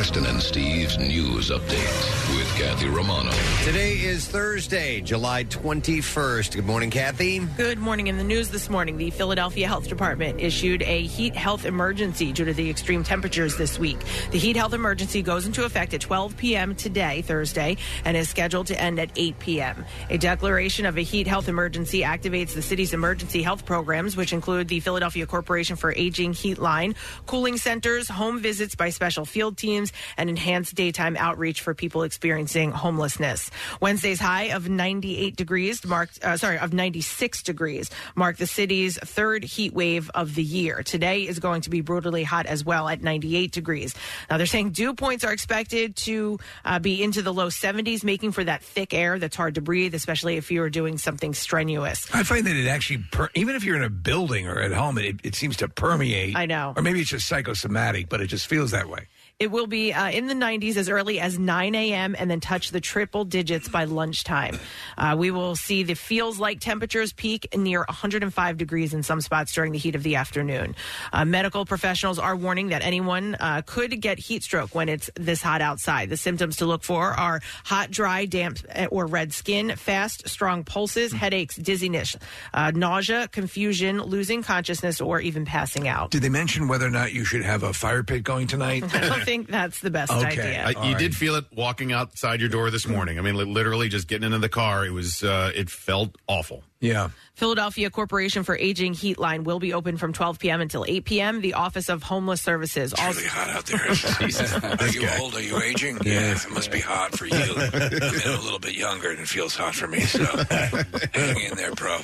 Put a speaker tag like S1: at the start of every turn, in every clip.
S1: Preston and Steve's news update with Kathy Romano.
S2: Today is Thursday, July 21st. Good morning, Kathy.
S3: Good morning. In the news this morning, the Philadelphia Health Department issued a heat health emergency due to the extreme temperatures this week. The heat health emergency goes into effect at 12 p.m. today, Thursday, and is scheduled to end at 8 p.m. A declaration of a heat health emergency activates the city's emergency health programs, which include the Philadelphia Corporation for Aging Heat Line, cooling centers, home visits by special field teams, and enhanced daytime outreach for people experiencing homelessness. Wednesday's high of 98 degrees marked, uh, sorry, of 96 degrees marked the city's third heat wave of the year. Today is going to be brutally hot as well at 98 degrees. Now they're saying dew points are expected to uh, be into the low 70s, making for that thick air that's hard to breathe, especially if you're doing something strenuous.
S4: I find that it actually, per- even if you're in a building or at home, it, it seems to permeate.
S3: I know.
S4: Or maybe it's just psychosomatic, but it just feels that way.
S3: It will be uh, in the 90s as early as 9 a.m. and then touch the triple digits by lunchtime. Uh, we will see the feels like temperatures peak near 105 degrees in some spots during the heat of the afternoon. Uh, medical professionals are warning that anyone uh, could get heat stroke when it's this hot outside. The symptoms to look for are hot, dry, damp, uh, or red skin, fast, strong pulses, headaches, dizziness, uh, nausea, confusion, losing consciousness, or even passing out.
S4: Did they mention whether or not you should have a fire pit going tonight?
S3: I don't think that's the best idea.
S5: I, you did feel it walking outside your door this morning. I mean, li- literally just getting into the car. It was, uh, it felt awful.
S4: Yeah.
S3: Philadelphia Corporation for Aging Heat Line will be open from 12 p.m. until 8 p.m. The Office of Homeless Services.
S4: It's really hot out there. are you old? Are you aging? Yeah, it must be hot for you. I'm a little bit younger and it feels hot for me, so hang in there, bro.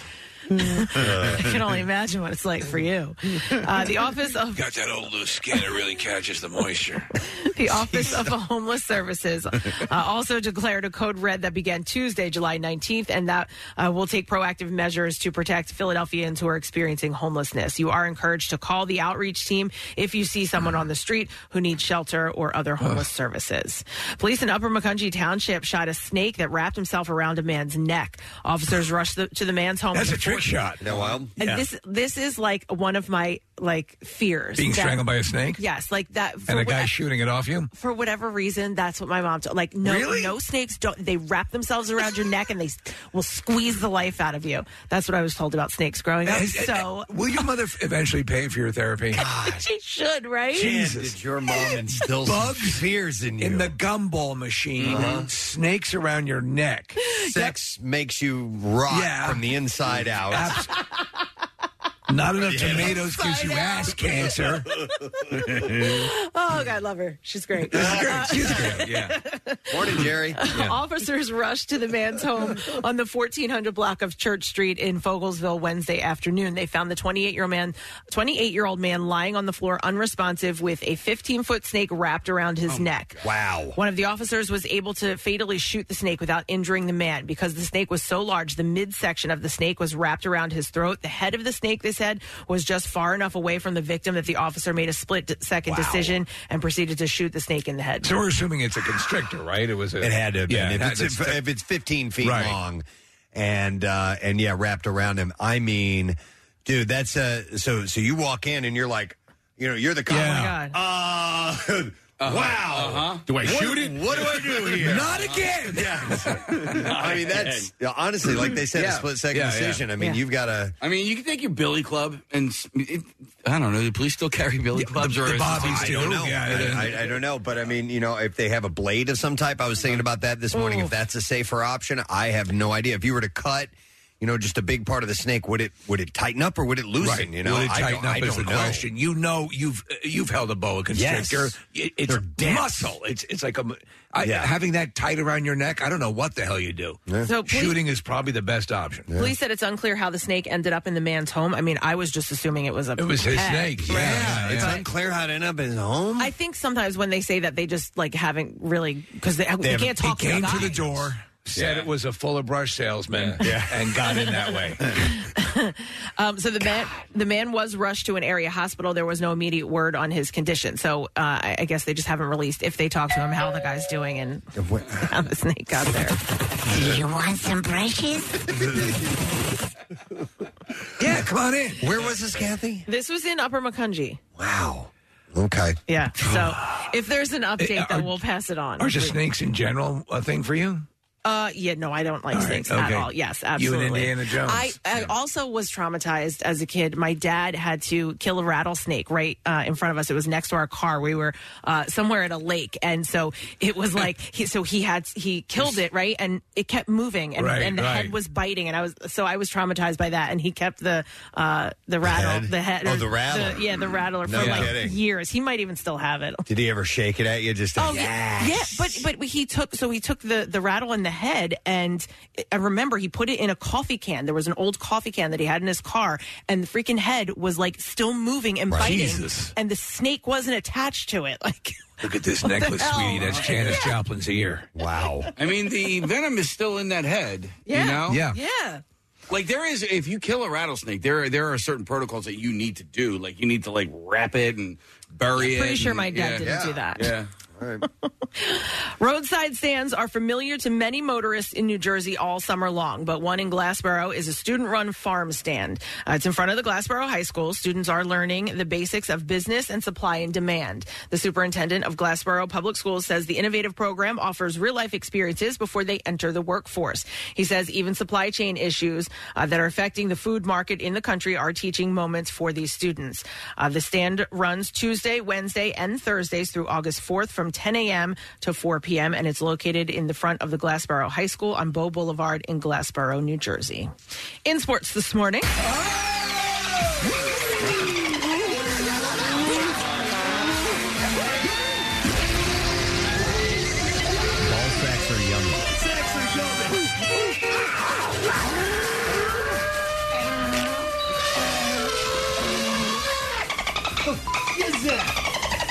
S3: I can only imagine what it's like for you. Uh, the Office of
S4: Got that old loose skin. It really catches the moisture.
S3: the Office of Homeless Services uh, also declared a code red that began Tuesday, July 19th, and that uh, will take proactive measures to protect Philadelphians who are experiencing homelessness. You are encouraged to call the outreach team if you see someone on the street who needs shelter or other homeless services. Police in Upper Macungie Township shot a snake that wrapped himself around a man's neck. Officers rushed the, to the man's home.
S4: That's a
S3: before-
S4: trick shot.
S2: No, wild?
S3: And this this is like one of my like fears.
S4: Being
S3: that-
S4: strangled by a snake?
S3: Yes, like that. For
S4: And a
S3: what-
S4: guy shooting it off you?
S3: for whatever reason, that's what my mom told. Like, no,
S4: Really?
S3: no snakes don't. They wrap themselves around your neck and they s- will squeeze the life out of you. That's what I was told about snakes growing up.
S4: Has-
S3: So
S4: Will your mother f- eventually pay for your therapy?
S3: she should, right?
S4: Jesus.
S2: Did your mom instill
S4: Bugs
S2: fears in you?
S4: In the gumball machine, uh-huh. snakes around your neck.
S2: Sex makes you rot
S4: Yeah.
S2: from the inside out.
S4: Abs- Not enough tomatoes gives you ass cancer.
S3: Oh, God, love her. She's great.
S4: She's great, uh, yeah.
S2: Morning, Jerry.
S3: Officers rushed to the man's home on the 1400 block of Church Street in Fogelsville Wednesday afternoon. They found the 28 year man, 28 year old man lying on the floor unresponsive with a 15 foot snake wrapped around his oh, neck.
S2: Wow.
S3: One of the officers was able to fatally shoot the snake without injuring the man because the snake was so large. The midsection of the snake was wrapped around his throat. The head of the snake, they said, was just far enough away from the victim that the officer made a split second decision and proceeded to shoot the snake in the head.
S4: So we're assuming it's a constrictor, right? It was. A,
S2: It had to have been.
S4: Yeah,
S2: if,
S4: it
S2: it's,
S4: had-
S2: if, if it's 15 feet
S4: Right.
S2: long and uh, and yeah, wrapped around him. I mean, dude, that's uh so so you walk in and you're like, you know, you're the cop.
S4: Yeah.
S3: God.
S2: Uh, Uh-huh. wow. Uh-huh.
S5: Do I
S2: What,
S5: shoot it?
S2: what do I do here?
S4: Not again.
S2: Yeah. I mean, that's yeah, honestly, like they said, a
S6: Yeah.
S2: split second
S4: Yeah, yeah.
S2: decision. I mean,
S3: Yeah.
S2: you've got to.
S6: I mean, you can take your billy club and s- it, I don't know. Do police still carry billy clubs
S4: the-
S6: or
S4: the
S6: is it-
S4: bobbies
S2: I
S4: do.
S2: don't know.
S4: Yeah,
S2: I, I, I don't know. But I mean, you know, if they have a blade of some type, I was thinking about that this morning. If that's a safer option, I have no idea. If you were to cut, you know, just a big part of the snake, would it would it tighten up or would it loosen?
S4: Right.
S2: You know,
S4: Would it
S2: I
S4: tighten
S2: don't,
S4: up
S2: I
S4: is the
S2: don't know.
S4: question. You know, you've you've held a boa constrictor.
S2: Yes.
S4: It- it's
S2: They're dense.
S4: muscle. It's it's like a I,
S2: Yeah.
S4: having that tight around your neck. I don't know what the hell you do.
S3: So police-
S4: Shooting is probably the best option.
S3: Police said it's unclear how the snake ended up in the man's home. I mean, I was just assuming it was a
S4: It was his
S3: pet.
S4: snake. Yeah,
S2: Yeah, it's
S4: yeah.
S2: unclear how to end up in his home.
S3: I think sometimes when they say that, they just like haven't really because they, they,
S2: have-
S3: can't
S4: He
S3: talk.
S4: came
S3: the
S4: to the door, said it was a fuller brush salesman, and got in that way.
S3: Um, so the man, the man was rushed to an area hospital. There was no immediate word on his condition. So uh, I, I guess they just haven't released if they talk to him how the guy's doing and how the snake got there.
S7: Do you want some brushes?
S2: yeah, come on in. Where was this, Kathy?
S3: This was in Upper Macungie.
S2: Wow. Okay.
S3: Yeah. So if there's an update, then we'll pass it on.
S4: Are just snakes in general a thing for you?
S3: Uh, yeah, no, I don't like
S4: All right,
S3: snakes at
S4: okay.
S3: all. Yes, absolutely.
S4: You and. Indiana Jones.
S3: I, I also was traumatized as a kid. My dad had to kill a rattlesnake right uh, in front of us. It was next to our car. We were uh, somewhere at a lake, and so it was like he, so he had he killed it right, and it kept moving, and,
S8: Right,
S3: and the
S8: right.
S3: head was biting, and I was so I was traumatized by that, and he kept the uh, the rattle
S2: head?
S3: the head
S2: Oh, the rattler.
S3: yeah the rattler
S2: No
S3: for like
S2: kidding.
S3: years. He might even still have it.
S2: Did he ever shake it at you? Just
S3: Oh yeah, yeah, but but he took so he took the the rattle in the head, and I remember he put it in a coffee can. There was an old coffee can that he had in his car, and the freaking head was like still moving and biting,
S4: Jesus.
S3: and the snake wasn't attached to it. Like
S4: Look at this
S3: What the
S4: necklace,
S3: hell? Oh.
S4: sweetie. That's Janis Joplin's ear.
S2: Wow.
S6: I mean, the venom is still in that head.
S3: Yeah.
S6: You know?
S4: Yeah.
S3: yeah.
S6: Like there is, if you kill a rattlesnake, there there are certain protocols that you need to do. Like you need to like wrap it and bury it.
S3: I'm pretty sure
S6: and-
S3: my dad
S6: yeah.
S3: didn't do that.
S6: Yeah.
S3: Roadside stands are familiar to many motorists in New Jersey all summer long, but one in Glassboro is a student run farm stand. Uh, it's in front of the Glassboro High School. Students are learning the basics of business and supply and demand. The superintendent of Glassboro Public Schools says the innovative program offers real life experiences before they enter the workforce. He says even supply chain issues uh, that are affecting the food market in the country are teaching moments for these students. Uh, the stand runs Tuesday, Wednesday, and Thursdays through August 4th from 10 a.m. to 4 p.m. and it's located in the front of the Glassboro High School on Bowe Boulevard in Glassboro, New Jersey. In sports this morning.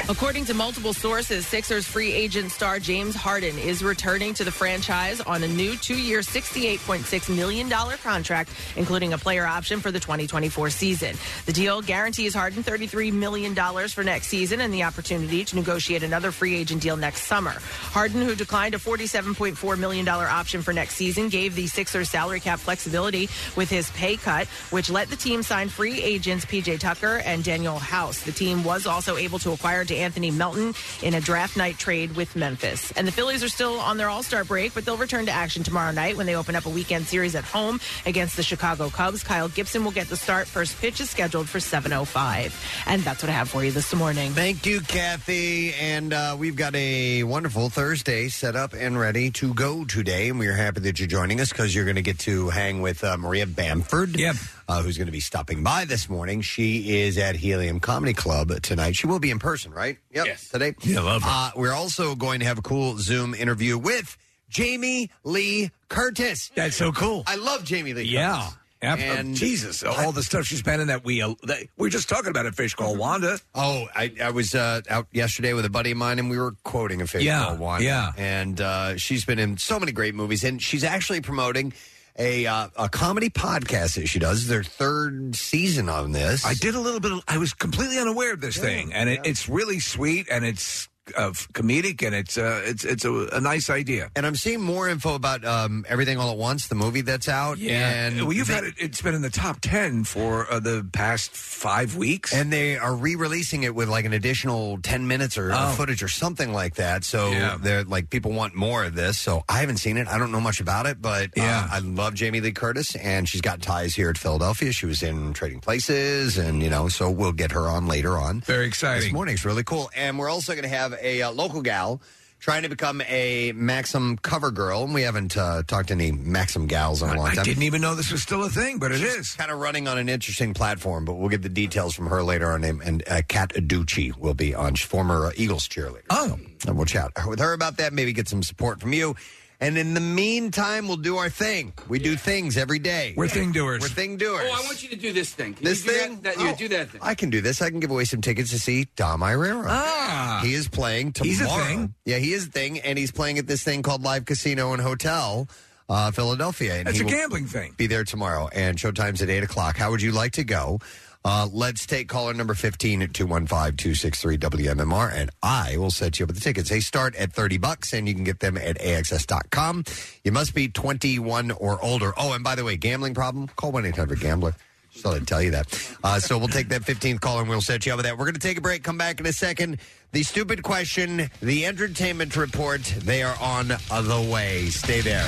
S3: According to multiple sources, Sixers free agent star James Harden is returning to the franchise on a new two year, $68.6 million contract, including a player option for the 2024 season. The deal guarantees Harden $33 million for next season and the opportunity to negotiate another free agent deal next summer. Harden, who declined a $47.4 million option for next season, gave the Sixers salary cap flexibility with his pay cut, which let the team sign free agents PJ Tucker and Danuel House. The team was also able to acquire Anthony Melton in a draft night trade with Memphis. And the Phillies are still on their All Star break, but they'll return to action tomorrow night when they open up a weekend series at home against the Chicago Cubs. Kyle Gibson will get the start. First pitch is scheduled for 7:05, and that's what I have for you this morning.
S2: Thank you, Kathy. And uh, we've got a wonderful Thursday set up and ready to go today. And we are happy that you're joining us because you're going to get to hang with uh, Maria Bamford.
S4: Yep.
S2: Uh, who's going to be stopping by this morning? She is at Helium Comedy Club tonight. She will be in person, right? Yep.
S4: Yes.
S2: Today.
S4: Yeah, love her.
S2: Uh, we're also going to have a cool Zoom interview with Jamie Lee Curtis.
S4: That's so cool.
S2: I love Jamie Lee.
S4: Yeah.
S2: Curtis.
S4: Ab-
S2: And-
S4: Jesus, all the stuff she's been in that we uh, that we were just talking about a fish called Wanda.
S2: Oh, I, I was uh, out yesterday with a buddy of mine, and we were quoting a fish
S4: Yeah,
S2: called Wanda.
S4: yeah.
S2: And uh, she's been in so many great movies, and she's actually promoting a uh, a comedy podcast that she does. Their third season on this.
S4: I did a little bit. Of, I was completely unaware of this thing, and it, it's really sweet and it's uh, comedic and it's uh, it's it's a, a nice idea.
S2: and I'm seeing more info about um, everything all at once, the movie that's out. and
S4: well, you've had it. It's been in the top ten for uh, the past five weeks.
S2: And they are re-releasing it with like an additional ten minutes or
S4: Oh.
S2: footage or something like that. So
S4: Yeah.
S2: they're like people want more of this. So I haven't seen it. I don't know much about it, but
S4: Yeah.
S2: uh, I love Jamie Lee Curtis, and she's got ties here at Philadelphia. She was in Trading Places, and you know, so we'll get her on later on.
S4: Very exciting.
S2: This
S4: exciting.
S2: morning. It's really cool, and we're also going to have a uh, local gal. Trying to become a Maxim cover girl, and we haven't uh, talked to any Maxim gals in a long time.
S4: I
S2: time
S4: didn't even know this was still a thing, but it is.
S2: kind of running on an interesting platform, but we'll get the details from her later on. And, and uh, Kat Aducci will be on, former uh, Eagles cheerleader.
S4: Oh,
S2: And we'll chat with her about that, maybe get some support from you. And in the meantime, we'll do our thing. We do things every day.
S4: we're thing doers.
S2: We're thing doers.
S6: Oh, I want you to do this thing. Can
S2: this
S6: you do
S2: thing?
S6: That, that, you
S2: Oh,
S6: do that thing.
S2: I can do this. I can give away some tickets to see Dom Irrera.
S4: Ah.
S2: He is playing tomorrow.
S4: He's a thing.
S2: Yeah, he is a thing, and he's playing at this thing called Live Casino and Hotel uh, Philadelphia. And
S4: That's
S2: he
S4: a
S2: will
S4: gambling thing.
S2: Be there tomorrow, and showtime's at 8 o'clock. How would you like to go? Uh, let's take caller number 15 at 215 263 WMMR, and I will set you up with the tickets. They start at 30 bucks, and you can get them at AXS.com. You must be 21 or older. Oh, and by the way, gambling problem? Call 1 800 Gambler. Just thought I'd tell you that. Uh, so we'll take that 15th call and we'll set you up with that. We're going to take a break, come back in a second. The stupid question, the entertainment report, they are on the way. Stay there.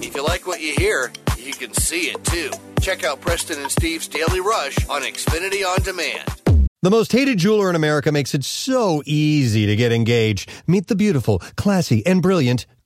S8: If you like what you hear, you can see it too. Check out Preston and Steve's Daily Rush on Xfinity On Demand.
S9: The most hated jeweler in America makes it so easy to get engaged. Meet the beautiful, classy, and brilliant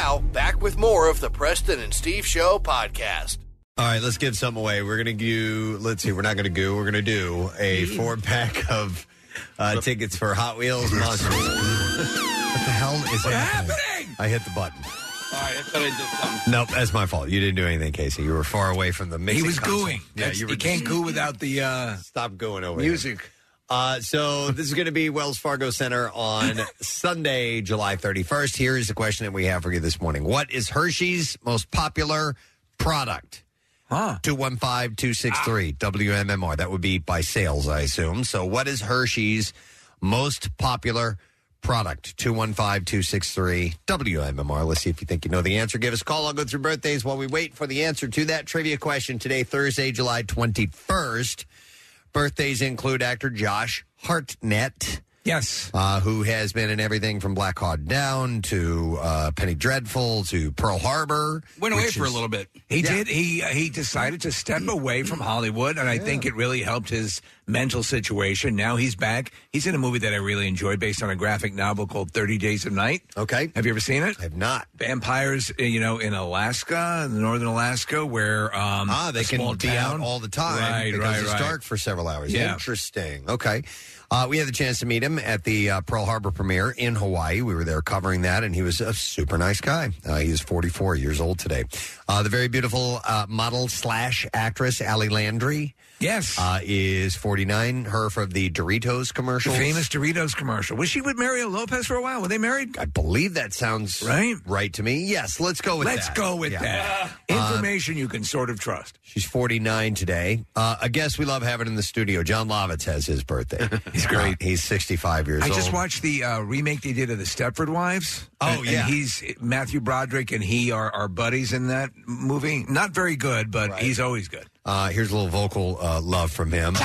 S8: Now, back with more of the Preston and Steve Show podcast.
S2: All right, let's give some away. We're going to do, let's see, we're not going to do, we're going to do a four pack of uh, tickets for Hot Wheels Monsters. what the hell is happening? I hit the button.
S6: All right, I thought I did something.
S2: Nope, that's my fault. You didn't do anything, Casey. You were far away from the mixing
S4: He was
S2: console.
S4: gooing.
S2: Yeah,
S4: That's-
S2: you were
S4: you can't goo without the uh,
S2: stop going over
S4: music.
S2: Uh, so this is going to be Wells Fargo Center on Sunday, July 31st. Here is the question that we have for you this morning. What is Hershey's most popular product?
S4: Huh.
S2: 215-263 WMMR. That would be by sales, I assume. So what is Hershey's most popular product? 215-263 WMMR. Let's see if you think you know the answer. Give us a call. I'll go through birthdays while we wait for the answer to that trivia question today, Thursday, July 21st. Birthdays include actor Josh Hartnett.
S4: Yes.
S2: Uh, who has been in everything from Black Hawk Down to uh, Penny Dreadful to Pearl Harbor.
S6: Went away
S2: which
S6: for a
S2: is-
S6: little bit.
S4: He
S2: Yeah.
S4: did. He uh, he decided to step away from Hollywood, and I think it really helped his mental situation. Now he's back. He's in a movie that I really enjoyed, based on a graphic novel called Thirty Days of Night.
S2: Okay,
S4: have you ever seen it? I
S2: have not.
S4: Vampires, uh, you know, in Alaska, in northern Alaska, where um,
S2: Ah, they
S4: a small
S2: can be out all the time
S4: Right,
S2: because
S4: right,
S2: it's
S4: right.
S2: dark for several hours.
S4: Yeah.
S2: Interesting. Okay. Uh, we had the chance to meet him at the uh, Pearl Harbor premiere in Hawaii. We were there covering that, and he was a super nice guy. Uh, he is 44 years old today. Uh, the very beautiful uh, model slash actress, Ali Landry.
S4: Yes.
S2: Uh, is 49. Her from the Doritos commercial.
S4: famous Doritos commercial. Was she with Mario Lopez for a while? Were they married?
S2: I believe that sounds
S4: right.
S2: Right to me. Yes, let's go with
S4: Let's
S2: that.
S4: go with
S2: Yeah.
S4: that.
S2: Uh,
S4: Information you can sort of trust.
S2: She's 49 today. Uh, a guest we love having in the studio. Jon Lovitz has his birthday.
S4: He's great.
S2: Uh, he's 65 years old.
S4: I
S2: old.
S4: just watched the uh, remake they did of the Stepford Wives.
S2: Oh,
S4: And- and
S2: yeah.
S4: he's Matthew Broderick and he are, are buddies in that movie. Not very good, but he's always good.
S2: Uh, here's a little vocal uh, love from him.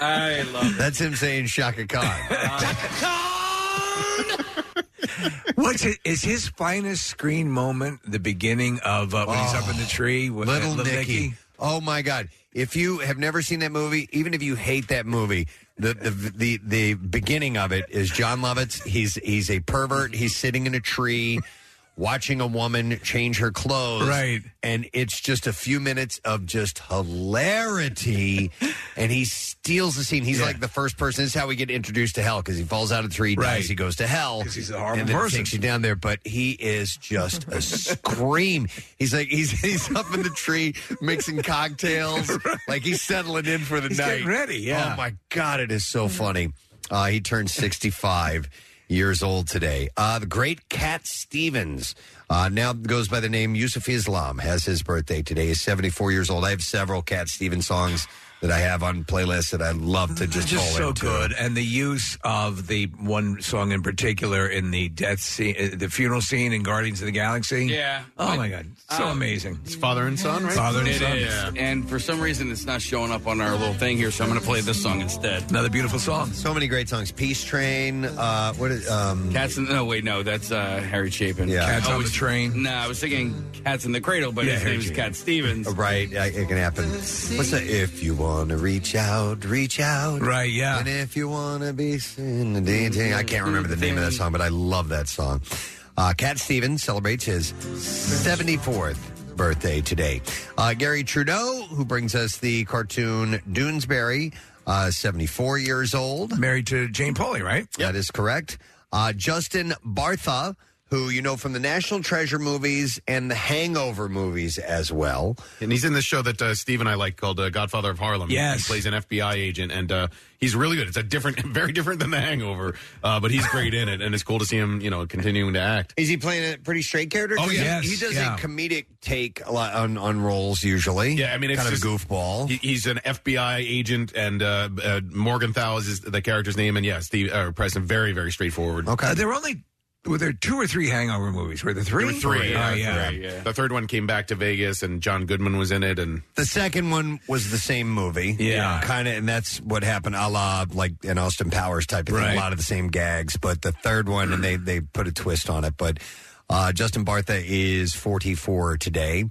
S6: I love
S2: That's him saying Chaka Khan.
S4: What's it? Is his finest screen moment the beginning of uh, when he's up in the tree with
S2: Little
S4: uh,
S2: Nicky. Oh my God! If you have never seen that movie, even if you hate that movie, the the the, the beginning of it is Jon Lovitz. He's he's a pervert. He's sitting in a tree. Watching a woman change her clothes,
S4: Right.
S2: And it's just a few minutes of just hilarity, and he steals the scene. He's like the first person. This is how we get introduced to hell because he falls out of the tree, dies,
S4: Right.
S2: he goes to hell
S4: 'Cause he's a horrible
S2: and then it
S4: person.
S2: takes you down there. But he is just a scream. He's like he's he's up in the tree mixing cocktails, like he's settling in for the
S4: He's
S2: night.
S4: getting ready, yeah.
S2: Oh my god, it is so funny. Uh, he turned sixty five. Years old today. Uh, the great Cat Stevens uh, now goes by the name Yusuf Islam. Has his birthday today. He's seventy four years old. I have several Cat Stevens songs that I have on playlists that I love to just,
S4: just
S2: roll
S4: so
S2: into.
S4: good, and the use of the one song in particular in the death scene, uh, the funeral scene in Guardians of the Galaxy.
S6: Yeah.
S4: Oh my god, so
S6: Um,
S4: amazing.
S5: It's father and son, right?
S4: Father and
S6: It
S4: son.
S6: is. And for some reason, it's not showing up on our little thing here, so I'm going to play this song instead.
S4: Another beautiful song.
S2: So many great songs. Peace Train. Uh, what is um,
S6: Cats in no wait no that's uh, Harry Chapin.
S2: Yeah.
S4: Cats
S6: I
S4: on the train.
S6: No, I was thinking Cats in the Cradle, but
S4: Yeah,
S6: his
S4: Harry
S6: name is Cat Stevens.
S2: Right, it can happen. What's that? If you want to reach out, reach out.
S4: Right, yeah.
S2: And if you want to be seen. I can't remember the name of that song, but I love that song. Uh, Cat Stevens celebrates his 74th birthday today. Uh, Garry Trudeau, who brings us the cartoon Doonesbury, uh, 74 years old.
S4: Married to Jane Pauley, right?
S2: That is correct. Uh, Justin Bartha, who you know from the National Treasure movies and the Hangover movies as well.
S5: And he's in this show that uh, Steve and I like called uh, Godfather of Harlem.
S2: Yes.
S5: He plays an FBI agent, and uh, he's really good. It's a different, very different than The Hangover, uh, but he's great in it, and it's cool to see him, you know, continuing to act.
S2: Is he playing a pretty straight character?
S5: Oh,
S2: 'Cause
S5: yes,
S2: he, he does
S5: yeah.
S2: a comedic take a lot on, on roles usually.
S5: Yeah, I mean, it's
S2: kind
S5: just,
S2: of a goofball.
S5: He, he's an FBI agent, and uh, uh, Morgenthau is his, the character's name, and yeah, Steve uh, President, very, very straightforward.
S4: Uh, there were only were there two or three Hangover movies? Were there three?
S5: There were three.
S4: Oh,
S5: yeah,
S4: yeah.
S5: three. The third one came back to Vegas, and John Goodman was in it, and
S2: The second one was the same movie.
S5: Yeah.
S2: Kind of, and that's what happened a la like an Austin Powers type of thing. A lot of the same gags, but the third one, and they, they put a twist on it. But uh, Justin Bartha is 44 today.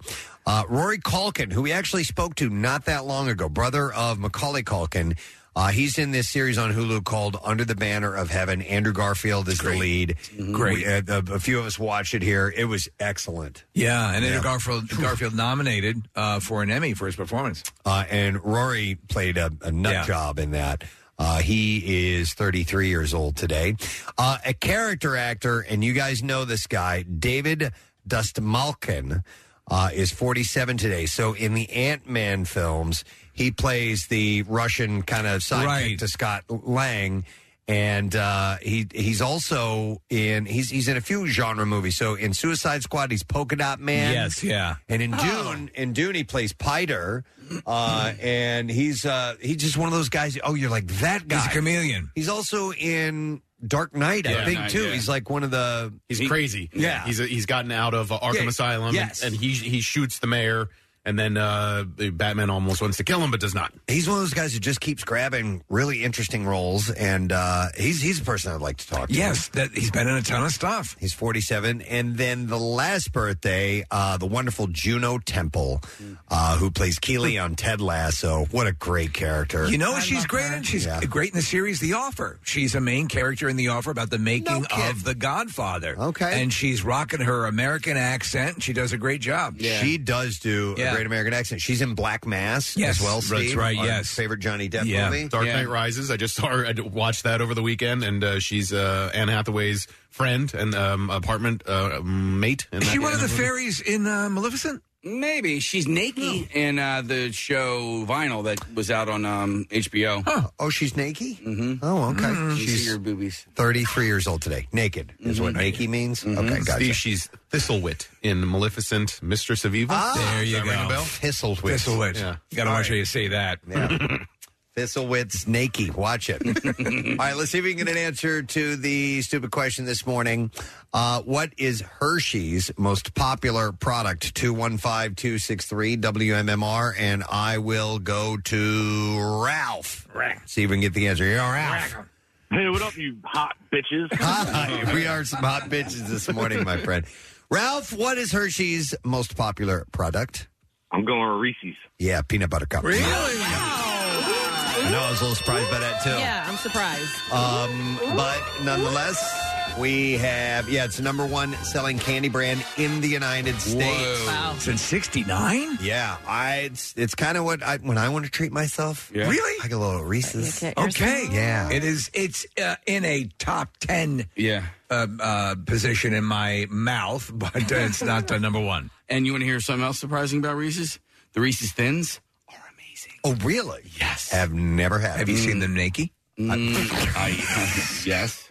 S2: Uh, Rory Culkin, who we actually spoke to not that long ago, brother of Macaulay Culkin. Uh, he's in this series on Hulu called Under the Banner of Heaven. Andrew Garfield is the lead.
S4: Great.
S2: We- uh, a, a few of us watched it here. It was excellent.
S4: Yeah, and. Andrew Garfield Garfield nominated uh, for an Emmy for his performance.
S2: Uh, and Rory played a, a nut
S4: Yeah.
S2: job in that. Uh, he is 33 years old today. Uh, a character actor, and you guys know this guy, David Dastmalchian, uh, is 47 today. So in the Ant Man films, he plays the Russian kind of sidekick
S4: Right.
S2: to Scott Lang. And uh, he he's also in he's he's in a few genre movies. So in Suicide Squad, he's Polka Dot Man.
S4: Yes, yeah.
S2: And in Dune, in Dune, he plays Piter, uh, and he's uh, he's just one of those guys. Oh, you're like that guy.
S4: He's a chameleon.
S2: He's also in Dark Knight, I
S5: Yeah,
S2: think
S5: Knight,
S2: too.
S5: yeah.
S2: He's like one of the.
S5: he's crazy.
S2: Yeah.
S5: he's he's gotten out of uh, Arkham
S2: Yeah,
S5: Asylum,
S2: yes.
S5: and, and he he shoots the mayor, and then uh, Batman almost wants to kill him, but does not.
S2: He's one of those guys who just keeps grabbing really interesting roles, and uh, he's he's a person I'd like to talk to.
S4: Yes, that he's been in a ton of stuff.
S2: He's 47. And then the last birthday, uh, the wonderful Juno Temple, uh, who plays Keeley on Ted Lasso. What a great character.
S4: You know what she's great in? She's
S2: Yeah.
S4: great in the series The Offer. She's a main character in The Offer about the making
S2: kid.
S4: of The Godfather.
S2: Okay.
S4: And she's rocking her American accent. She does a great job.
S2: She does do
S4: Yeah.
S2: a great American accent. She's in Black Mass
S4: Yes,
S2: as well,
S4: that's
S2: Steve.
S4: right,
S2: Our
S4: yes.
S2: Favorite Johnny Depp
S4: Yeah.
S2: movie?
S5: Dark
S6: Yeah.
S5: Knight Rises. I just saw her. I watched that over the weekend, and uh, she's uh, Anne Hathaway's friend and um, apartment uh, mate. in
S4: Is
S5: that-
S4: she one of
S5: in
S4: the
S5: that movie.
S4: fairies in uh, Maleficent?
S6: Maybe she's Naked in uh, the show Vinyl that was out on um, HBO.
S2: Oh, she's naked? Mm-hmm. Oh, okay.
S6: You see
S2: She's
S6: your boobies.
S2: 33 years old today. Naked is what naked means? Okay, gotcha.
S5: Steve, she's Thistlewit in Maleficent, Mistress of Evil.
S2: Ah,
S4: There
S5: Does
S4: you
S5: that
S4: go.
S5: ring a bell?
S2: Thistlewit.
S4: Thistlewit.
S5: Yeah.
S4: You got to watch how you say that.
S2: Yeah. Thistlewit's naked. Watch it. All right, let's see if we can get an answer to the stupid question this morning. Uh, what is Hershey's most popular product? 215 263 WMMR. And I will go to Ralph. See if we can get the answer. Here, you are, Ralph.
S10: Hey, what up, you hot bitches?
S2: Hi, we are some hot bitches this morning, my friend. Ralph, what is Hershey's most popular product?
S10: I'm going with Reese's.
S2: Yeah, peanut butter cup.
S4: Really?
S2: I know I was a little surprised by that too.
S3: Yeah, I'm surprised.
S2: Um, but nonetheless, we have yeah, it's the number one selling candy brand in the United States.
S3: Wow.
S4: Since 69?
S2: Yeah, I it's, it's kind of what I when I want to treat myself.
S6: Yeah.
S4: Really?
S2: I get a little Reese's.
S3: Okay.
S2: Yeah.
S4: It is, it's uh, in a top 10
S6: Yeah.
S4: uh, uh, position in my mouth, but uh, it's not uh, number one.
S6: And you want to hear something else surprising about Reese's? The Reese's Thins are amazing.
S2: Oh, really?
S6: Yes.
S2: Have never had.
S4: Have you seen them naked?
S6: Mm, I, yes.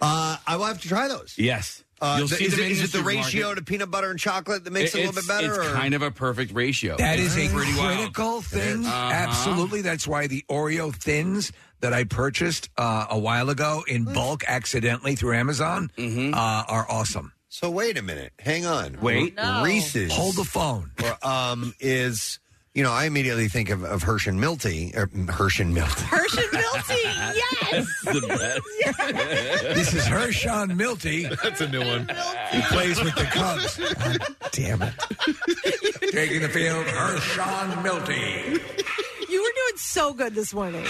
S2: Uh, I will have to try those.
S6: Yes.
S2: Uh,
S6: You'll
S2: the-
S6: see
S2: is
S6: them
S2: it,
S6: in
S2: is
S6: the
S2: it the
S6: supermarket.
S2: ratio to peanut butter and chocolate that makes it, a little bit
S6: It's-
S2: better?
S6: It's
S2: or?
S6: kind of a perfect ratio.
S4: That is a
S6: pretty wild.
S4: critical thing.
S6: Uh-huh.
S4: Absolutely. That's why the Oreo thins that I purchased uh, a while ago in bulk accidentally through Amazon
S6: Mm-hmm.
S4: uh, are awesome.
S2: So wait a minute. Hang on.
S6: Wait.
S3: No.
S2: Reese's.
S4: Hold the phone.
S2: or, um, is you know I immediately think of, of Hershey Milty er, or Hershey Milty.
S3: Hershey Milty, yes.
S6: the best.
S4: This is Hershon Milty.
S5: That's a new one.
S4: He plays with the Cubs. God damn it. Taking the field, Hershon Milty.
S3: You were doing so good this morning.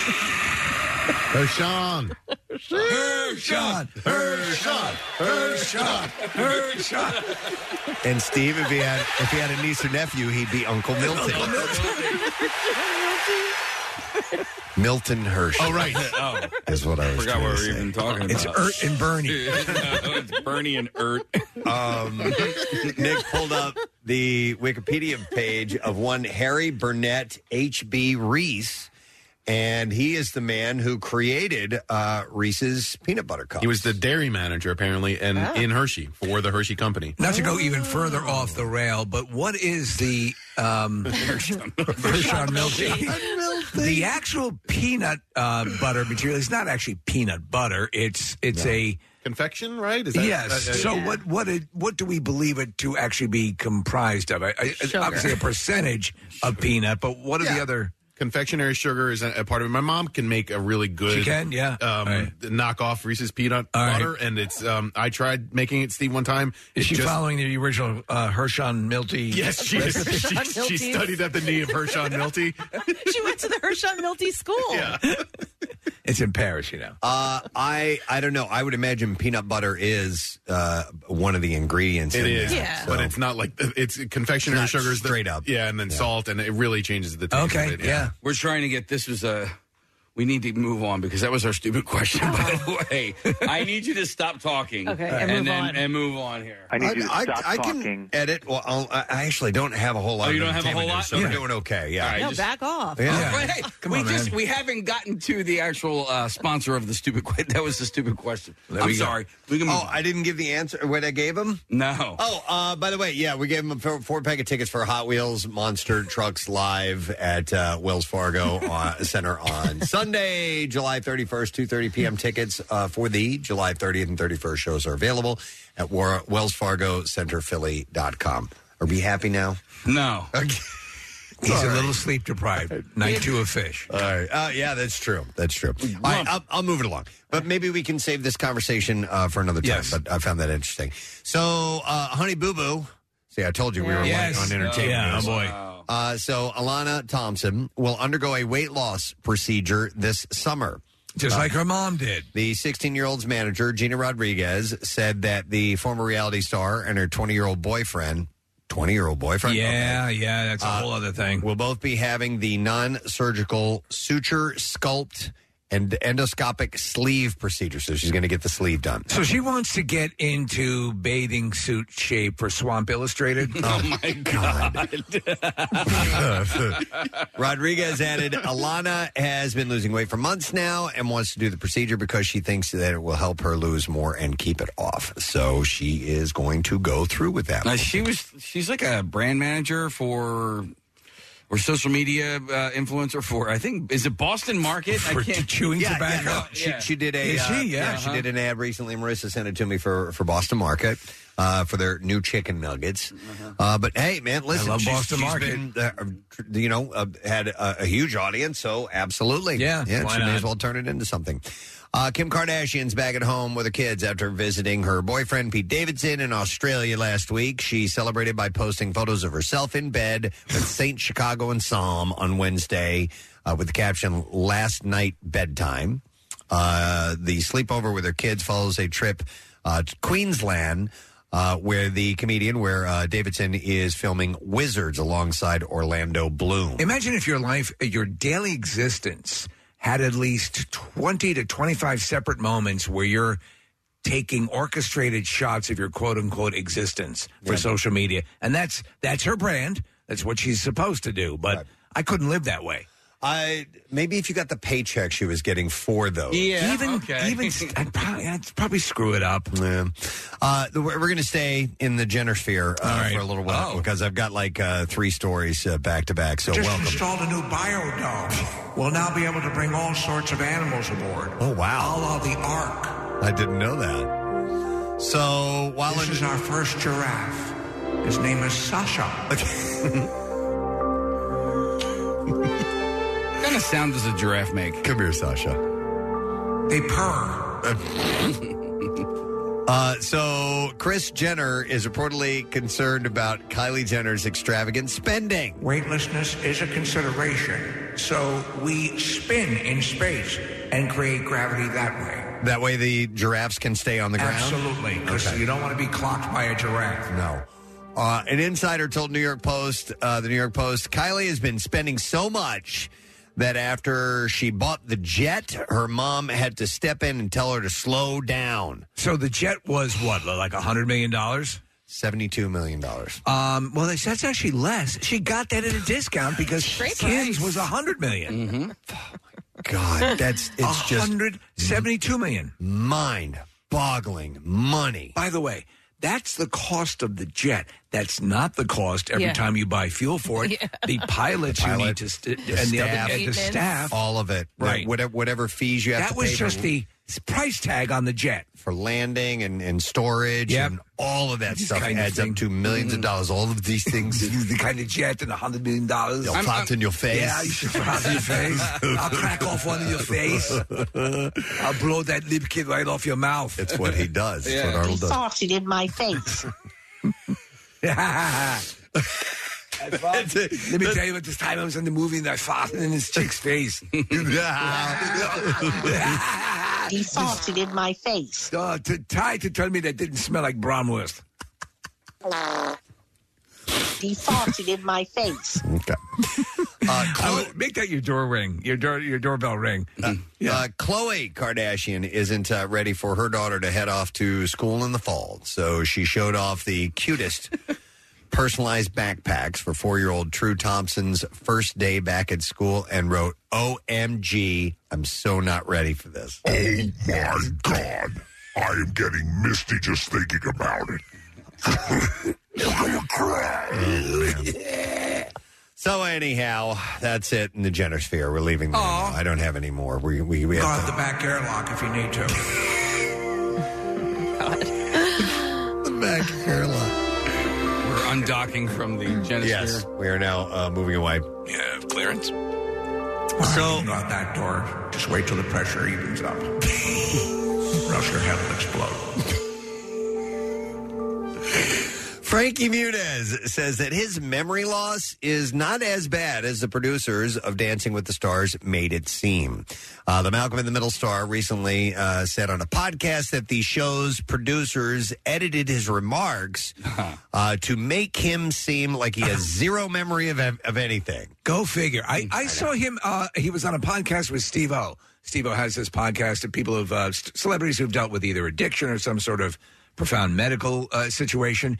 S5: Hershon.
S4: Hershon, Hershon, Hershon, Hershon.
S2: And Steve, if he had if he had a niece or nephew, he'd be Uncle Milton. Milton Hirsch.
S6: Oh, right. Oh.
S2: Is what I was
S6: Forgot
S2: trying
S6: what
S2: to
S6: we were
S2: say.
S6: even talking about.
S4: It's
S6: about.
S4: Ert and Bernie.
S6: no, it's Bernie and Ert.
S2: Um, Nick pulled up the Wikipedia page of one Harry Burnett H.B. Reese, and he is the man who created uh, Reese's peanut butter cups.
S5: He was the dairy manager apparently, and
S4: Ah.
S5: in Hershey for the Hershey Company.
S4: Not to go even further off the rail, but what is the um, Hershon Milty? The actual peanut uh, butter material is not actually peanut butter. It's it's a
S5: confection, right? Is that-
S4: yes.
S5: uh, uh,
S4: so
S5: yeah.
S4: what what it, what do we believe it to actually be comprised of? I, I,
S5: Sugar.
S4: obviously, a percentage of peanut, but what are the other?
S5: Confectionery sugar is a, a part of it. My mom can make a really good.
S4: She can, yeah.
S5: Um, knockoff Reese's peanut
S4: All right.
S5: butter, and it's. Um, I tried making it, Steve, one time.
S4: Is
S5: It
S4: she
S5: just-
S4: following the original uh, Hershon Milty?
S5: Yes, she is.
S4: recipe?
S5: She, she studied at the knee of Hershon Milty.
S3: she went to the Hershon Milty School. Yeah.
S4: It's in Paris, you know.
S2: Uh, I I don't know. I would imagine peanut butter is uh, one of the ingredients.
S5: It
S2: in
S5: is,
S2: there.
S5: but
S2: So-
S5: it's not like it's confectionery
S2: It's not
S5: sugars that-
S2: straight up.
S5: Yeah, and then salt, and it really changes the taste. of
S6: We're trying to get this was a. We need to move on because that was our stupid question. By the way, I need you to stop talking.
S3: Okay, and move
S6: then
S3: on.
S6: and move on here.
S2: I, need you to I can edit. Well, I'll, I I actually don't have a whole lot.
S6: Oh, you
S2: of
S6: don't have a whole
S2: entertainment
S6: lot?
S2: news, so we're
S6: Yeah.
S2: doing okay. Yeah.
S6: All right,
S3: No,
S6: just-
S3: back off.
S2: Yeah.
S6: But hey,
S2: Come
S6: we
S2: on,
S6: just
S2: man.
S6: we haven't gotten to the actual uh, sponsor of the stupid. que- That was the stupid question. I'm
S2: we go.
S6: sorry. We can move
S2: Oh, I didn't give the answer. What I gave him?
S6: No.
S2: Oh, uh, by the way, yeah, we gave him a four, four pack of tickets for Hot Wheels Monster Trucks Live at uh, Wells Fargo uh, Center on Sunday, July 31st, 2.30 p.m. Tickets uh, for the July 30th and 31st shows are available at War- wellsfargocenterphilly.com. Are we happy now?
S6: No.
S2: Okay.
S4: He's
S2: All
S4: a little sleep deprived. Night two of Phish.
S2: All right. Uh, yeah, that's true. That's true. All right, I'll, I'll move it along. But maybe we can save this conversation uh, for another time.
S4: Yes.
S2: But I found that interesting. So, uh, Honey Boo Boo. See, I told you we were
S4: Yes.
S2: light on entertainment.
S4: Yeah,
S2: news.
S4: oh, boy.
S2: Uh, so, Alana Thompson will undergo a weight loss procedure this summer.
S4: Just
S2: Uh,
S4: like her mom did.
S2: The 16 year old's manager, Gina Rodriguez, said that the former reality star and her 20 year old boyfriend, 20 year old boyfriend?
S4: Yeah, yeah, that's a
S2: Uh,
S4: whole other thing.
S2: Will both be having the non surgical suture, sculpt, and endoscopic sleeve procedure. So she's going to get the sleeve done.
S4: So she wants to get into bathing suit shape for Swamp Illustrated.
S6: Oh my god!
S2: Rodriguez added, Alana has been losing weight for months now and wants to do the procedure because she thinks that it will help her lose more and keep it off. So she is going to go through with that.
S6: Uh, she was. She's like a brand manager for. Or social media uh, influencer for I think is it Boston Market
S4: For
S6: I can't,
S4: chewing
S2: Yeah,
S4: tobacco.
S2: yeah, no, she,
S6: Yeah.
S2: she did a
S4: Is
S2: uh,
S4: she? Yeah.
S2: she did an ad recently. Marissa sent it to me for for Boston Market uh, for their new chicken nuggets. Uh, but hey, man, listen,
S4: love
S2: she's-
S4: Boston
S2: she's
S4: Market.
S2: been, uh, you know, uh, had a, a huge audience, so absolutely,
S4: Yeah,
S2: yeah,
S4: why
S2: she may
S4: not?
S2: as well turn it into something. Uh, Kim Kardashian's back at home with her kids after visiting her boyfriend Pete Davidson in Australia last week. She celebrated by posting photos of herself in bed with Saint Chicago and Psalm on Wednesday uh, with the caption "Last night bedtime." Uh, the sleepover with her kids follows a trip uh, to Queensland. Uh, where the comedian, where uh, Davidson is filming Wizards alongside Orlando Bloom.
S4: Imagine if your life, your daily existence, had at least 20 to 25 separate moments where you're taking orchestrated shots of your quote unquote existence for social media. And that's that's her brand. That's what she's supposed to do. But I couldn't live that way.
S2: I maybe if you got the paycheck she was getting for those.
S4: Yeah, even
S6: okay.
S4: even I'd probably, I'd probably screw it up.
S2: Yeah. Uh, the- we're going to stay in the Jenner sphere uh,
S4: All right.
S2: for a little while
S4: Oh.
S2: because I've got like uh, three stories uh, back to back. So
S11: Just
S2: welcome.
S11: installed a new biodome. We'll now be able to bring all sorts of animals aboard.
S2: Oh wow!
S11: A la the Ark.
S2: I didn't know that. So while
S11: This
S2: in-
S11: is our first giraffe. His name is Sasha.
S6: What kind of sound does a giraffe make?
S2: Come here, Sasha.
S11: They purr.
S2: Uh, so Kris Jenner is reportedly concerned about Kylie Jenner's extravagant spending.
S11: Weightlessness is a consideration, so we spin in space and create gravity that way.
S2: That way the giraffes can stay on the ground?
S4: Absolutely, because
S2: Okay.
S4: you don't want to be clocked by a giraffe.
S2: No. Uh, an insider told New York Post, uh, the New York Post, Kylie has been spending so much that after she bought the jet, her mom had to step in and tell her to slow down.
S4: So the jet was what, like a hundred million dollars?
S2: Seventy-two million dollars.
S4: Um, well, that's, that's actually less. She got that at a discount because Kim's was a hundred million.
S2: God, that's it's just
S4: hundred seventy-two million.
S2: mind-boggling money.
S4: By the way, that's the cost of the jet. That's not the cost every
S2: Yeah.
S4: time you buy fuel for it.
S2: Yeah.
S4: The pilots
S2: The
S4: you
S2: pilot,
S4: need to st-
S2: the
S4: and the other
S2: staff.
S4: and the
S2: Maintenance.
S4: staff,
S2: all of it,
S4: Right.
S2: Whatever, whatever fees you have
S4: That
S2: to
S4: was
S2: pay
S4: just
S2: for,
S4: the price tag on the jet
S2: for landing and, and storage
S4: Yep.
S2: and all of that
S4: This
S2: stuff
S4: kind of
S2: adds
S4: thing.
S2: up to 1000000s of mm. dollars. All of these things,
S4: the kind of jet and a hundred million dollars.
S2: They'll fart in your face.
S4: Yeah, you should fart in your face. I'll crack off one of your face. I'll blow that lip kit right off your mouth.
S2: It's what he does. It's what
S7: He
S2: Arnold does.
S7: farted in my face.
S4: Let me tell you about this time I was in the movie and I farted in this chick's face.
S7: he farted in my face.
S4: Uh, to, Ty to tell me that didn't smell like Bronwurst.
S7: He farted in my face.
S2: Okay. Uh,
S4: Oh, make that your door ring, your door, your doorbell ring.
S2: Uh, Khloe Kardashian isn't uh, ready for her daughter to head off to school in the fall, so she showed off the cutest personalized backpacks for four-year-old True Thompson's first day back at school, and wrote, "OMG, I'm so not ready for this."
S12: Oh my God. I am getting misty just thinking about it.
S2: So anyhow, that's it in the Jenner sphere. We're leaving. There now. I don't have any more. We we, we
S4: Go
S2: have
S4: out the back airlock if you need to.
S2: the back airlock.
S6: We're undocking from the Genesis.
S2: Yes, we are now uh, moving away.
S13: Yeah, clearance.
S4: So go out that door. Just wait till the pressure evens up. or else your head will explode.
S2: Frankie Muniz says that his memory loss is not as bad as the producers of Dancing with the Stars made it seem. Uh, the Malcolm in the Middle star recently uh, said on a podcast that the show's producers edited his remarks uh, to make him seem like he has zero memory of, of anything.
S4: Go figure. I, I saw him. Uh, he was on a podcast with Steve O. Steve O has this podcast of people of uh, celebrities who've dealt with either addiction or some sort of profound medical uh, situation.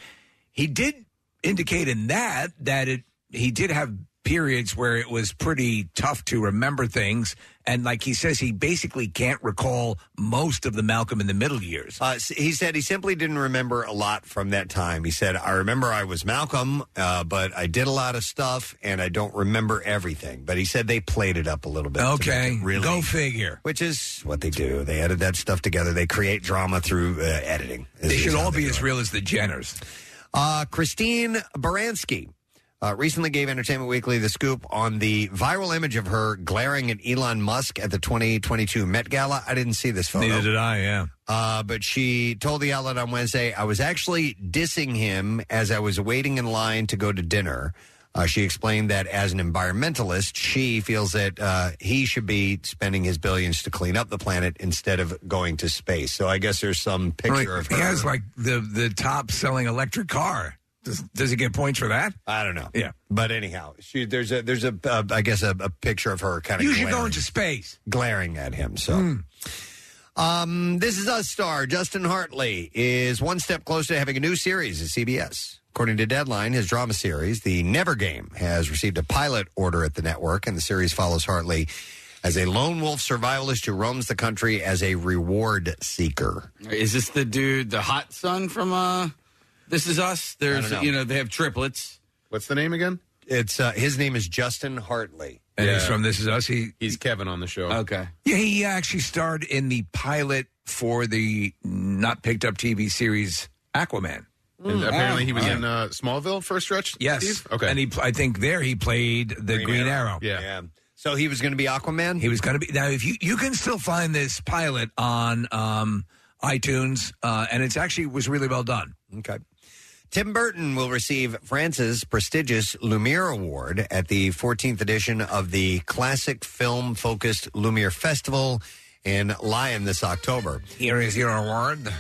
S4: He did indicate in that that it he did have periods where it was pretty tough to remember things, and like he says, he basically can't recall most of the Malcolm in the Middle years.
S2: Uh, s- he said he simply didn't remember a lot from that time. He said, I remember I was Malcolm, uh, but I did a lot of stuff and I don't remember everything. But he said they played it up a little bit. to make
S4: Okay,
S2: it really,
S4: go figure.
S2: Which is what they do. They edit that stuff together. They create drama through uh, editing.
S4: They should all be as real as the Jenners.
S2: Uh, Christine Baranski uh, recently gave Entertainment Weekly the scoop on the viral image of her glaring at Elon Musk at the 2022 Met Gala. I didn't see this photo.
S4: Neither did I. Yeah.
S2: Uh, but she told the outlet on Wednesday, I was actually dissing him as I was waiting in line to go to dinner. Uh, she explained that as an environmentalist, she feels that uh, he should be spending his billions to clean up the planet instead of going to space. So I guess there's some picture
S4: Right.
S2: of her.
S4: He has like the the top selling electric car. Does, does he get points for that?
S2: I don't know.
S4: Yeah.
S2: But anyhow, she, there's a there's a uh, I guess a, a picture of her kind of
S4: You should go
S2: glaring,
S4: into space.
S2: glaring at him. So. Um, this is us star Justin Hartley is one step closer to having a new series at CBS. According to Deadline, his drama series, The Never Game, has received a pilot order at the network, and the series follows Hartley as a lone wolf survivalist who roams the country as a reward seeker.
S6: Is this the dude, the hot son from uh This Is Us? There's
S2: know.
S6: you know, they have triplets.
S5: What's the name again?
S2: It's uh, his name is Justin Hartley.
S4: And he's from This Is Us. He
S5: He's Kevin on the show.
S6: Okay.
S4: yeah, he actually starred in the pilot for the not picked up TV series Aquaman.
S5: And apparently he was in uh, Smallville for a stretch.
S4: Yes.
S5: Steve? Okay.
S4: And he, I think there he played the Green, Arrow.
S5: Yeah.
S2: So he was going to be Aquaman.
S4: He was going to be now. If you you can still find this pilot on um, iTunes, uh, and it's actually was really well done.
S2: Okay. Tim Burton will receive France's prestigious Lumiere Award at the 14th edition of the classic film focused Lumiere Festival in Lyon this October.
S4: Here is your award.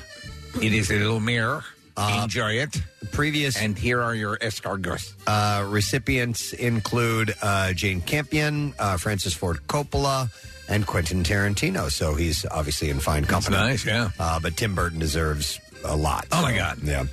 S4: It is a little mirror. Enjoy it.
S2: Previous
S4: and here are your escargots.
S2: Uh, recipients include uh, Jane Campion, uh, Francis Ford Coppola, and Quentin Tarantino. So he's obviously in fine company.
S4: nice, yeah.
S2: Uh, but Tim Burton deserves a lot.
S4: Oh, my God.
S2: Yeah.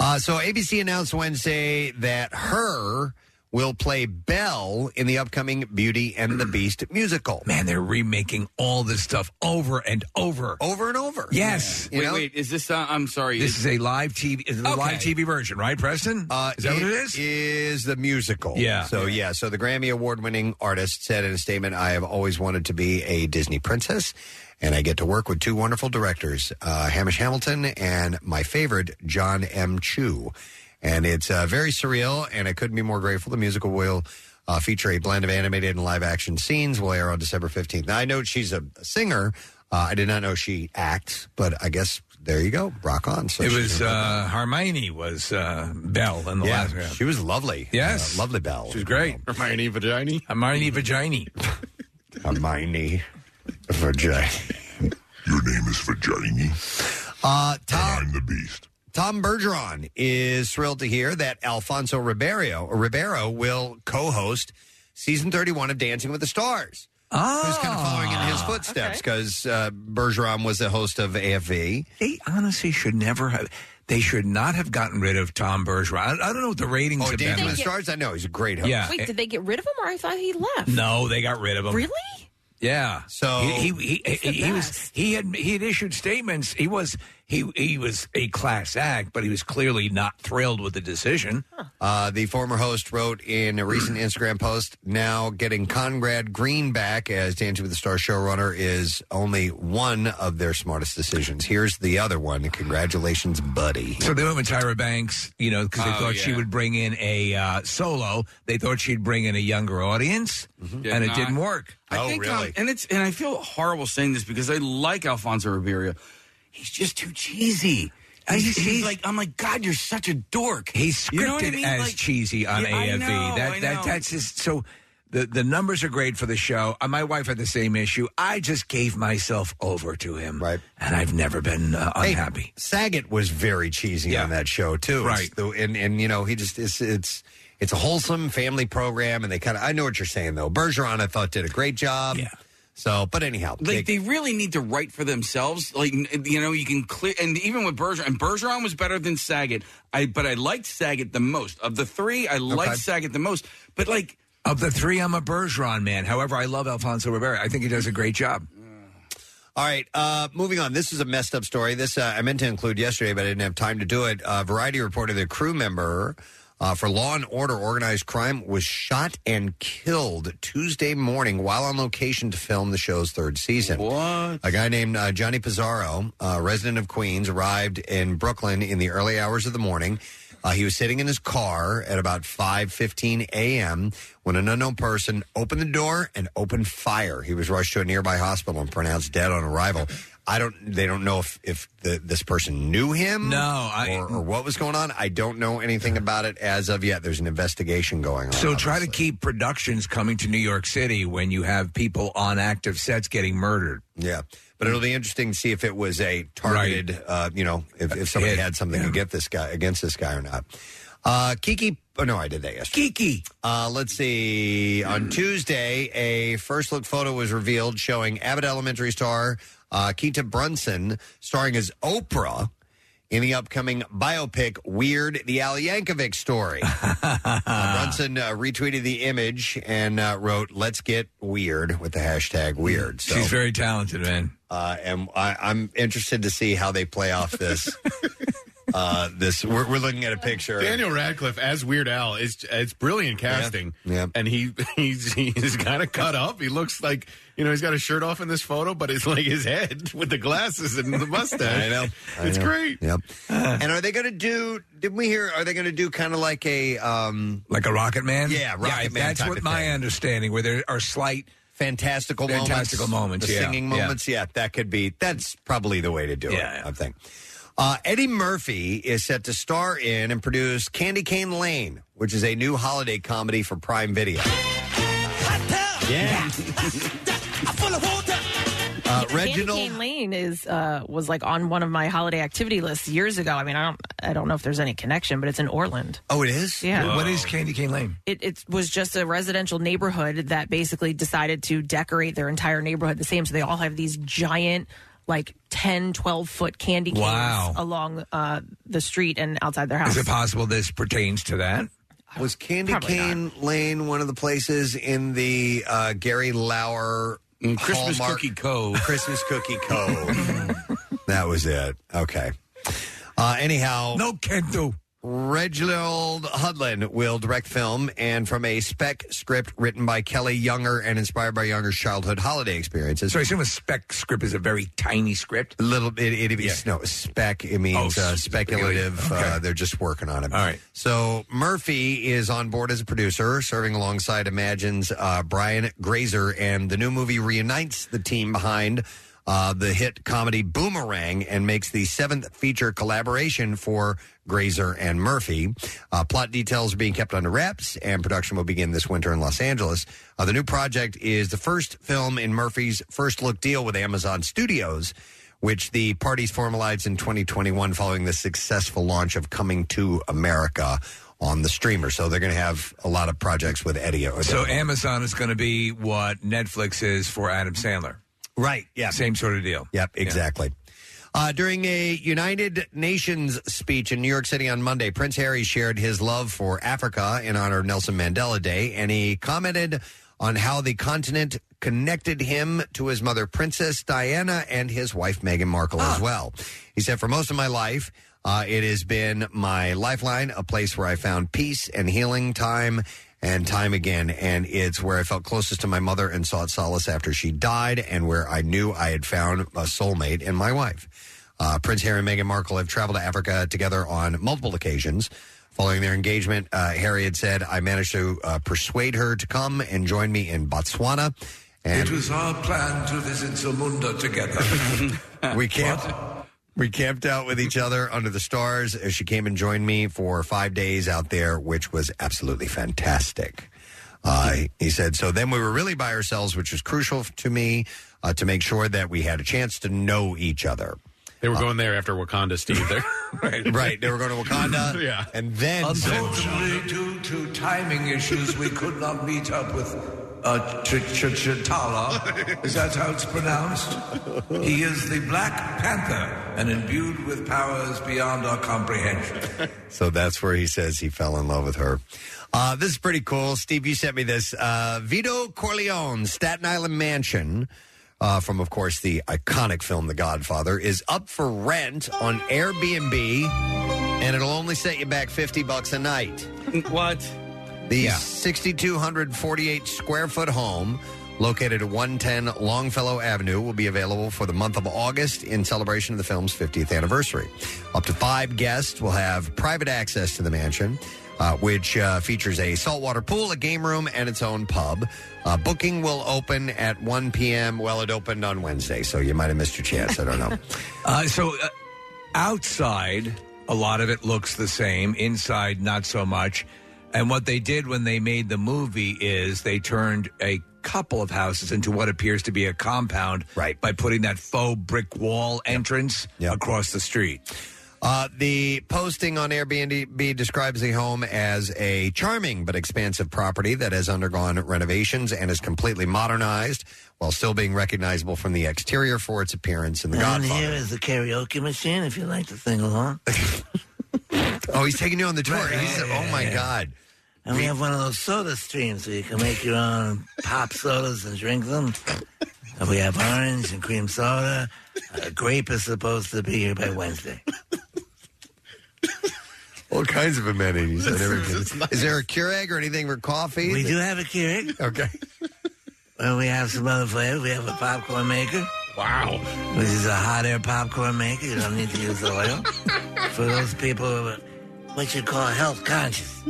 S2: Uh, so ABC announced Wednesday that her will play Belle in the upcoming Beauty and the Beast musical.
S4: Man, they're remaking all this stuff over and over.
S2: Over and over.
S4: Yes.
S6: Wait, wait. Is this? Uh, I'm sorry.
S4: This is a live TV, is it a live TV version, right, Preston?
S2: Uh,
S4: is that what it is?
S2: Is the musical.
S4: Yeah.
S2: So yeah. So the Grammy Award winning artist said in a statement, "I have always wanted to be a Disney princess." And I get to work with two wonderful directors, uh, Hamish Hamilton and my favorite, John M. Chu. And it's uh, very surreal, and I couldn't be more grateful. The musical will uh, feature a blend of animated and live action scenes. Will air on December 15th. Now, I know she's a singer. Uh, I did not know she acts, but I guess there you go. Rock on. So
S4: it
S2: she's
S4: was
S2: gonna-
S4: uh, Hermione was uh, Belle in the
S2: Yeah,
S4: last round.
S2: she was lovely.
S4: Yes,
S2: Uh, lovely Belle.
S4: She was great.
S5: Hermione Vagina.
S4: Hermione Vagina.
S2: Hermione Vagina.
S12: Your name is Vagina.
S2: Uh, Tom,
S12: I'm the Beast.
S2: Tom Bergeron is thrilled to hear that Alfonso Ribeiro, Ribeiro will co-host season 31 of Dancing with the Stars.
S4: Oh,
S2: Who's kind of following in his footsteps because uh, Bergeron was the host of AFV.
S4: They honestly should never have. They should not have gotten rid of Tom Bergeron. I, I don't know what the ratings
S2: Oh,
S4: have
S2: Dancing
S4: been.
S2: with the Stars? I know he's a great host.
S4: Yeah.
S3: Wait, did they get rid of him, or I thought he left?
S4: No, they got rid of him.
S3: Really?
S4: Yeah.
S2: So
S4: he he, he, he, he was he had he had issued statements. He was he he was a class act, but he was clearly not thrilled with the decision.
S2: Uh, the former host wrote in a recent Instagram post, now getting Conrad Green back as Dancing with the Stars showrunner is only one of their smartest decisions. Here's the other one. Congratulations, buddy.
S4: So they went with Tyra Banks, you know, because they
S2: Oh,
S4: thought she
S2: yeah.
S4: would bring in a uh, solo. They thought she'd bring in a younger audience,
S6: Did
S4: and it
S6: not.
S4: didn't work.
S6: I think, um, and it's and I feel horrible saying this because I like Alfonso Ribeiro. He's just too cheesy. He's,
S4: he's-
S6: like, I'm like, God, you're such a dork.
S4: He's scripted
S6: You know I mean?
S4: as
S6: Like-
S4: cheesy on
S6: Yeah, know,
S4: that that that's just so. The the numbers are great for the show. Uh, my wife had the same issue. I just gave myself over to him, right? And I've never been uh,
S2: Hey,
S4: unhappy.
S2: Saget was very cheesy on that show too.
S4: Right.
S2: The- and and you know he just it's it's it's a wholesome family program, and they kind of I know what you're saying though. Bergeron I thought did a great job. Yeah. So, but anyhow,
S6: Like they really need to write for themselves. Like you know, you can clear, and even with Bergeron, and Bergeron was better than Saget. I but I liked Saget the most of the three. I liked Saget the most. But like
S4: Of the three, I'm a Bergeron man. However, I love Alfonso Rivera. I think he does a great job.
S2: All right, uh, moving on. This is a messed up story. This uh, I meant to include yesterday, but I didn't have time to do it. Uh, Variety reported that a crew member uh, for Law and Order Organized Crime was shot and killed Tuesday morning while on location to film the show's third season.
S6: What?
S2: A guy named uh, Johnny Pizarro, uh, resident of Queens, arrived in Brooklyn in the early hours of the morning. Uh, he was sitting in his car at about 5:15 a.m. when an unknown person opened the door and opened fire. He was rushed to a nearby hospital and pronounced dead on arrival. I don't. They don't know if if the, this person knew him.
S4: No, I-
S2: or, or what was going on. I don't know anything about it as of yet. There's an investigation going on.
S4: So try to keep productions coming to New York City when you have people on active sets getting murdered.
S2: Yeah, but it'll be interesting to see if it was a targeted. Uh, you know, if, if somebody had something to get this guy against this guy or not. Uh, Kiki. Oh no, I did that yesterday.
S4: Kiki.
S2: Uh, let's see. On Tuesday, a first look photo was revealed showing Abbott Elementary star uh, Quinta Brunson starring as Oprah in the upcoming biopic Weird: The Al Yankovic Story. uh, Brunson uh, retweeted the image and uh, wrote, "Let's get weird" with the hashtag Weird. So,
S4: She's very talented, man.
S2: uh, and I, I'm interested to see how they play off this. uh, this we're, we're looking at a picture.
S5: Daniel Radcliffe as Weird Al is it's brilliant casting.
S2: Yeah.
S5: And he he's he's kind of cut up. He looks like you know he's got his shirt off in this photo, but it's like his head with the glasses and the mustache.
S2: I know. I
S5: it's
S2: know.
S5: great.
S2: Yep. and are they going to do? Did we hear? Are they going to do kind of like a um
S4: Like a Rocket Man?
S2: Yeah, Rocket Man
S4: That's
S2: type
S4: what
S2: of
S4: my
S2: thing.
S4: understanding, where there are slight
S2: fantastical,
S4: fantastical
S2: moments,
S4: moments.
S2: the
S4: yeah.
S2: singing moments? Yeah. that could be. That's probably the way to do
S4: Yeah,
S2: it. I think. Uh, Eddie Murphy is set to star in and produce Candy Cane Lane, which is a new holiday comedy for Prime Video. Yeah.
S14: full of water.
S2: Uh,
S3: Candy
S2: Reginald.
S3: Cane Lane is uh, was like on one of my holiday activity lists years ago. I mean, I don't I don't know if there's any connection, but it's in Orland.
S2: Oh, it is.
S3: Yeah.
S4: What is Candy Cane Lane?
S3: It, it was just a residential neighborhood that basically decided to decorate their entire neighborhood the same. So they all have these giant, like 10, 12 foot candy canes
S4: Wow.
S3: along uh, the street and outside their house.
S4: Is it possible this pertains to that?
S2: Was Candy
S3: Probably
S2: Cane Lane one of the places in the uh, Gary Lauer
S6: Christmas
S2: Hallmark-
S6: Cookie Cove.
S2: Christmas Cookie Cove. that was it. Okay. Uh, anyhow,
S4: no Kendo.
S2: Reginald Hudlin will direct film, and from a spec script written by Kelly Younger and inspired by Younger's childhood holiday experiences.
S4: So I assume a spec script is a very tiny script.
S2: A little bit. It, it,
S4: Yeah.
S2: No, spec. It means
S4: Oh,
S2: uh,
S4: s-
S2: speculative.
S4: okay.
S2: Uh, they're just working on it.
S4: All right.
S2: So Murphy is on board as a producer, serving alongside Imagine's uh, Brian Grazer, and the new movie reunites the team behind. Uh, the hit comedy Boomerang and makes the seventh feature collaboration for Grazer and Murphy. Uh, plot details are being kept under wraps, and production will begin this winter in Los Angeles. Uh, the new project is the first film in Murphy's first look deal with Amazon Studios which the parties formalized in 2021 following the successful launch of Coming to America on the streamer. So they're going to have a lot of projects with Eddie.
S4: So Amazon is going to be what Netflix is for Adam Sandler.
S2: Right. Yeah.
S4: Same sort of deal.
S2: Yep, exactly. Uh, during a United Nations speech in New York City on Monday, Prince Harry shared his love for Africa in honor of Nelson Mandela Day, and he commented on how the continent connected him to his mother, Princess Diana, and his wife, Meghan Markle, as well. He said, For most of my life, uh, it has been my lifeline, a place where I found peace and healing time and time again. And it's where I felt closest to my mother and sought solace after she died, and where I knew I had found a soulmate in my wife. Uh, Prince Harry and Meghan Markle have traveled to Africa together on multiple occasions. Following their engagement, uh, Harry had said, I managed to uh, persuade her to come and join me in Botswana. And
S11: it was our plan to visit Zamunda together.
S2: we camped. We camped out with each other under the stars as she came and joined me for five days out there, which was absolutely fantastic. Uh, he said, so then we were really by ourselves, which was crucial to me uh, to make sure that we had a chance to know each other.
S5: They were going there after Wakanda, Steve. There,
S2: right, right. They were going to Wakanda,
S5: yeah,
S2: and then
S11: Unfortunately, due to timing issues, we could not meet up with uh, Ch- Ch- Chitala. Is that how it's pronounced? He is the Black Panther and imbued with powers beyond our comprehension.
S2: So that's where he says he fell in love with her. Uh, this is pretty cool. Steve, you sent me this. Uh, Vito Corleone, Staten Island Mansion, uh, from, of course, the iconic film The Godfather, is up for rent on Airbnb, and it'll only set you back 50 bucks a night.
S6: What?
S2: The 6,248 square foot home located at 110 Longfellow Avenue will be available for the month of August in celebration of the film's 50th anniversary. Up to five guests will have private access to the mansion. Uh, which uh, features a saltwater pool, a game room, and its own pub. Uh, booking will open at 1 p.m. Well, it opened on Wednesday, so you might have missed your chance. I don't know.
S4: Uh, so uh, outside, a lot of it looks the same. Inside, not so much. And what they did when they made the movie is they turned a couple of houses into what appears to be a compound
S2: right.
S4: by putting that faux brick wall entrance across the street.
S2: Uh, the posting on Airbnb describes the home as a charming but expansive property that has undergone renovations and is completely modernized while still being recognizable from the exterior for its appearance in The
S14: and
S2: Godfather.
S14: here is the karaoke machine if you'd like to sing along.
S2: Oh, he's taking you on the tour.
S14: Right,
S2: He's-
S14: yeah,
S2: oh, my
S14: yeah.
S2: God.
S14: And we have one of those soda streams where you can make your own pop sodas and drink them. And we have orange and cream soda. Uh, grape is supposed to be here by Wednesday.
S2: All kinds of amenities. and
S14: is
S2: everything.
S14: nice.
S2: Is there a Keurig or anything for coffee?
S14: We do have a Keurig.
S2: Okay.
S14: Well, we have some other flavors. We have a popcorn maker.
S5: Wow.
S14: Which is a hot air popcorn maker. You don't need to use oil. For those people who are what you call health conscious.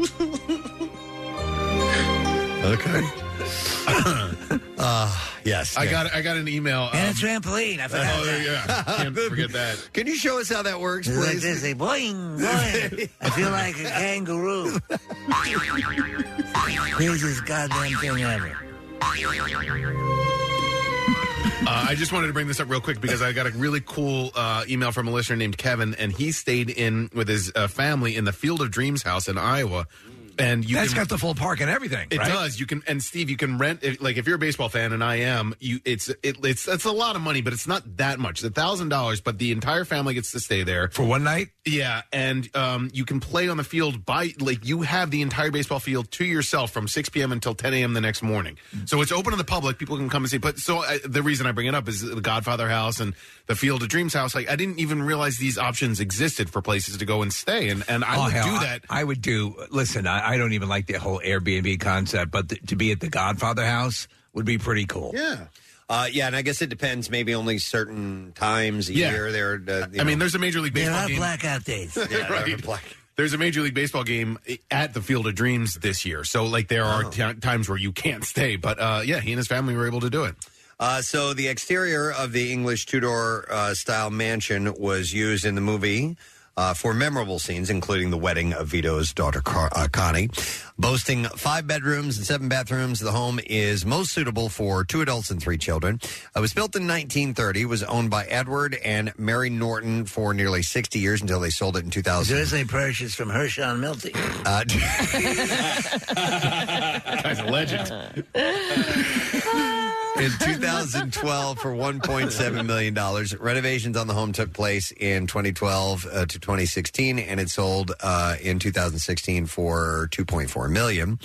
S2: Okay. uh, yes.
S5: I
S2: yeah.
S5: got I got an email.
S14: And
S5: um,
S14: a trampoline. I forgot
S5: Oh,
S14: that.
S5: yeah. Can't forget that.
S2: Can you show us how that works,
S14: It's like
S2: please?
S14: this, they boing, boing. I feel like a kangaroo. Craziest goddamn thing ever.
S5: Uh, I just wanted to bring this up real quick because I got a really cool uh, email from a listener named Kevin, and he stayed in with his uh, family in the Field of Dreams house in Iowa. And you
S4: That's
S5: can,
S4: got the full park and everything.
S5: It
S4: right?
S5: does. You can, and Steve, you can rent. Like if you're a baseball fan, and I am, you it's it, it's it's a lot of money, but it's not that much. It's a thousand dollars, but the entire family gets to stay there
S4: for one night.
S5: Yeah, and um, you can play on the field by like you have the entire baseball field to yourself from 6 p.m. until 10 a.m. the next morning. So it's open to the public. People can come and see. But so I, the reason I bring it up is the Godfather House and the Field of Dreams House. Like I didn't even realize these options existed for places to go and stay, and and I
S4: Oh,
S5: would
S4: hell,
S5: do that.
S4: I, would do. Listen, I, I don't even like the whole Airbnb concept, but th- to be at the Godfather house would be pretty cool.
S5: Yeah.
S2: Uh, yeah, and I guess it depends. Maybe only certain times a
S5: Yeah.
S2: year. There, uh, you
S5: I mean,
S2: know.
S5: there's a Major League
S14: There
S5: Baseball
S14: are
S5: game.
S14: blackout days.
S2: Yeah, there are
S5: right.
S2: black-
S5: There's a Major League Baseball game at the Field of Dreams this year. So like there are
S2: Oh.
S5: ti- times where you can't stay, but uh, yeah, he and his family were able to do it.
S2: Uh, so the exterior of the English Tudor uh, style mansion was used in the movie. Uh, for memorable scenes, including the wedding of Vito's daughter Car- uh, Connie. Boasting five bedrooms and seven bathrooms, the home is most suitable for two adults and three children. It was built in 1930, was owned by Edward and Mary Norton for nearly 60 years until they sold it in 2000.
S14: There's a purchase from Hershon Milty.
S2: Uh,
S5: Guy's a legend.
S2: in 2012 for 1.7 million dollars. Renovations on the home took place in 2012 uh, to 2016, and it sold uh, in 2016 for 2.4 million.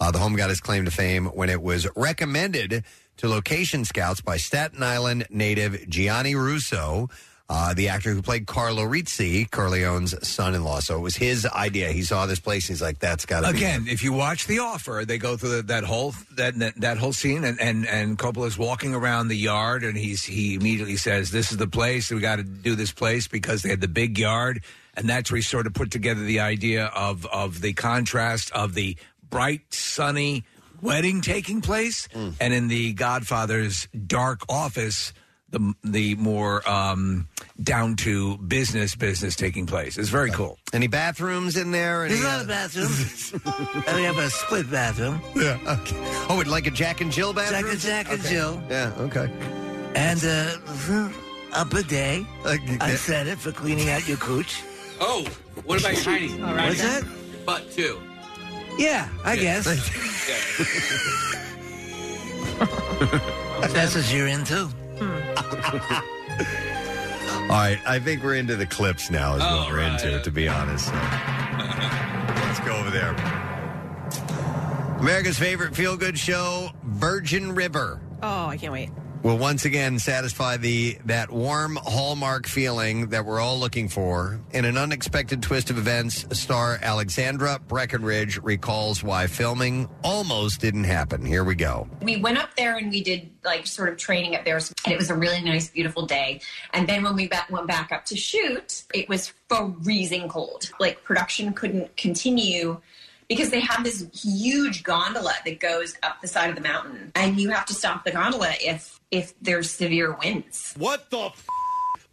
S2: Uh, the home got its claim to fame when it was recommended to location scouts by Staten Island native Gianni Russo. Uh, the actor who played Carlo Rizzi, Corleone's son-in-law. So it was his idea. He saw this place. He's like, "That's got to be
S4: Again, if you watch The Offer, they go through the, that whole that, that that whole scene, and and and Coppola's walking around the yard, and he's he immediately says, "This is the place. We got to do this place because they had the big yard." And that's where he sort of put together the idea of of the contrast of the bright, sunny wedding taking place, and in the Godfather's dark office, the the more um, down to business business taking place. It's very cool.
S2: Any bathrooms in there?
S14: There's a lot of bathrooms. and we have a split bathroom.
S2: Yeah. Okay. Oh, it like a Jack and Jill bathroom?
S14: Jack and Jack and
S2: Okay.
S14: Jill.
S2: Yeah. Okay.
S14: And uh, a bidet. I said it for cleaning out your cooch.
S6: Oh, what about tiny?
S14: What's that?
S6: Butt too.
S14: Yeah, I guess. That's what you're into. Hmm.
S2: All right. I think we're into the clips now. Is what
S14: oh,
S2: we're
S14: right.
S2: into, to be honest. So, Let's go over there. America's favorite feel-good show, Virgin River.
S3: Oh, I can't wait.
S2: Will once again satisfy the that warm hallmark feeling that we're all looking for. In an unexpected twist of events, star Alexandra Breckenridge recalls why filming almost didn't happen. Here we go.
S15: we went up there and we did like sort of training up there and it was a really nice beautiful day and then when we ba- went back up to shoot it was freezing cold like production couldn't continue because they have this huge gondola that goes up the side of the mountain and you have to stop the gondola if if there's severe winds.
S2: What the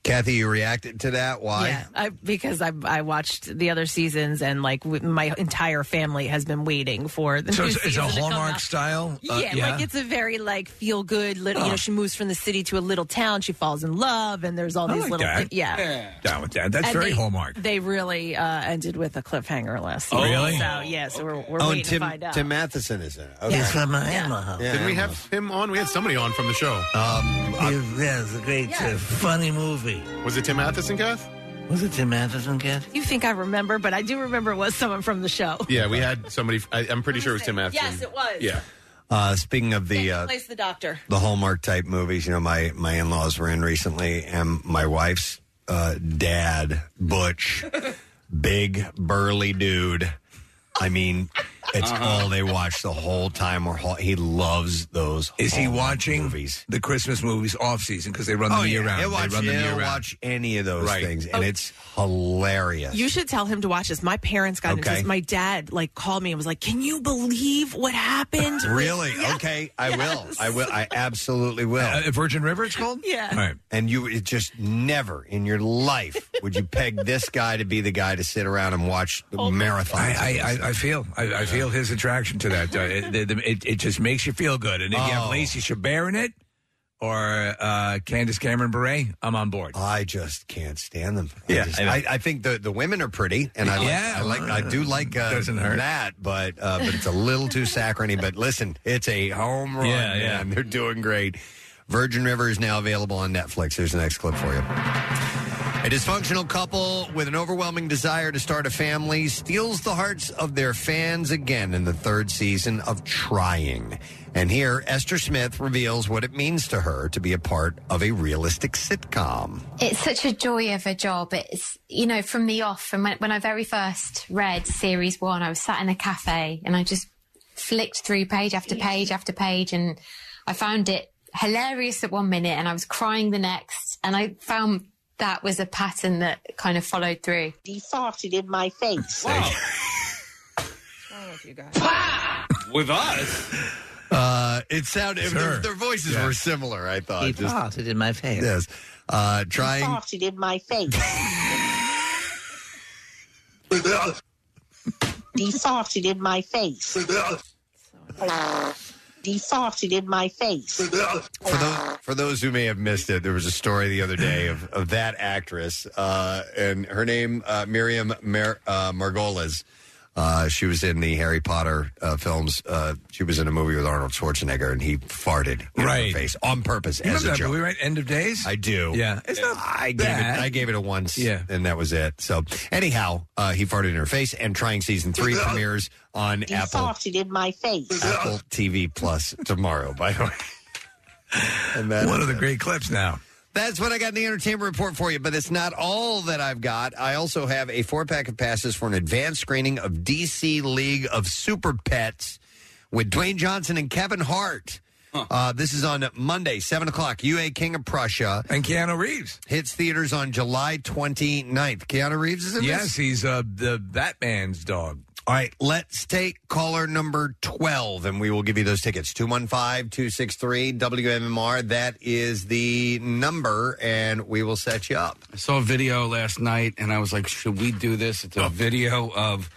S2: Kathy, you reacted to that. Why?
S3: Yeah, I, because I I watched the other seasons and like w- my entire family has been waiting for the
S4: So
S3: new
S4: it's, it's a
S3: season to come
S4: Hallmark
S3: out.
S4: style. uh,
S3: yeah, like it's a very like feel good. Little, you know, she moves from the city to a little town. She falls in love, and there's all
S4: I
S3: these
S4: like
S3: little,
S4: that.
S3: thi- yeah.
S4: Down with that. That's
S3: And
S4: very
S3: they-
S4: Hallmark.
S3: They really uh, ended with a cliffhanger last
S4: Oh,
S3: season.
S4: really?
S3: So yeah, so we're, we're
S2: oh,
S3: waiting
S2: and Tim,
S3: to find out.
S2: Tim Matheson is in it. Okay.
S14: He's from Miami.
S5: Did we have him on? We had somebody on from the show.
S2: Um,
S14: yeah, it's a great, uh, funny movie.
S5: Was it Tim Matheson, Kath?
S14: Was it Tim Matheson, kid?
S3: you think I remember, but I do remember it was someone from the show.
S5: Yeah, we had somebody. I, I'm pretty sure it was Tim Matheson.
S3: Yes, it was.
S5: Yeah.
S2: Uh, speaking of the uh,
S3: Place the doctor.
S2: the Hallmark type movies, you know, my my in laws were in recently, and my wife's uh, dad, Butch, big burly dude. I mean, it's
S4: Uh-huh.
S2: all they watch the whole time. Or he loves those.
S4: Is he watching
S2: movies?
S4: the Christmas movies off season because they run them
S2: oh
S4: year round?
S2: he'll watch,
S4: they run them
S2: he'll
S4: year round.
S2: watch any of those
S4: Right.
S2: things, and
S3: Oh.
S2: it's hilarious.
S3: You should tell him to watch this. My parents got into
S2: Okay.
S3: this. My dad like called me and was like, "Can you believe what happened?"
S2: Really? Okay, I will. I will. I absolutely will.
S4: Uh, Virgin River, it's called.
S3: Yeah.
S4: Right.
S2: And you it just never in your life would you peg this guy to be the guy to sit around and watch marathons.
S4: I, I, I, I feel I, I feel his attraction to that. Uh, it, it, it, it just makes you feel good, and if you have
S2: Oh.
S4: Lacey Chabert in it, or uh, Candace Cameron Bure, I'm on board.
S2: I just can't stand them.
S4: Yeah,
S2: I, just-
S4: I know.
S2: I, I think the, the women are pretty, and I like,
S4: Yeah,
S2: I like I do like uh,
S4: doesn't hurt.
S2: that, but uh, but it's a little too saccharine. But listen, it's a home run.
S4: Yeah, yeah.
S2: man. They're doing great. Virgin River is now available on Netflix. Here's the next clip for you. A dysfunctional couple with an overwhelming desire to start a family steals the hearts of their fans again in the third season of Trying. And here, Esther Smith reveals what it means to her to be a part of a realistic sitcom.
S16: It's such a joy of a job. It's, you know, from the off, from when, when I very first read series one, I was sat in a cafe and I just flicked through page after page after page and I found it hilarious at one minute and I was crying the next. And I found that was a pattern that kind of followed through.
S7: He farted in my face. Wow!
S6: With us.
S2: Uh, it sounded
S7: Sure.
S2: their, their voices
S7: Yeah.
S2: were similar. I thought.
S7: He farted in my face.
S2: Yes. Uh,
S7: He
S2: trying.
S7: farted in my face. he farted in my face. He farted in my face.
S2: For those, for those who may have missed it, there was a story the other day of, of that actress, uh, and her name uh, Miriam Mar- uh, Margolyes. Uh, she was in the Harry Potter uh, films. Uh, she was in a movie with Arnold Schwarzenegger, and he farted in
S4: Right.
S2: her face on purpose
S4: You
S2: as
S4: remember
S2: a
S4: that
S2: joke.
S4: movie, right? End of Days?
S2: I do.
S4: Yeah. It's not
S2: I gave it. I gave it a once.
S4: Yeah.
S2: and that was it. So anyhow, uh, he farted in her face, and trying season three premieres on
S7: He
S2: Apple
S7: farted in my face.
S2: Apple TV Plus tomorrow. By the way, and that
S4: One of the
S2: it.
S4: great clips now.
S2: That's what I got in the entertainment report for you, but it's not all that I've got. I also have a four pack of passes for an advanced screening of DC League of Super Pets with Dwayne Johnson and Kevin Hart. Uh, this is on Monday, 7 o'clock. UA King of Prussia.
S4: And Keanu Reeves.
S2: Hits theaters on July 29th. Keanu Reeves is in this?
S4: Yes, he's uh, the Batman's dog.
S2: All right, let's take caller number 12 and we will give you those tickets. 215 263 WMMR. That is the number, and we will set you up.
S6: I saw a video last night and I was like, should we do this? It's a oh. video of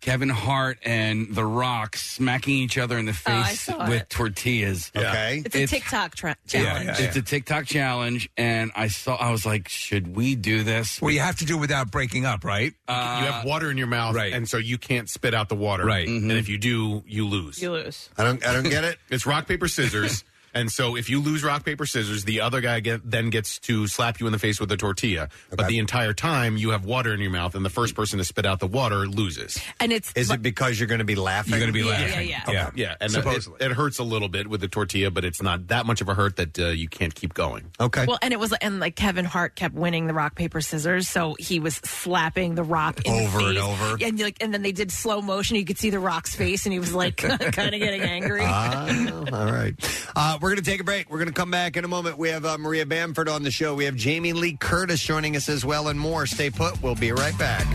S6: Kevin Hart and The Rock smacking each other in the
S3: Oh, I
S6: face
S3: saw
S6: with
S3: it.
S6: tortillas.
S2: Okay.
S3: It's a TikTok tra- challenge.
S6: It's a TikTok challenge, and I saw. I was like, "Should we do this?"
S4: Well, you have to do it without breaking up, right?
S5: Uh, you have water in your mouth,
S4: right.
S5: and so you can't spit out the water.
S4: Right. Mm-hmm.
S5: And if you do, you lose.
S3: You lose.
S2: I don't. I don't get it.
S5: It's rock paper scissors. And so, if you lose rock paper scissors, the other guy get, then gets to slap you in the face with a tortilla. But the entire time, you have water in your mouth, and the first person to spit out the water loses.
S3: And it's
S2: Is it because you're going to be laughing?
S5: You're going to be
S3: Yeah,
S5: laughing.
S3: yeah, yeah.
S5: yeah. And uh, it, it hurts a little bit with the tortilla, but it's not that much of a hurt that uh, you can't keep going.
S2: Okay.
S3: Well, and it was, and like Kevin Hart kept winning the rock paper scissors, so he was slapping the rock in the
S2: Over and
S3: face.
S2: over.
S3: and like, and then they did slow motion. You could see the rock's face, and he was like kind of getting angry.
S2: Ah, all right. Uh, we're going to take a break. We're going to come back in a moment. We have uh, Maria Bamford on the show. We have Jamie Lee Curtis joining us as well, and more. Stay put. We'll be right back.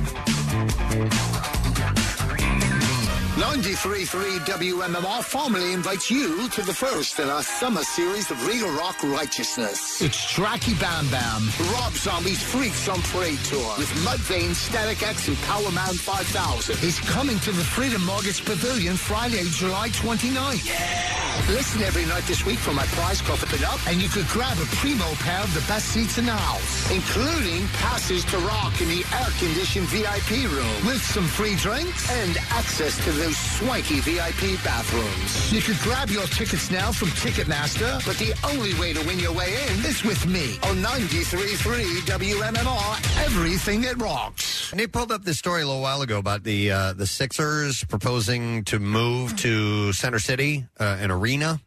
S17: 93.3 WMMR formally invites you to the first in our summer series of Real Rock Righteousness. It's Tracky Bam Bam, Rob Zombie's Freaks on Parade Tour with Mudvayne, Static X, and Power Man 5000. He's coming to the Freedom Mortgage Pavilion Friday, July 29th. Listen every night this week for my prize coffee it up, and you could grab a primo pair of the best seats in the house, including passes to rock in the air-conditioned VIP room with some free drinks and access to swanky VIP bathrooms. You could grab your tickets now from Ticketmaster, but the only way to win your way in is with me on 93.3 WMMR, everything that rocks.
S2: And they pulled up this story a little while ago about the uh, the Sixers proposing to move to Center City, uh, an arena.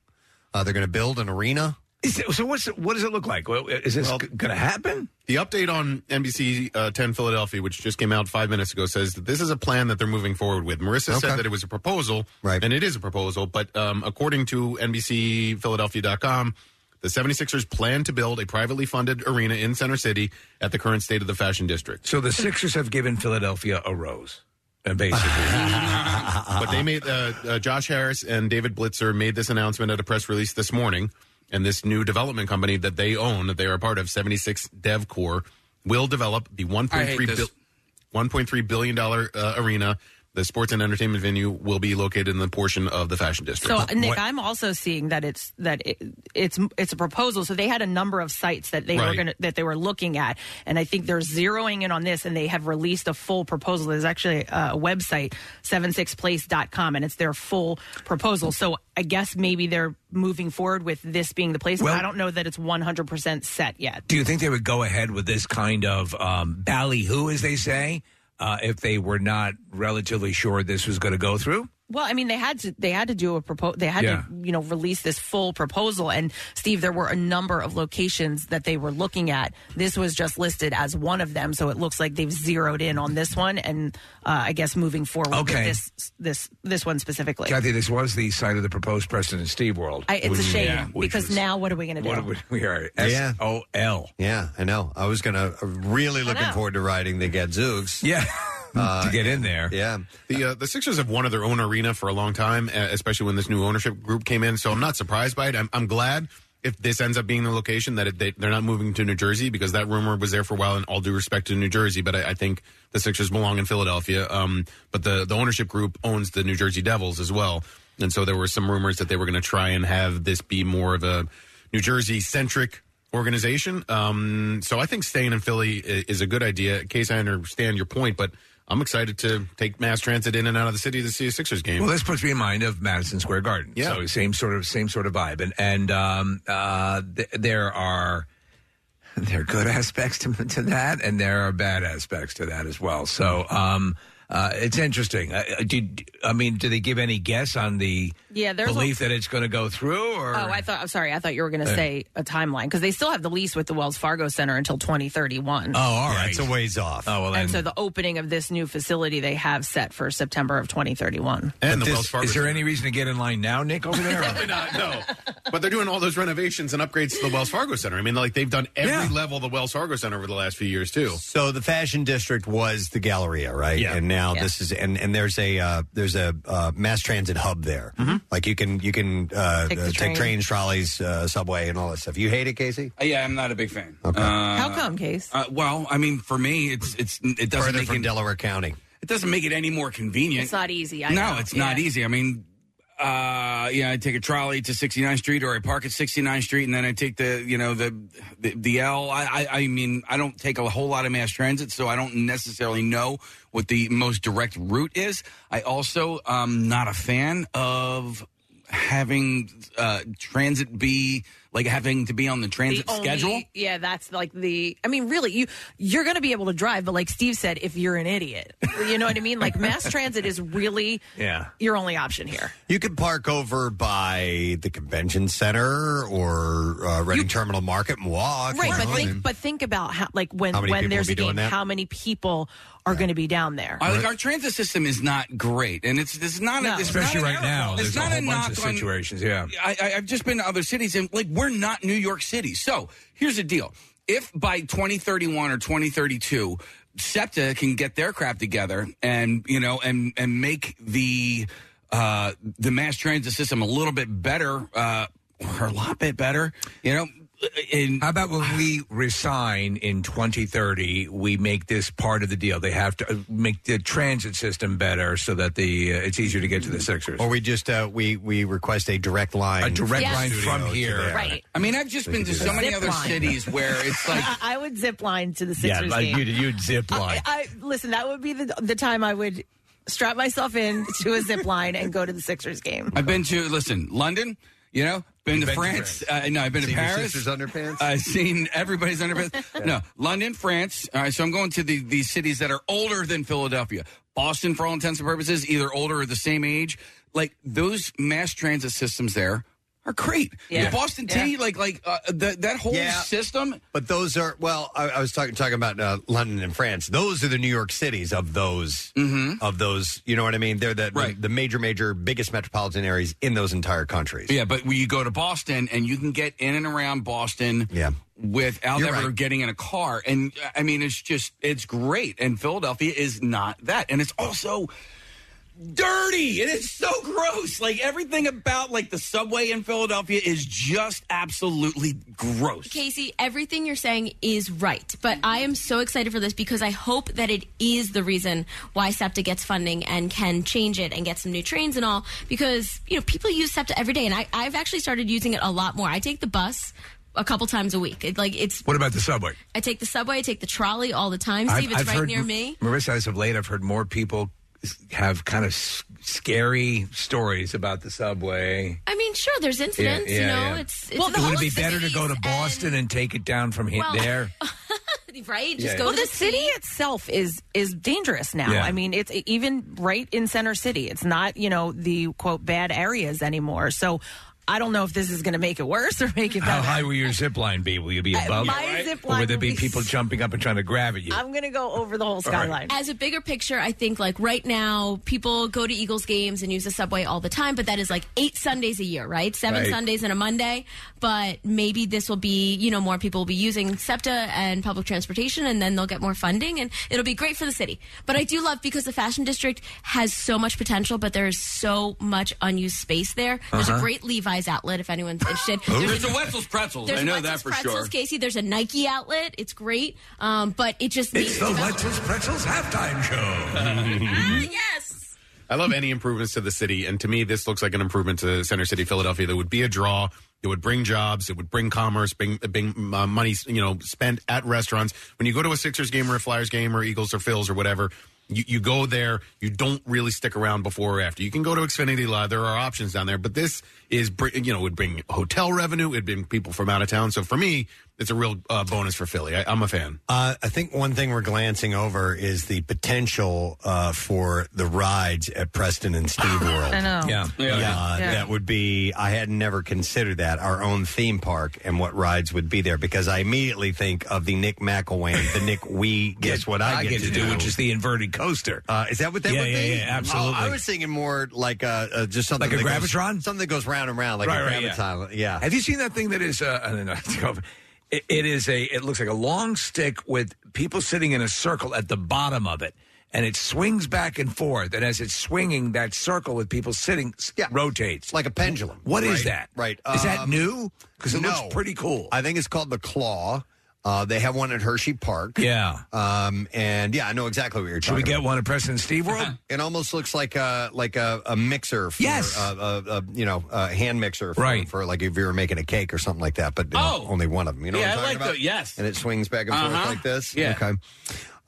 S2: Uh, they're going to build an arena.
S4: It, so what's what does it look like? Is this
S5: Well,
S4: going to happen?
S5: The update on NBC uh, 10 Philadelphia, which just came out five minutes ago, says that this is a plan that they're moving forward with. Marissa
S2: Okay.
S5: said that it was a proposal, right. and it is a proposal, but um, according to NBCPhiladelphia.com, the 76ers plan to build a privately funded arena in Center City at the current state of the fashion district.
S4: So the Sixers have given Philadelphia a rose, uh, basically.
S5: but they made uh, uh, Josh Harris and David Blitzer made this announcement at a press release this morning, and this new development company that they own, that they are a part of, 76 Dev Corp, will develop the
S6: I hate
S5: 1.3
S6: this.
S5: bil- 1.3 billion dollar uh, arena the sports and entertainment venue will be located in the portion of the fashion district.
S3: So Nick, I'm also seeing that it's that it, it's it's a proposal. So they had a number of sites that they were
S5: Right.
S3: going to that they were looking at, and I think they're zeroing in on this, and they have released a full proposal. There's actually a, a website, 76place.com, and it's their full proposal. So I guess maybe they're moving forward with this being the place. but
S4: Well-
S3: I don't know that it's 100 percent set yet.
S4: Do you think they would go ahead with this kind of um, ballyhoo, as they say, uh, if they were not relatively sure this was going to go through?
S3: Well, I mean, they had to they had to do a proposal. They had
S4: Yeah.
S3: to you know release this full proposal. And Steve, there were a number of locations that they were looking at. This was just listed as one of them, so it looks like they've zeroed in on this one. And uh, I guess moving forward
S4: Okay.
S3: with this this this one specifically.
S4: Kathy, this was the site of the proposed Preston and Steve World.
S3: I, it's a shame
S4: yeah,
S3: because
S4: was-
S3: now what are we going to do?
S4: What would we are S O L.
S2: Yeah, I know. I was gonna uh, really looking forward to riding the Gadzooks.
S4: Yeah.
S2: Uh,
S4: to get in there.
S2: Yeah.
S5: The uh, the Sixers have one of their own arena for a long time, uh, especially when this new ownership group came in. So I'm not surprised by it. I'm, I'm glad if this ends up being the location that it, they, they're not moving to New Jersey because that rumor was there for a while. And all due respect to New Jersey, but I, I think the Sixers belong in Philadelphia. Um, but the the ownership group owns the New Jersey Devils as well, and so there were some rumors that they were going to try and have this be more of a New Jersey centric organization. Um, so I think staying in Philly i- is a good idea. In case I understand your point, but I'm excited to take mass transit in and out of the city to see a Sixers game.
S4: Well, this puts me in mind of Madison Square Garden.
S5: Yeah.
S4: So same sort of same sort of vibe, and and um, uh, th- there are there are good aspects to, to that, and there are bad aspects to that as well. So um, uh, it's interesting. Uh, uh, did I mean? Do they give any guess on the
S3: Yeah, there's a-
S4: belief that it's going to go through? Or
S3: Oh, I thought. I'm sorry. I thought you were going to
S4: Uh,
S3: say a timeline because they still have the lease with the Wells Fargo Center until 2031.
S4: Oh, all right.
S2: it's a ways off.
S4: Oh well,
S3: and so the opening of this new facility they have set for September of 2031.
S5: and the
S4: this-
S5: Wells Fargo.
S4: is there
S5: Center.
S4: any reason to get in line now, Nick, over there?
S5: Probably not. No, but they're doing all those renovations and upgrades to the Wells Fargo Center. I mean, like they've done every
S4: Yeah.
S5: level of the Wells Fargo Center over the last few years too.
S2: So the fashion district was the Galleria, right?
S5: Yeah.
S2: And now
S3: Yeah.
S2: this is and and there's a uh, there's a uh, mass transit hub there. Like you can you can uh,
S3: Take the
S2: uh,
S3: train.
S2: take trains, trolleys, uh, subway, and all that stuff. You hate it, Casey?
S6: Uh, yeah, I'm not a big fan.
S2: Okay.
S6: Uh,
S3: How come, Case?
S6: Uh, well, I mean, for me, it's it's it doesn't
S2: Further
S6: make
S2: from
S6: it,
S2: Delaware County.
S6: it doesn't make it any more convenient.
S3: It's not easy. I
S6: no,
S3: know.
S6: it's not
S3: Yeah.
S6: easy. I mean, uh, yeah, I take a trolley to 69th Street, or I park at 69th Street, and then I take the, you know, the the, the L. I, I, I mean, I don't take a whole lot of mass transit, so I don't necessarily know what the most direct route is. I also um not a fan of having uh transit be like having to be on the transit
S3: The only-
S6: schedule.
S3: Yeah, that's like the. I mean, really, you you're going to be able to drive, but like Steve said, if you're an idiot, you know what I mean. Like mass transit is really
S4: yeah.
S3: your only option here.
S2: You could park over by the convention center or uh, Reading Terminal Market and walk.
S3: Right,
S2: you
S3: but
S2: know,
S3: think but think about how like when
S2: How many
S3: when
S2: people
S3: there's
S2: will
S3: a
S2: doing
S3: game,
S2: that?
S3: how many people are going to be down there?
S6: I, like our transit system is not great, and it's it's not
S3: No.
S6: a, it's
S4: Especially
S6: not
S4: right
S6: an
S4: now,
S6: error.
S4: there's
S6: It's
S4: a whole
S6: a
S4: bunch
S6: knock
S4: of
S6: on-
S4: situations. Yeah.
S6: I, I, I've just been to other cities, and like we're not New York City. So here's the deal: if by 2031 or 2032, SEPTA can get their crap together and you know and and make the uh, the mass transit system a little bit better, uh, or a lot bit better, you know. In,
S4: How about when we resign in 2030, we make this part of the deal? They have to uh, make the transit system better so that the uh, it's easier to get to the Sixers.
S2: or we just uh, we we request a direct line,
S4: A direct
S3: Yes.
S4: line
S2: studio
S4: from
S2: to
S4: here.
S2: there.
S3: Right.
S6: I mean, I've just been to so many
S3: Zip
S6: other
S3: line.
S6: cities where it's like
S3: I, I would zip line to the
S4: Yeah,
S3: Sixers
S4: like
S3: game.
S4: you'd, you'd zip line.
S3: I, I listen. That would be the the time I would strap myself in to a zip line and go to the Sixers game.
S6: I've been to listen London. You know, been to France. uh, no, I've been to Paris.
S2: sister's underpants?
S6: I've seen everybody's underpants. no, London, France. All right, so I'm going to the these cities that are older than Philadelphia. Boston, for all intents and purposes, either older or the same age. Like those mass transit systems there are great.
S3: Yeah.
S6: The Boston T, like like uh, the, that whole
S2: Yeah.
S6: system.
S2: But those are well. I, I was talking talking about uh, London and France. Those are the New York cities of those of those. You know what I mean? They're the,
S6: Mm-hmm. Right.
S2: the the major major biggest metropolitan areas in those entire countries.
S6: Yeah, but when you go to Boston and you can get in and around Boston
S2: Yeah.
S6: without
S2: You're
S6: ever
S2: right.
S6: getting in a car. And I mean, it's just, it's great. And Philadelphia is not that. And it's also, dirty and it's so gross. Like everything about like the subway in Philadelphia is just absolutely gross.
S18: Casey, everything you're saying is right, but I am so excited for this because I hope that it is the reason why SEPTA gets funding and can change it and get some new trains and all. Because you know people use SEPTA every day, and I, I've actually started using it a lot more. I take the bus a couple times a week. It, like it's.
S4: What about the subway?
S18: I take the subway. I take the trolley all the time. Steve, it's right
S4: heard,
S18: near me.
S4: Marissa, as of late, I've heard more people s- have kind of s- scary stories about the subway.
S18: I mean, sure, there's incidents. you know, it's, it's
S4: Would it be better to go to Boston and, take it down from here
S3: Well-
S4: there?
S18: right? Just
S4: Yeah.
S18: go
S3: well,
S18: to
S3: the,
S18: the
S3: city itself is is dangerous now.
S4: Yeah.
S3: I mean, it's even right in center city. It's not you know the quote bad areas anymore. So I don't know if this is going to make it worse or make it better.
S4: How high will your zip line be? Will you be
S3: Uh,
S4: above?
S3: my zip
S4: or
S3: line
S4: would there
S3: will
S4: be
S3: be
S4: people jumping up and trying to grab at you?
S3: I'm going to go over the whole
S4: All right.
S3: skyline.
S18: As a bigger picture, I think like right now, people go to Eagles games and use the subway all the time, but that is like eight Sundays a year, right? Seven
S19: Right.
S18: Sundays and a Monday. But maybe this will be, you know, more people will be using SEPTA and public transportation, and then they'll get more funding, and it'll be great for the city. But I do love because the fashion district has so much potential, but there is so much unused space there. There's
S6: Uh-huh.
S18: a great Levi's outlet if anyone's interested.
S6: There's a Wetzel's Pretzels.
S18: There's
S6: I know
S18: Wetzel's
S6: that for
S18: Pretzels,
S6: sure.
S18: Casey. There's a Nike outlet. It's great, um, but it just
S11: It's the
S18: to.
S11: Wetzel's Pretzels halftime show.
S18: yes.
S5: I love any improvements to the city, and to me, this looks like an improvement to Center City, Philadelphia. That would be a draw. It would bring jobs. It would bring commerce. Bring, bring uh, money. You know, spent at restaurants. When you go to a Sixers game or a Flyers game or Eagles or Phils or whatever, you, you go there. You don't really stick around before or after. You can go to Xfinity Live. There are options down there, but this is br- you know would bring hotel revenue. It'd bring people from out of town. So for me, it's a real uh, bonus for Philly. I, I'm a fan.
S2: Uh, I think one thing we're glancing over is the potential uh, for the rides at Preston and Steve World.
S3: I know.
S4: Yeah.
S2: Uh,
S3: Yeah. Yeah.
S2: That would be, I had never considered that, our own theme park and what rides would be there because I immediately think of the Nick McIlwain, the Nick We Guess What I,
S4: get to do, which is the inverted coaster.
S2: Uh, is that what that
S4: yeah,
S2: would
S4: yeah,
S2: be?
S4: Yeah, absolutely.
S2: Oh, I was thinking more like uh, uh, just something
S4: Like a
S2: that goes-
S4: Gravitron?
S2: something that goes round and round, like
S4: Right,
S2: a
S4: right, yeah.
S2: Yeah.
S4: Have you seen that thing that is? Uh, I don't know. It, it is a. It looks like a long stick with people sitting in a circle at the bottom of it, and it swings back and forth. And as it's swinging, that circle with people sitting s- rotates
S2: like a pendulum.
S4: What is
S2: Right,
S4: that?
S2: right.
S4: Is that
S2: Um,
S4: new? Because it
S2: no.
S4: looks pretty cool.
S2: I think it's called the Claw. Uh, they have one at Hershey Park.
S4: Yeah.
S2: Um, and yeah, I know exactly what you're
S4: Should we get
S2: about.
S4: one at Preston Steve World?
S2: It almost looks like a like a, a mixer. For,
S4: Yes.
S2: uh, a, a, you know, a hand mixer. For,
S6: Right.
S2: For like if you were making a cake or something like that, but you know,
S6: Oh.
S2: only one of them. You know
S6: Yeah,
S2: what I'm
S6: I
S2: talking
S6: like
S2: about?
S6: the- yes.
S2: And it swings back and forth
S6: Uh-huh.
S2: like this.
S6: Yeah.
S2: Okay.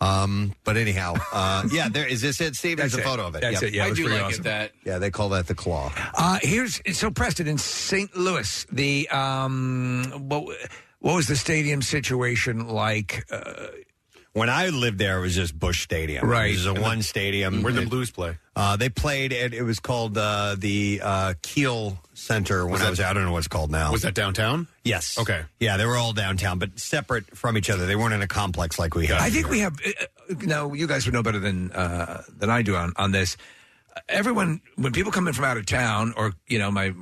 S2: Um, but anyhow, uh, yeah, there is this it, Steve? There's
S4: That's
S2: a
S4: it.
S2: photo of it.
S4: That's
S2: Yep.
S4: it. Yeah, it I was do pretty like it awesome.
S6: that.
S2: Yeah, they call that the claw.
S4: Uh, here's so Preston in St. Louis. The um, what what was the stadium situation like? Uh,
S2: When I lived there, it was just Busch Stadium.
S4: Right.
S2: It was a one stadium.
S5: Where the
S2: It-
S5: Blues play?
S2: Uh, they played at, it was called uh, the uh, Kiel Center when
S5: Was
S2: I
S5: that-
S2: was I don't know what it's called now.
S5: Was that downtown?
S2: Yes.
S5: Okay.
S2: Yeah, they were all downtown, but separate from each other. They weren't in a complex like we have.
S4: I think
S2: here.
S4: we have. Uh, uh, no, you guys would know better than uh, than I do on on this. Everyone, when people come in from out of town, or you know, my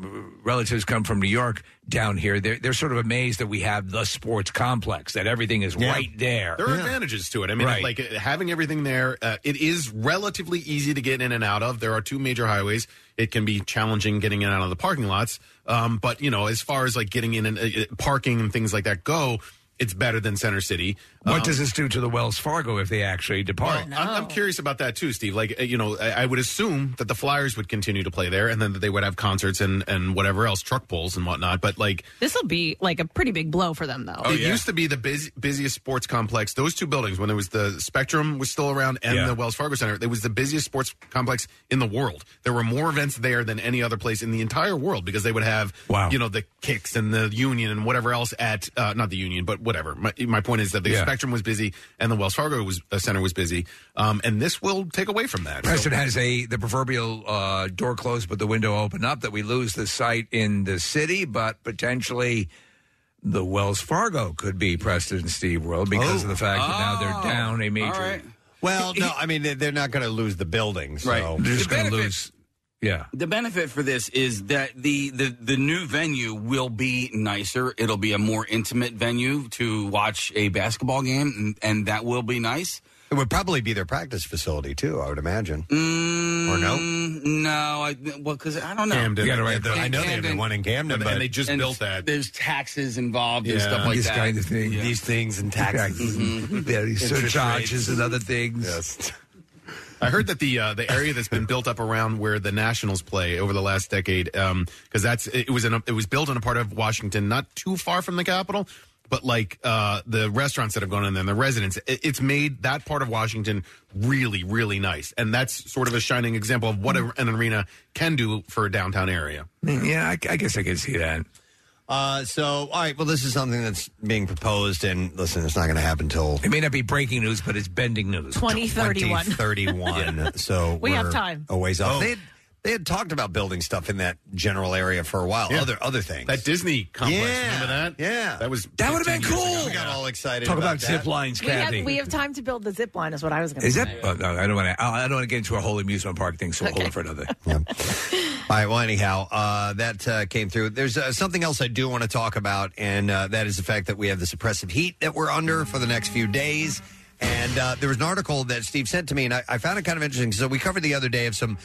S4: relatives come from New York down here, they're they're sort of amazed that we have the sports complex, that everything is
S5: Yeah.
S4: right there.
S5: There are advantages to it. I mean,
S4: Right.
S5: like uh, having everything there, uh, it is relatively easy to get in and out of. There are two major highways. It can be challenging getting in and out of the parking lots. Um, but, you know, as far as like getting in and uh, uh, parking and things like that go, it's better than Center City.
S4: What
S5: Um,
S4: does this do to the Wells Fargo if they actually depart?
S5: well, I'm, I'm curious about that too, Steve. Like, uh, you know, I, I would assume that the Flyers would continue to play there, and then that they would have concerts and and whatever else, truck pulls and whatnot. But like,
S3: This will be like a pretty big blow for them, though.
S5: it used to be the busy, busiest sports complex. Those two buildings, when there was the Spectrum was still around and
S4: Yeah.
S5: the Wells Fargo Center, it was the busiest sports complex in the world. There were more events there than any other place in the entire world because they would have,
S4: Wow.
S5: you know, the Kixx and the Union and whatever else at uh, not the Union, but whatever. My, my point is that the
S4: Yeah.
S5: Spectrum was busy and the Wells Fargo was uh, Center was busy, um, and this will take away from that.
S4: Preston
S5: So-
S4: has a the proverbial uh, door closed but the window open up that we lose the site in the city, but potentially the Wells Fargo could be Preston and Steve World because of the fact that now they're down a major.
S2: Well, no, I mean they- they're not going to lose the building, so
S6: Right.
S4: They're just going to lose. Yeah.
S6: The benefit for this is that the, the the new venue will be nicer. It'll be a more intimate venue to watch a basketball game, and, and that will be nice.
S2: It would probably be their practice facility too. I would imagine.
S6: Mm,
S2: Or no?
S6: No, I, well, because I don't know.
S2: Camden. You got it right. I know they have the one in Camden, but- And they just
S6: and
S2: built that.
S6: There's taxes involved and
S2: Yeah.
S6: stuff like
S4: This
S6: that.
S4: kind of thing.
S6: Yeah.
S2: These things and taxes.
S4: Very
S2: Interest
S4: surcharges
S2: rates.
S4: and other things.
S5: I heard that the uh, the area that's been built up around where the Nationals play over the last decade, because that's it was in a, it was built in a part of Washington not too far from the Capitol, but like uh, the restaurants that have gone in there, and the residents, it, it's made that part of Washington really really nice, and that's sort of a shining example of what a, an arena can do for a downtown area.
S4: Yeah, I, I guess I can see that.
S2: Uh, so, all right. Well, this is something that's being proposed, and listen, it's not going to happen until
S4: It may not be breaking news, but it's bending news.
S3: 2031.
S2: 2031. So
S3: We have
S2: we're
S3: time.
S2: A ways off.
S5: Oh.
S2: They had, they had talked about building stuff in that general area for a while.
S5: Yeah.
S2: Other other things.
S5: That Disney complex,
S2: Yeah.
S5: remember that?
S2: Yeah.
S5: that was
S4: That would've been
S5: 15 years
S4: cool.
S5: ago.
S2: We got all excited.
S4: Talk about
S2: that.
S4: zip lines,
S3: We have, we have time to build the zip line, is what I was going to
S4: Is
S3: say.
S4: it? Oh, no, I don't want to. I don't want to get into a whole amusement park thing. So we'll hold it for another.
S2: All right. Well, anyhow, uh, that uh, came through. There's uh, something else I do want to talk about, and uh, that is the fact that we have the suppressive heat that we're under for the next few days. And uh, there was an article that Steve sent to me, and I, I found it kind of interesting. So we covered the other day of some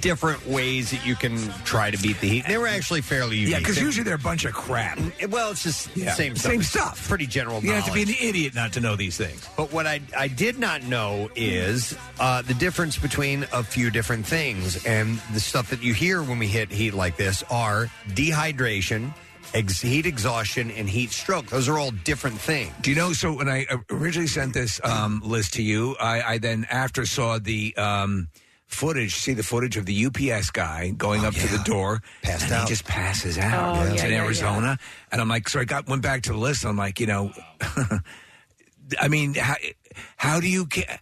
S2: different ways that you can try to beat the heat. They were actually fairly unique.
S4: Yeah, because
S2: They-
S4: usually they're a bunch of crap.
S2: well, it's just
S4: Yeah.
S2: same stuff.
S4: Same stuff.
S2: Pretty general.
S4: You have to be an
S2: knowledge.
S4: idiot not to know these things.
S2: But what I I did not know is uh, the difference between a few different things, and the stuff that you hear when we hit heat like this are dehydration, ex- heat exhaustion, and heat stroke. Those are all different things.
S4: Do you know? So when I originally sent this um, list to you, I, I then after saw the um, footage, see the footage of the UPS guy going up to the door,
S2: Passed
S4: and
S2: out.
S4: he just passes out.
S2: Oh,
S4: It's
S2: yeah,
S4: in
S2: yeah,
S4: Arizona, and I'm like, so I got went back to the list. I'm like, you know, I mean, how, how do you ca-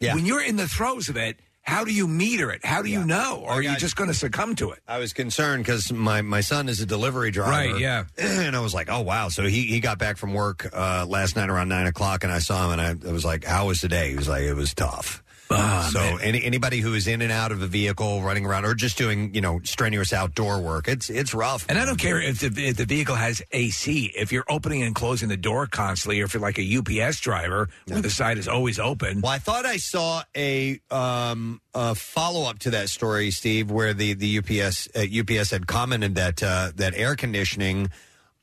S4: when you're in the throes of it? How do you meter it? How do you know? Or are you just going to succumb to it?
S2: I was concerned because my, my son is a delivery driver.
S4: Right, yeah.
S2: And I was like, oh, wow. So he, he got back from work uh, last night around 9 o'clock, and I saw him, and I, I was like, how was the day? He was like, it was tough.
S4: Ah,
S2: so
S4: man.
S2: any, anybody who is in and out of a vehicle, running around, or just doing you know strenuous outdoor work, it's it's rough.
S4: And I don't care if the, if the vehicle has AC. If you're opening and closing the door constantly, or if you're like a UPS driver where the side is always open.
S2: Well, I thought I saw a um, a follow up to that story, Steve, where the the UPS uh, UPS had commented that uh, that air conditioning.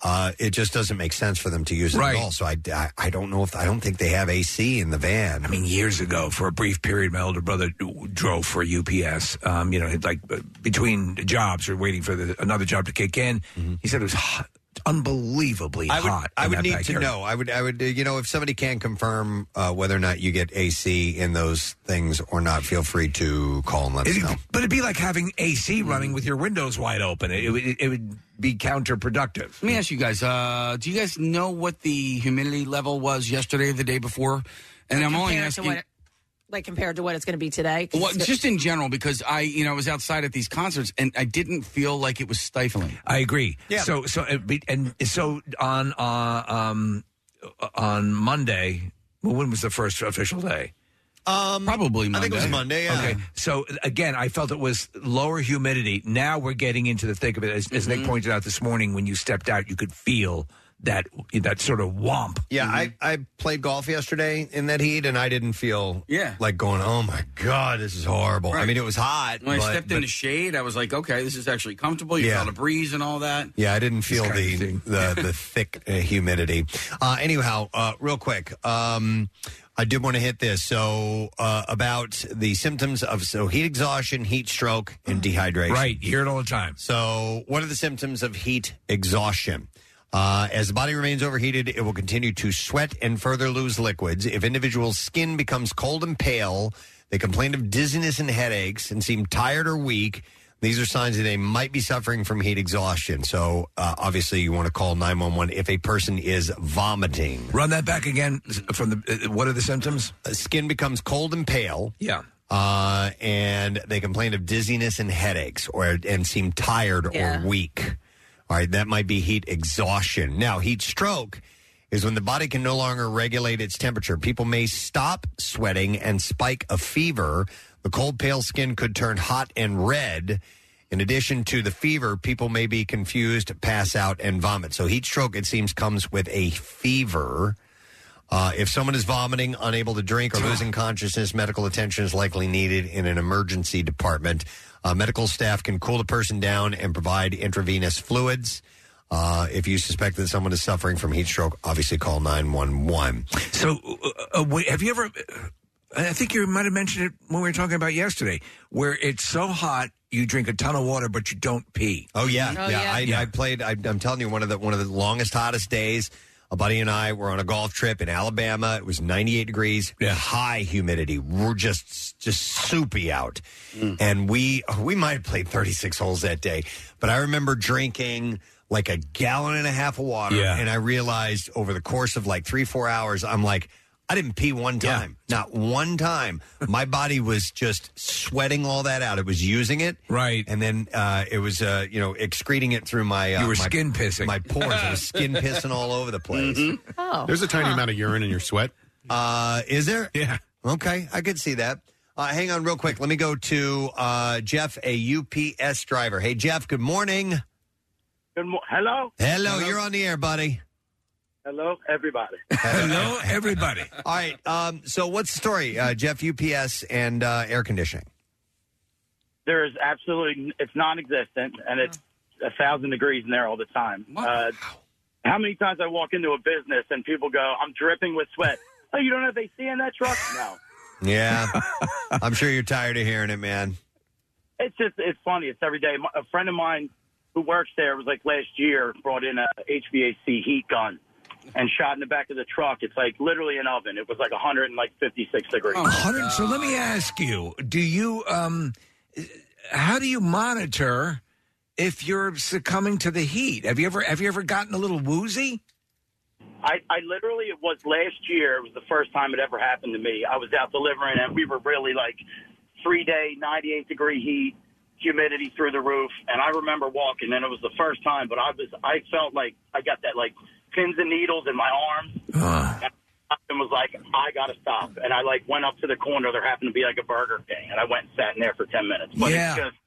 S2: Uh, it just doesn't make sense for them to use it
S4: Right.
S2: at all. So I, I, I don't know if I don't think they have AC in the van.
S4: I mean, years ago, for a brief period, my older brother drove for UPS. Um, you know, like uh, between jobs or waiting for the, another job to kick in. He said it was hot, unbelievably
S2: I would,
S4: hot.
S2: I
S4: in
S2: would
S4: that
S2: need to
S4: area.
S2: know. I would, I would, uh, you know, if somebody can confirm uh, whether or not you get AC in those things or not, feel free to call and let us
S4: It'd-
S2: know.
S4: But it'd be like having AC running with your windows wide open. It, it, would- it would be counterproductive.
S6: Let me ask you guys: uh, Do you guys know what the humidity level was yesterday, or the day before? And I'm only
S3: Compared to
S6: asking.
S3: what it- like compared to what it's going to be today?
S6: Well,
S3: it's-
S6: just in general, because I, you know, I was outside at these concerts and I didn't feel like it was stifling.
S4: I agree.
S6: Yeah.
S4: So so uh, be- and so on uh, um on Monday. Well, when was the first official day?
S2: Um,
S6: Probably Monday.
S2: I think it was Monday. Yeah.
S4: Okay. So again, I felt it was lower humidity. Now we're getting into the thick of it. As, as
S2: Mm-hmm.
S4: Nick pointed out this morning, when you stepped out, you could feel that that sort of womp.
S2: Yeah, I, I played golf yesterday in that heat, and I didn't feel
S6: Yeah.
S2: like going, oh my god, this is horrible. I
S6: Right.
S2: mean, it was hot.
S6: When I
S2: but-
S6: stepped in
S2: but-
S6: the shade, I was like, okay, this is actually comfortable. You
S2: Yeah.
S6: felt a breeze and all that.
S2: Yeah, I didn't feel the the, the thick uh, humidity. Uh, anyhow, uh, real quick, um, I did want to hit this. So uh, about the symptoms of so heat exhaustion, heat stroke, and dehydration.
S4: Right, you hear it all the time.
S2: So, what are the symptoms of heat exhaustion? Uh, as the body remains overheated, it will continue to sweat and further lose liquids. If individuals' skin becomes cold and pale, they complain of dizziness and headaches and seem tired or weak. These are signs that they might be suffering from heat exhaustion. So, uh, obviously, you want to call 911 if a person is vomiting.
S4: Run that back again from the. Uh, what are the symptoms?
S2: skin becomes cold and pale.
S4: Yeah.
S2: Uh, and they complain of dizziness and headaches or and seem tired
S3: Yeah.
S2: or weak. All right, that might be heat exhaustion. Now, heat stroke is when the body can no longer regulate its temperature. People may stop sweating and spike a fever. The cold, pale skin could turn hot and red. In addition to the fever, people may be confused, pass out, and vomit. So, heat stroke, it seems, comes with a fever. Uh, if someone is vomiting, unable to drink, or losing consciousness, medical attention is likely needed in an emergency department. Uh, medical staff can cool the person down and provide intravenous fluids. Uh, if you suspect that someone is suffering from heat stroke, obviously call 911.
S4: So, uh, uh, wait, have you ever? I think you might have mentioned it when we were talking about yesterday, where it's so hot you drink a ton of water, but you don't pee.
S2: Oh yeah, yeah. I, I played. I, I'm telling you, one of the one of the longest, hottest days. A buddy and I were on a golf trip in Alabama. It was 98 degrees, high humidity. We're just just soupy out, mm. and we we might have played 36 holes that day. But I remember drinking like a gallon and a half of water,
S4: Yeah.
S2: and I realized over the course of like three four hours, I'm like. I didn't pee one time, not one time. My body was just sweating all that out. It was using it,
S4: right,
S2: and then uh, it was, uh, you know, excreting it through my. Uh,
S4: You were
S2: my-
S4: skin pissing.
S2: My pores. I was skin pissing all over the place.
S3: Oh,
S5: There's a tiny amount of urine in your sweat.
S2: Uh, is there?
S5: Yeah.
S2: Okay, I could see that. Uh, hang on, real quick. Let me go to uh, Jeff, a UPS driver. Hey, Jeff. Good morning.
S10: Good mo- Hello.
S2: Hello, you're on the air, buddy.
S10: Hello, everybody.
S4: Hello, everybody.
S2: All right. Um, so, what's the story, uh, Jeff? UPS and uh, air conditioning.
S10: There is absolutely it's non-existent, and it's a thousand degrees in there all the time. Uh, how many times I walk into a business and people go, "I'm dripping with sweat." Oh, you don't have AC in that truck? No.
S2: Yeah, I'm sure you're tired of hearing it, man.
S10: It's just it's funny. It's every day. A friend of mine who works there was like last year brought in a HVAC heat gun and shot in the back of the truck. It's like literally an oven. It was like 156 degrees.
S4: Hundred. So let me ask you: Do you um, how do you monitor if you're succumbing to the heat? Have you ever have you ever gotten a little woozy?
S10: I, I literally, it was last year. It was the first time it ever happened to me. I was out delivering, and we were really like three day, 98 degree heat, humidity through the roof. And I remember walking, and it was the first time, but I was, I felt like I got that like pins and needles in my arms. Ah. And was like, I got to stop. And I like went up to the corner. There happened to be like a Burger King, and I went and sat in there for 10 minutes. But
S4: Yeah.
S10: it's just,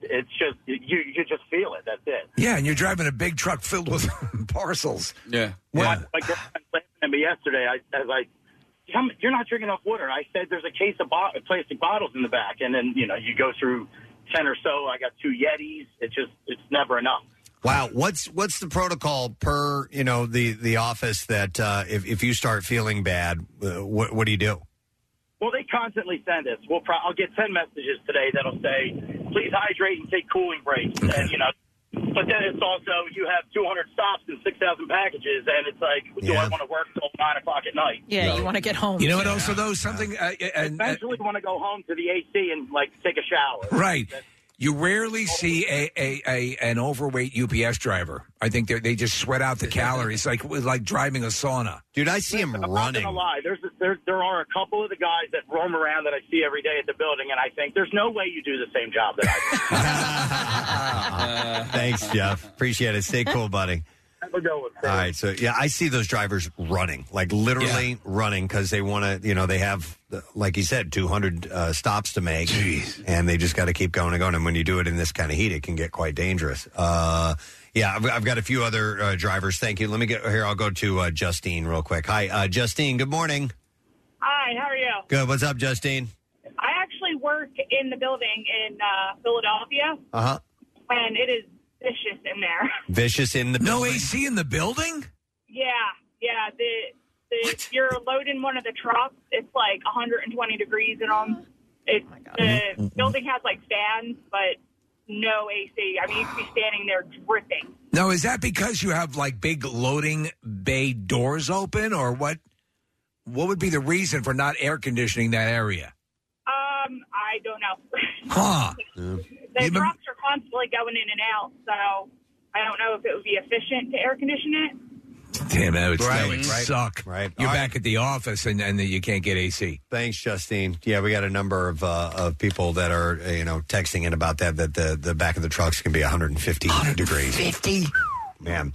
S10: it's just, you, you just feel it. That's it.
S4: Yeah, and you're driving a big truck filled with parcels.
S6: Yeah.
S10: My, my girlfriend laughed at me yesterday. I, I was like, "How "You're not drinking enough water." I said, "There's a case of bo- plastic bottles in the back," and then you know you go through ten or so. I got two Yetis. It's just it's never enough.
S2: Wow, what's what's the protocol per you know the the office that uh, if if you start feeling bad, uh, what what do you do?
S10: Well, they constantly send us. We'll pro- I'll get ten messages today that'll say, "Please hydrate and take cooling breaks," and you know. But then it's also you have 200 stops and 6,000 packages, and it's like, do I want to work till nine o'clock at night?
S3: Yeah, you want to get home.
S4: You know what? Also, though, something. Uh, and,
S10: Eventually, want to go home to the AC and like take a shower.
S4: Right. You rarely see a, a, a an overweight UPS driver. I think they they just sweat out the calories like like driving a sauna.
S2: Dude, I see him
S10: I'm not gonna lie. There's there there are a couple of the guys that roam around that I see every day at the building, and I think there's no way you do the same job that I do.
S2: Thanks, Jeff. Appreciate it. Stay cool, buddy.
S10: Have a go with
S2: All right, so yeah, I see those drivers running, like literally running, because they want to. You know, they have, like you said, two hundred uh, stops to make, and they just got to keep going and going. And when you do it in this kind of heat, it can get quite dangerous. Uh, yeah, I've, I've got a few other uh, drivers. Thank you. Let me get here. I'll go to uh, Justine real quick. Hi, uh, Justine. Good morning.
S19: Hi, how are you?
S2: Good. What's up, Justine?
S19: I actually work in the building in uh, Philadelphia,
S2: Uh huh.
S19: and it is vicious in there.
S2: Vicious in the
S4: no
S2: building.
S4: AC in the building.
S19: yeah, yeah. The the you're loading one of the trucks. It's like 120 degrees in them. It the building has like fans, but no AC. I mean, you could be standing there dripping.
S4: Now, is that because you have like big loading bay doors open, or what? What would be the reason for not air conditioning that area?
S19: Um, I don't know.
S4: Huh?
S19: the trucks are constantly going in and out, so I don't know if it would be efficient to air condition it.
S4: Damn, that would, that
S2: Right,
S4: would
S2: right,
S4: suck.
S2: right.
S4: You're
S2: All
S4: back at the office, and and you can't get AC.
S2: Thanks, Justine. Yeah, we got a number of uh, of people that are uh, you know texting in about that. That the the back of the trucks can be 150 degrees.
S4: 50.
S2: Man.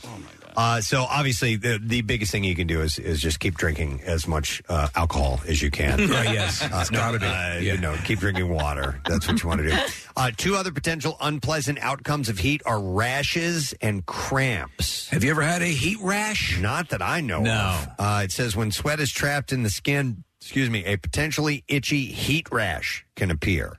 S2: Uh, so obviously, the the biggest thing you can do is is just keep drinking as much uh, alcohol as you can.
S4: Right, yes. It's gotta be.
S2: uh, You know, keep drinking water. That's what you want to do. Uh, two other potential unpleasant outcomes of heat are rashes and cramps.
S4: Have you ever had a heat rash?
S2: Not that I know
S4: No.
S2: of. Uh, it says when sweat is trapped in the skin, excuse me, a potentially itchy heat rash can appear.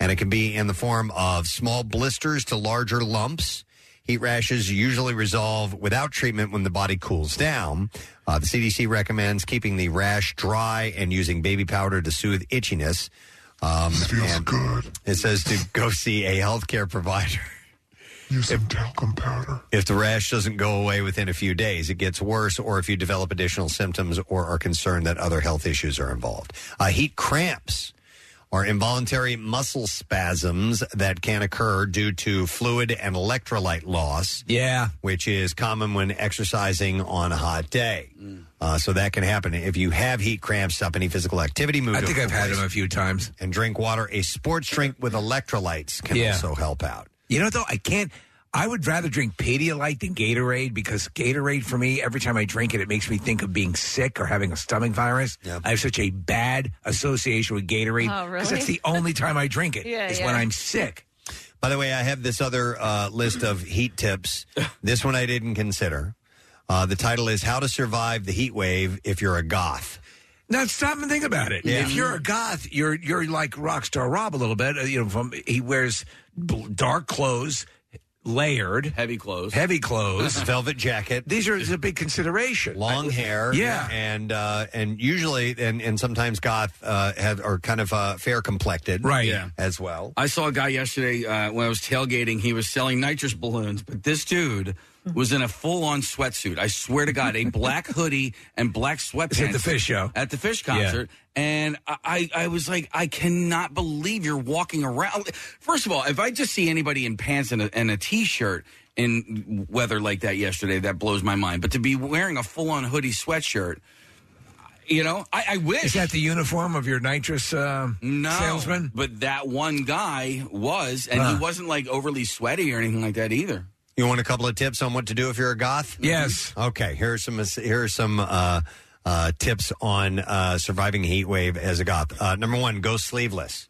S2: And it can be in the form of small blisters to larger lumps. Heat rashes usually resolve without treatment when the body cools down. Uh, the CDC recommends keeping the rash dry and using baby powder to soothe itchiness. Um, feels good. It says to go see a healthcare provider.
S12: Use some talcum powder.
S2: If the rash doesn't go away within a few days, it gets worse, or if you develop additional symptoms or are concerned that other health issues are involved. Uh, heat cramps are involuntary muscle spasms that can occur due to fluid and electrolyte loss.
S4: Yeah.
S2: Which is common when exercising on a hot day. Uh, so that can happen. If you have heat cramps, stop any physical activity. Move
S4: I
S2: to
S4: think
S2: a
S4: I've had
S2: place
S4: them a few times.
S2: And drink water. A sports drink with electrolytes can
S4: Yeah.
S2: also help out.
S4: You know, though, I can't. I would rather drink Pedialyte than Gatorade because Gatorade, for me, every time I drink it, it makes me think of being sick or having a stomach virus. I have such a bad association with Gatorade
S2: Oh, really?
S4: that's the only time I drink it.
S2: Yeah,
S4: is
S2: yeah.
S4: when I'm sick.
S2: By the way, I have this other uh, list of heat tips. this one I didn't consider. Uh, the title is How to Survive the Heat Wave If You're a Goth.
S4: Now stop and think about it.
S2: Yeah.
S4: If you're a goth, you're you're like Rockstar Rob a little bit. Uh, You know, from he wears bl- dark clothes, layered,
S6: heavy clothes,
S4: heavy clothes,
S2: velvet jacket.
S4: These are is a big consideration.
S2: Long hair,
S4: Yeah.
S2: and uh, and usually and and sometimes goth uh, have are kind of uh, fair complected,
S6: Right. Yeah.
S2: as well.
S6: I saw a guy yesterday uh, when I was tailgating. He was selling nitrous balloons, but this dude was in a full-on sweatsuit. I swear to God, a black hoodie and black sweatpants
S4: at the Phish show.
S6: At the Phish concert, and I, I, was like, I cannot believe you're walking around. First of all, if I just see anybody in pants and a, and a t-shirt in weather like that yesterday, that blows my mind. But to be wearing a full-on hoodie sweatshirt. You know, I, I wish.
S4: Is that the uniform of your nitrous uh,
S6: no,
S4: salesman?
S6: But that one guy was, and
S2: Huh.
S6: he wasn't like overly sweaty or anything like that either.
S2: You want a couple of tips on what to do if you're a goth?
S4: Yes.
S2: Okay. Here are some. Here are some uh, uh, tips on uh, surviving a heat wave as a goth. Uh, number one, go sleeveless.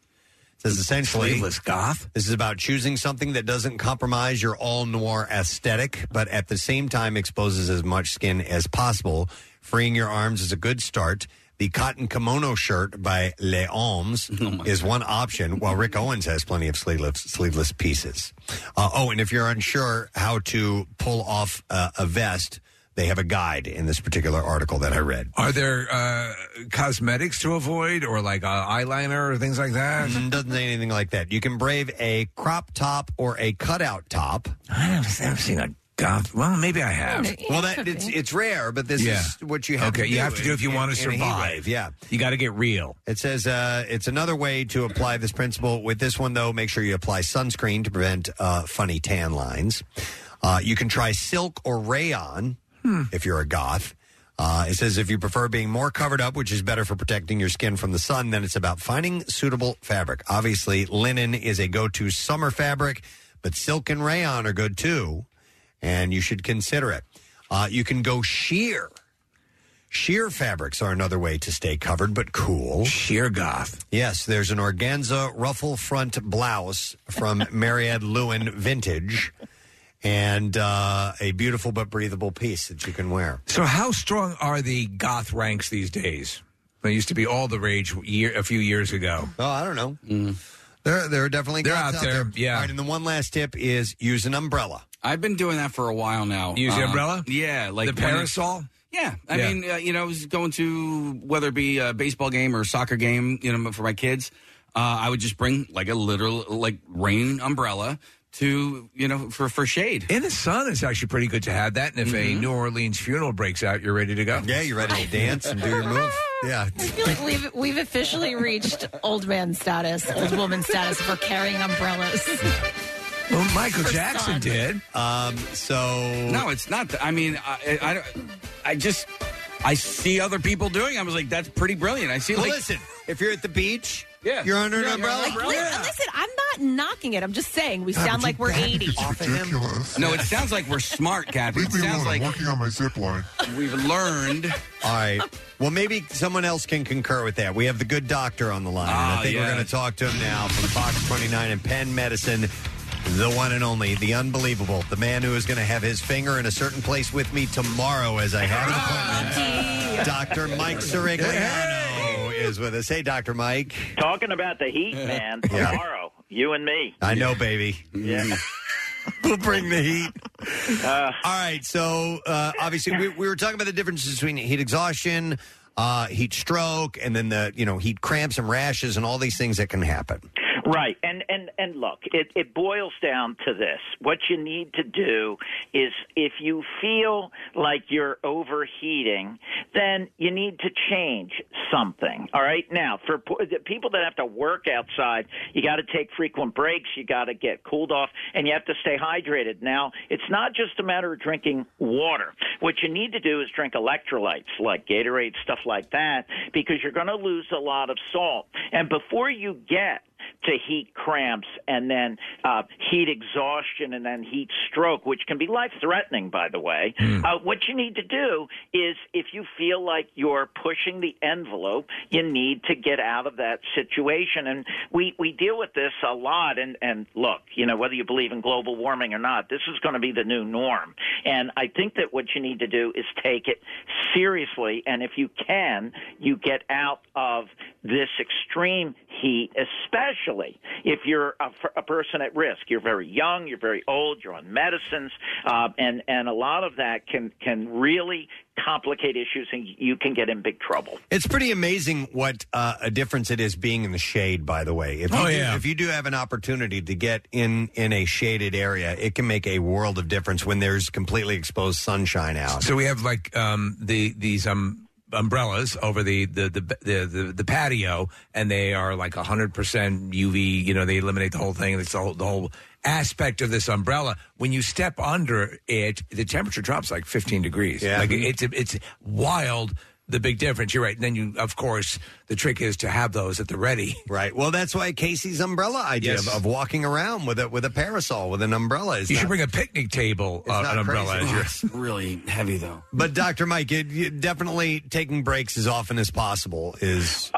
S2: It says essentially
S4: Sleeveless goth.
S2: This is about choosing something that doesn't compromise your all noir aesthetic, but at the same time exposes as much skin as possible. Freeing your arms is a good start. The cotton kimono shirt by Les Hommes is one option, while Rick Owens has plenty of sleeveless, sleeveless pieces. Uh, oh, and if you're unsure how to pull off uh, a vest, they have a guide in this particular article that I read.
S4: Are there uh, cosmetics to avoid, or like uh, eyeliner or things like that?
S2: Mm, Doesn't say anything like that. You can brave a crop top or a cutout top.
S4: I've never seen a goth. Well, maybe I have.
S2: Well, that it's it's rare, but this
S4: Yeah.
S2: is what you have.
S4: Okay,
S2: to
S4: you
S2: do
S4: have to do if you
S2: in-
S4: want to
S2: in a heat
S4: survive.
S2: wave, Yeah,
S4: you got to get real.
S2: It says uh, it's another way to apply this principle. With this one, though, make sure you apply sunscreen to prevent uh, funny tan lines. Uh, you can try silk or rayon if you're a goth. Uh, it says if you prefer being more covered up, which is better for protecting your skin from the sun, then it's about finding suitable fabric. Obviously, linen is a go-to summer fabric, but silk and rayon are good too, and you should consider it. Uh, you can go sheer. Sheer fabrics are another way to stay covered but cool.
S4: Sheer goth.
S2: Yes, there's an organza ruffle front blouse from Mariette Lewin Vintage and uh, a beautiful but breathable piece that you can wear.
S4: So, how strong are the goth ranks these days? They used to be all the rage year, a few years ago.
S2: Oh, I don't know. There, there are definitely
S4: They're
S2: goths
S4: out there, yeah.
S2: All right, and the one last tip is use an umbrella.
S6: I've been doing that for a while now.
S4: Use the
S6: Uh,
S4: umbrella?
S6: Yeah, like
S4: The
S6: when-
S4: parasol?
S6: Yeah, I
S4: Yeah.
S6: mean, uh, you know, I was going to whether it be a baseball game or a soccer game, you know, for my kids. Uh, I would just bring like a literal like rain umbrella to you know for for shade.
S4: In the sun, it's actually pretty good to have that. And if a New Orleans funeral breaks out, you're ready to go.
S2: Yeah, you're ready to dance and do your move. Yeah.
S3: I feel like we've we've officially reached old man status, old woman status for carrying umbrellas.
S4: Well, Michael
S3: For
S4: Jackson
S3: sun.
S4: did.
S2: Um, so
S6: No, it's not. th- I mean, I, I, don't- I just I see other people doing. it. I was like, that's pretty brilliant. I see
S2: Well,
S6: like
S2: listen, if you're at the beach
S6: Yeah.
S2: You're under an umbrella?
S3: Like, li- Listen, I'm not knocking it. I'm just saying we
S12: Yeah,
S3: sound like we're
S12: back
S3: 80.
S12: is ridiculous.
S6: No, it sounds like we're smart, Kathy.
S12: Leave
S6: It
S12: me
S6: sounds
S12: alone.
S6: like
S12: I'm working on my zip line.
S6: we've learned.
S2: All right. Well, maybe someone else can concur with that. We have the good doctor on the line. and I
S6: Ah,
S2: think we're
S6: yes.
S2: going to talk to him now from Fox 29 and Penn Medicine. The one and only, the unbelievable, the man who is going to have his finger in a certain place with me tomorrow as I have an appointment. Dr. Mike Cirigliano is with us. Hey, Dr. Mike.
S20: Talking about the heat, man.
S2: Yeah.
S20: Tomorrow, you and me.
S2: I know, baby.
S20: Yeah.
S2: we'll bring the heat.
S20: Uh,
S2: All right. So, uh, obviously, we, we were talking about the differences between heat exhaustion, uh, heat stroke, and then the, you know, heat cramps and rashes and all these things that can happen.
S20: Right, and and and look, it it boils down to this: what you need to do is, if you feel like you're overheating, then you need to change something. All right, now for po- people that have to work outside, you got to take frequent breaks, you got to get cooled off, and you have to stay hydrated. Now, it's not just a matter of drinking water. What you need to do is drink electrolytes like Gatorade, stuff like that, because you're going to lose a lot of salt. And before you get to heat cramps and then uh, heat exhaustion and then heat stroke, which can be life threatening, by the way. Uh, what you need to do is if you feel like you're pushing the envelope, you need to get out of that situation. And we, we deal with this a lot. And, and look, you know, whether you believe in global warming or not, this is going to be the new norm. And I think that what you need to do is take it seriously. And if you can, you get out of this extreme heat, especially if you're a, a person at risk. You're very young, you're very old, you're on medicines, uh, and and a lot of that can can really complicate issues, and you can get in big trouble.
S2: It's pretty amazing what uh, a difference it is being in the shade. By the way, if you
S4: Oh,
S2: do,
S4: yeah.
S2: if you do have an opportunity to get in in a shaded area, it can make a world of difference when there's completely exposed sunshine out.
S4: So we have like um, the these um, umbrellas over the the, the the the the patio, and they are like hundred percent UV. You know, they eliminate the whole thing. It's the whole, the whole aspect of this umbrella. When you step under it, the temperature drops like fifteen degrees.
S2: Yeah.
S4: like mm-hmm. it's it's wild. The big difference. You're right. And then you, of course, the trick is to have those at the ready.
S2: Right. Well, that's why Casey's umbrella idea
S4: Yes.
S2: of, of walking around with a with a parasol with an umbrella is
S4: You
S2: not-
S4: should bring a picnic table,
S2: It's
S4: uh,
S2: not
S4: an umbrella.
S2: crazy.
S4: as your-
S6: really heavy though.
S2: But Dr. Mike, it, you definitely taking breaks as often as possible is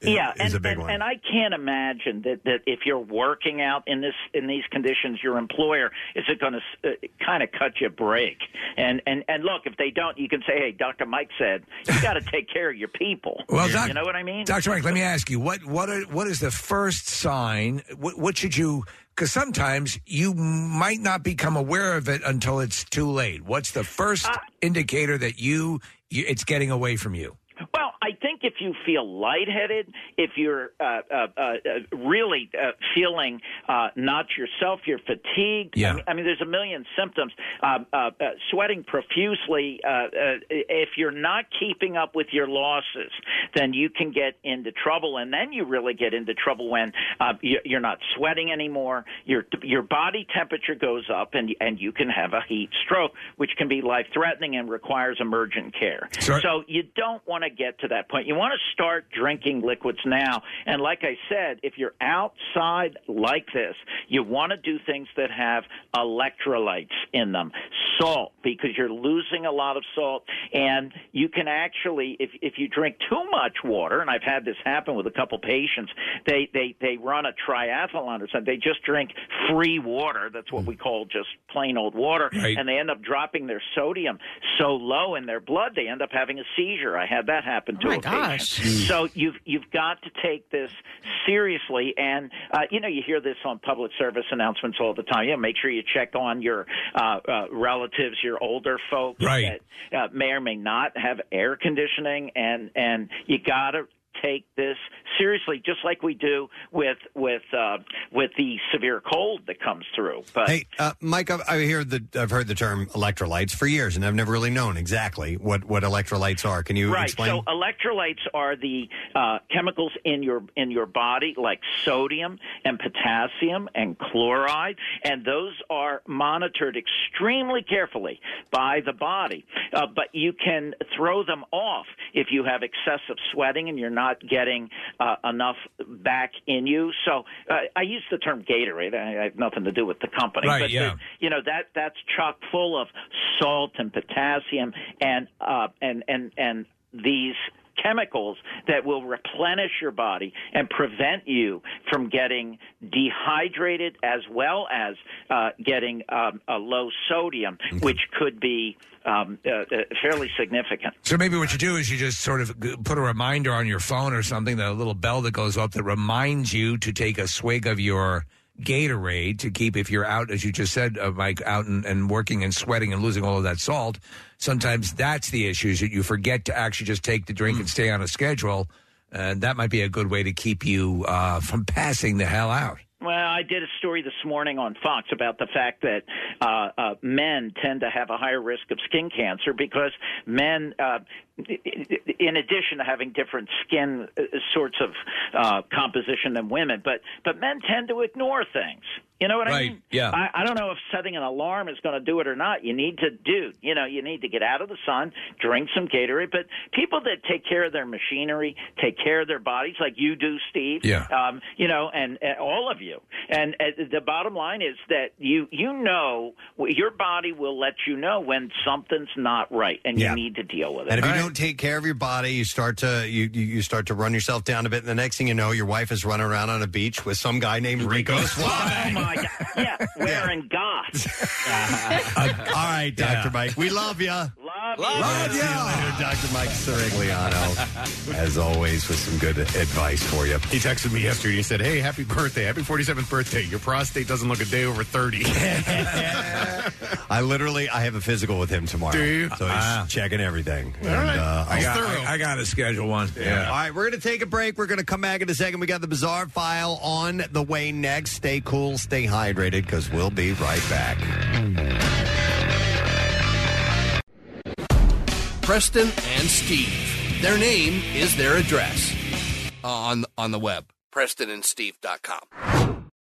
S20: yeah,
S2: is
S20: and,
S2: a big
S20: and,
S2: one.
S20: and I can't imagine that, that if you're working out in this in these conditions, your employer is it going to uh, kind of cut you a break. And and and look, if they don't, you can say, "Hey, Dr. Mike said you got to take care of your people."
S4: Well,
S20: you,
S4: doc-
S20: you know what I mean,
S4: Doctor Mike, let me ask you what what are, what is the first sign? What, what should you? Because sometimes you might not become aware of it until it's too late. What's the first indicator that you, you it's getting away from you?
S20: Think if you feel lightheaded, if you're uh, uh, uh, really uh, feeling uh, not yourself, you're fatigued.
S4: Yeah.
S20: I, mean, I mean, there's a million symptoms. Uh, uh, uh, sweating profusely. Uh, uh, if you're not keeping up with your losses, then you can get into trouble, and then you really get into trouble when uh, you- you're not sweating anymore. Your your body temperature goes up, and and you can have a heat stroke, which can be life threatening and requires emergent care.
S4: Sure.
S20: So you don't want to get to that point. You want to start drinking liquids now. And like I said, if you're outside like this, you want to do things that have electrolytes in them. Salt, because you're losing a lot of salt. And you can actually, if, if you drink too much water, and I've had this happen with a couple patients, they, they, they run a triathlon or something. They just drink free water. That's what we call just plain old water.
S4: Right.
S20: And they end up dropping their sodium so low in their blood, they end up having a seizure. I had that happen to
S3: Oh,
S20: a
S3: gosh.
S20: So you've you've got to take this seriously, and uh, you know you hear this on public service announcements all the time. Yeah, make sure you check on your uh, uh, relatives, your older folks
S4: Right.
S20: that uh, may or may not have air conditioning, and and you got to take this seriously, just like we do with with uh, with the severe cold that comes through. But
S2: Hey, uh, Mike, I've, I hear the I've heard the term electrolytes for years, and I've never really known exactly what, what electrolytes are. Can you
S20: right.
S2: explain?
S20: So electrolytes are the uh, chemicals in your in your body, like sodium and potassium and chloride, and those are monitored extremely carefully by the body. Uh, but you can throw them off if you have excessive sweating and you're not getting uh, enough back in you. So uh, I use the term Gatorade. I, I have nothing to do with the company,
S4: Right,
S20: but
S4: yeah.
S20: the- you know that that's chock full of salt and potassium and uh, and and and these chemicals that will replenish your body and prevent you from getting dehydrated as well as uh, getting um, a low sodium, which could be um, uh, uh, fairly significant.
S4: So maybe what you do is you just sort of put a reminder on your phone or something, that a little bell that goes up that reminds you to take a swig of your Gatorade to keep if you're out, as you just said, uh, Mike, out and, and working and sweating and losing all of that salt. Sometimes that's the issue is that you forget to actually just take the drink and stay on a schedule. And that might be a good way to keep you uh, from passing the hell out.
S20: Well, I did a story this morning on Fox about the fact that uh, uh, men tend to have a higher risk of skin cancer because men, uh, in addition to having different skin uh, sorts of uh, composition than women, but but men tend to ignore things. You know what I mean?
S4: yeah.
S20: I, I don't know if setting an alarm is going to do it or not. You need to do, you know, you need to get out of the sun, drink some Gatorade. But people that take care of their machinery, take care of their bodies, like you do, Steve.
S4: Yeah.
S20: Um, you know, and, and all of you. And uh, the bottom line is that you you know your body will let you know when something's not right, and
S2: Yeah.
S20: you need to deal with it.
S2: And if you don't take care of your body, you start to you, you you start to run yourself down a bit. And the next thing you know, your wife is running around on a beach with some guy named Rico Suave.
S20: My God! Yeah, wearing goth.
S2: All right, Dr. Mike. We love you. Love,
S20: love
S2: See you later, Dr. Mike Cirigliano. As always, with some good advice for you.
S5: He texted me yesterday. And he said, "Hey, happy birthday! Happy 47th birthday! Your prostate doesn't look a day over 30."
S2: I literally, I have a physical with him tomorrow.
S5: Do you?
S2: So he's
S4: Ah.
S2: checking everything.
S4: All right.
S2: uh,
S4: I, got, I, I got a schedule one. Yeah.
S2: All right, we're going to take a break. We're going to come back in a second. We got the bizarre file on the way next. Stay cool, stay hydrated, because we'll be right back.
S8: Preston and Steve. Their name is their address on on the web. PrestonandSteve.com.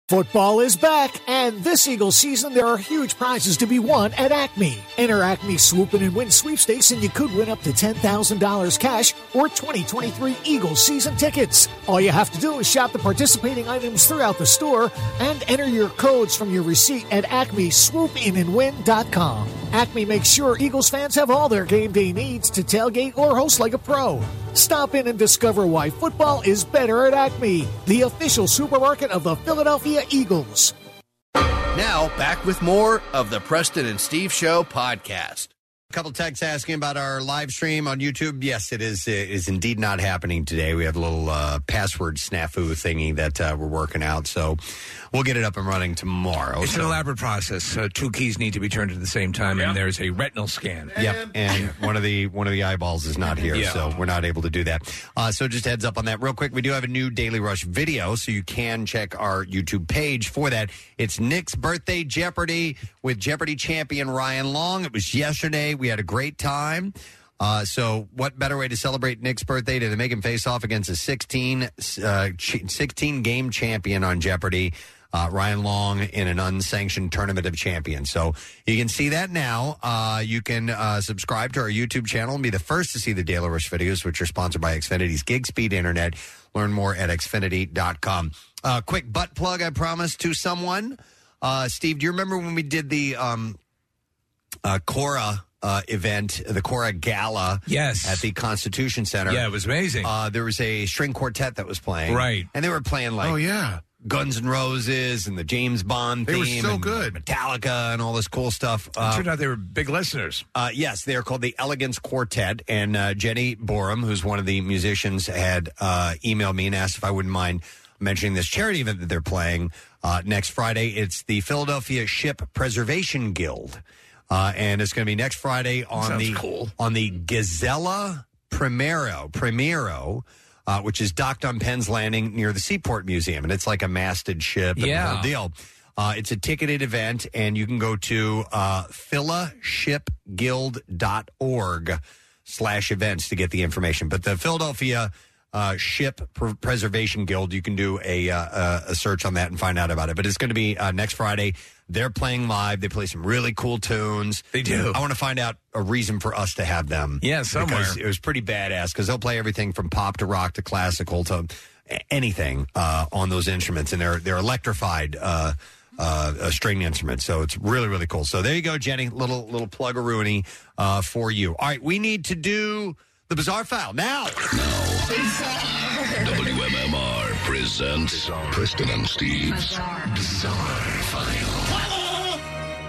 S21: Football is back, and this Eagles season there are huge prizes to be won at Acme. Enter Acme Swoopin' and Win sweepstakes, and you could win up to $10,000 cash or 2023 Eagles season tickets. All you have to do is shop the participating items throughout the store and enter your codes from your receipt at acmeswoopinandwin.com. Acme makes sure Eagles fans have all their game day needs to tailgate or host like a pro. Stop in and discover why football is better at Acme, the official supermarket of the Philadelphia Eagles.
S8: Now, back with more of the Preston and Steve Show podcast.
S2: A couple texts asking about our live stream on YouTube. Yes, it is. It is indeed not happening today. We have a little uh, password snafu thingy that uh, we're working out, so we'll get it up and running tomorrow.
S4: It's an
S2: So-
S4: elaborate process. Uh, two keys need to be turned at the same time, and there's a retinal scan.
S2: Yep, and one of the one of the eyeballs is not here,
S4: Yeah.
S2: so we're not able to do that. Uh, so just heads up on that, real quick. We do have a new Daily Rush video, so you can check our YouTube page for that. It's Nick's birthday Jeopardy with Jeopardy champion Ryan Long. It was yesterday. We had a great time. Uh, so, what better way to celebrate Nick's birthday than to make him face off against a 16, uh, ch- 16 game champion on Jeopardy? uh, Ryan Long in an unsanctioned tournament of champions. So you can see that now. Uh, you can uh, subscribe to our YouTube channel and be the first to see the Daily Rush videos, which are sponsored by Xfinity's Gig Speed Internet. Learn more at xfinity.com. Uh, quick butt plug, I promise, to someone. Uh, Steve, do you remember when we did the um, uh, Cora uh, event, the Cora Gala?
S4: Yes.
S2: At the Constitution Center.
S4: Yeah, it was amazing.
S2: Uh, there was a string quartet that was playing.
S4: Right.
S2: And they were playing like.
S5: Oh, yeah.
S2: Guns N' Roses and the James Bond
S5: They
S2: theme.
S5: were so
S2: and
S5: good.
S2: Metallica and all this cool stuff.
S4: It turned out they were big listeners.
S2: Uh, yes, they are called the Elegance Quartet. And uh, Jenny Borum, who's one of the musicians, had uh, emailed me and asked if I wouldn't mind mentioning this charity event that they're playing uh, next Friday. It's the Philadelphia Ship Preservation Guild. Uh, and it's going to be next Friday on
S4: Sounds
S2: the
S4: cool.
S2: on the Gazela Primeiro Primero, uh, which is docked on Penn's Landing near the Seaport Museum, and it's like a masted ship. and the
S4: Yeah.
S2: whole deal. Uh, it's a ticketed event, and you can go to uh, philashipguild.org slash events to get the information. But the Philadelphia uh, Ship Pr- Preservation Guild. You can do a, uh, uh, a search on that and find out about it. But it's going to be uh, next Friday. They're playing live. They play some really cool tunes.
S4: They do.
S2: I want to find out a reason for us to have them.
S4: Yeah, somewhere.
S2: Because it was pretty badass because they'll play everything from pop to rock to classical to a- anything uh, on those instruments, and they're they're electrified. Uh, uh, uh, string instruments, so it's really really cool. So there you go, Jenny. Little little plug Rooney uh, for you. All right, we need to do the bizarre file now.
S12: Now, WMMR presents Preston and Steve's Bizarre, File.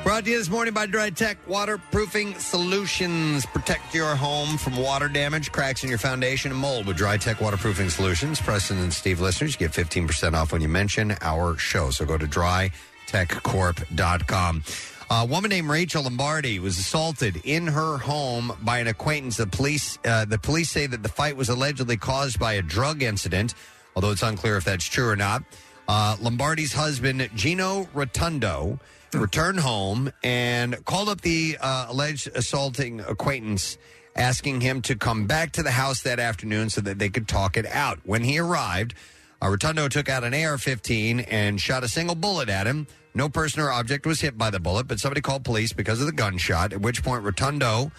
S2: Brought to you this morning by Dry Tech Waterproofing Solutions. Protect your home from water damage, cracks in your foundation, and mold with Dry Tech Waterproofing Solutions. Preston and Steve listeners get 15% off when you mention our show. So go to drytechcorp.com. A woman named Rachel Lombardi was assaulted in her home by an acquaintance. The police, uh, the police say that the fight was allegedly caused by a drug incident, although it's unclear if that's true or not. Uh, Lombardi's husband, Gino Rotundo, returned home and called up the uh, alleged assaulting acquaintance, asking him to come back to the house that afternoon so that they could talk it out. When he arrived, uh, Rotundo took out an AR 15 and shot a single bullet at him. No person or object was hit by the bullet, but somebody called police because of the gunshot, at which point Rotundo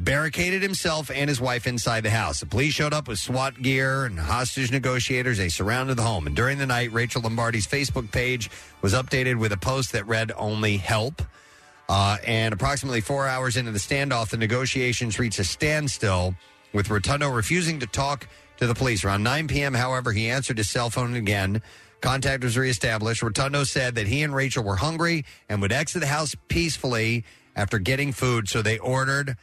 S2: barricaded himself and his wife inside the house. The police showed up with SWAT gear and hostage negotiators. They surrounded the home. And during the night, Rachel Lombardi's Facebook page was updated with a post that read only help. Uh, and approximately four hours into the standoff, the negotiations reached a standstill with Rotundo refusing to talk to the police. Around 9 p.m., however, he answered his cell phone again. Contact was reestablished. Rotundo said that he and Rachel were hungry and would exit the house peacefully after getting food, so they ordered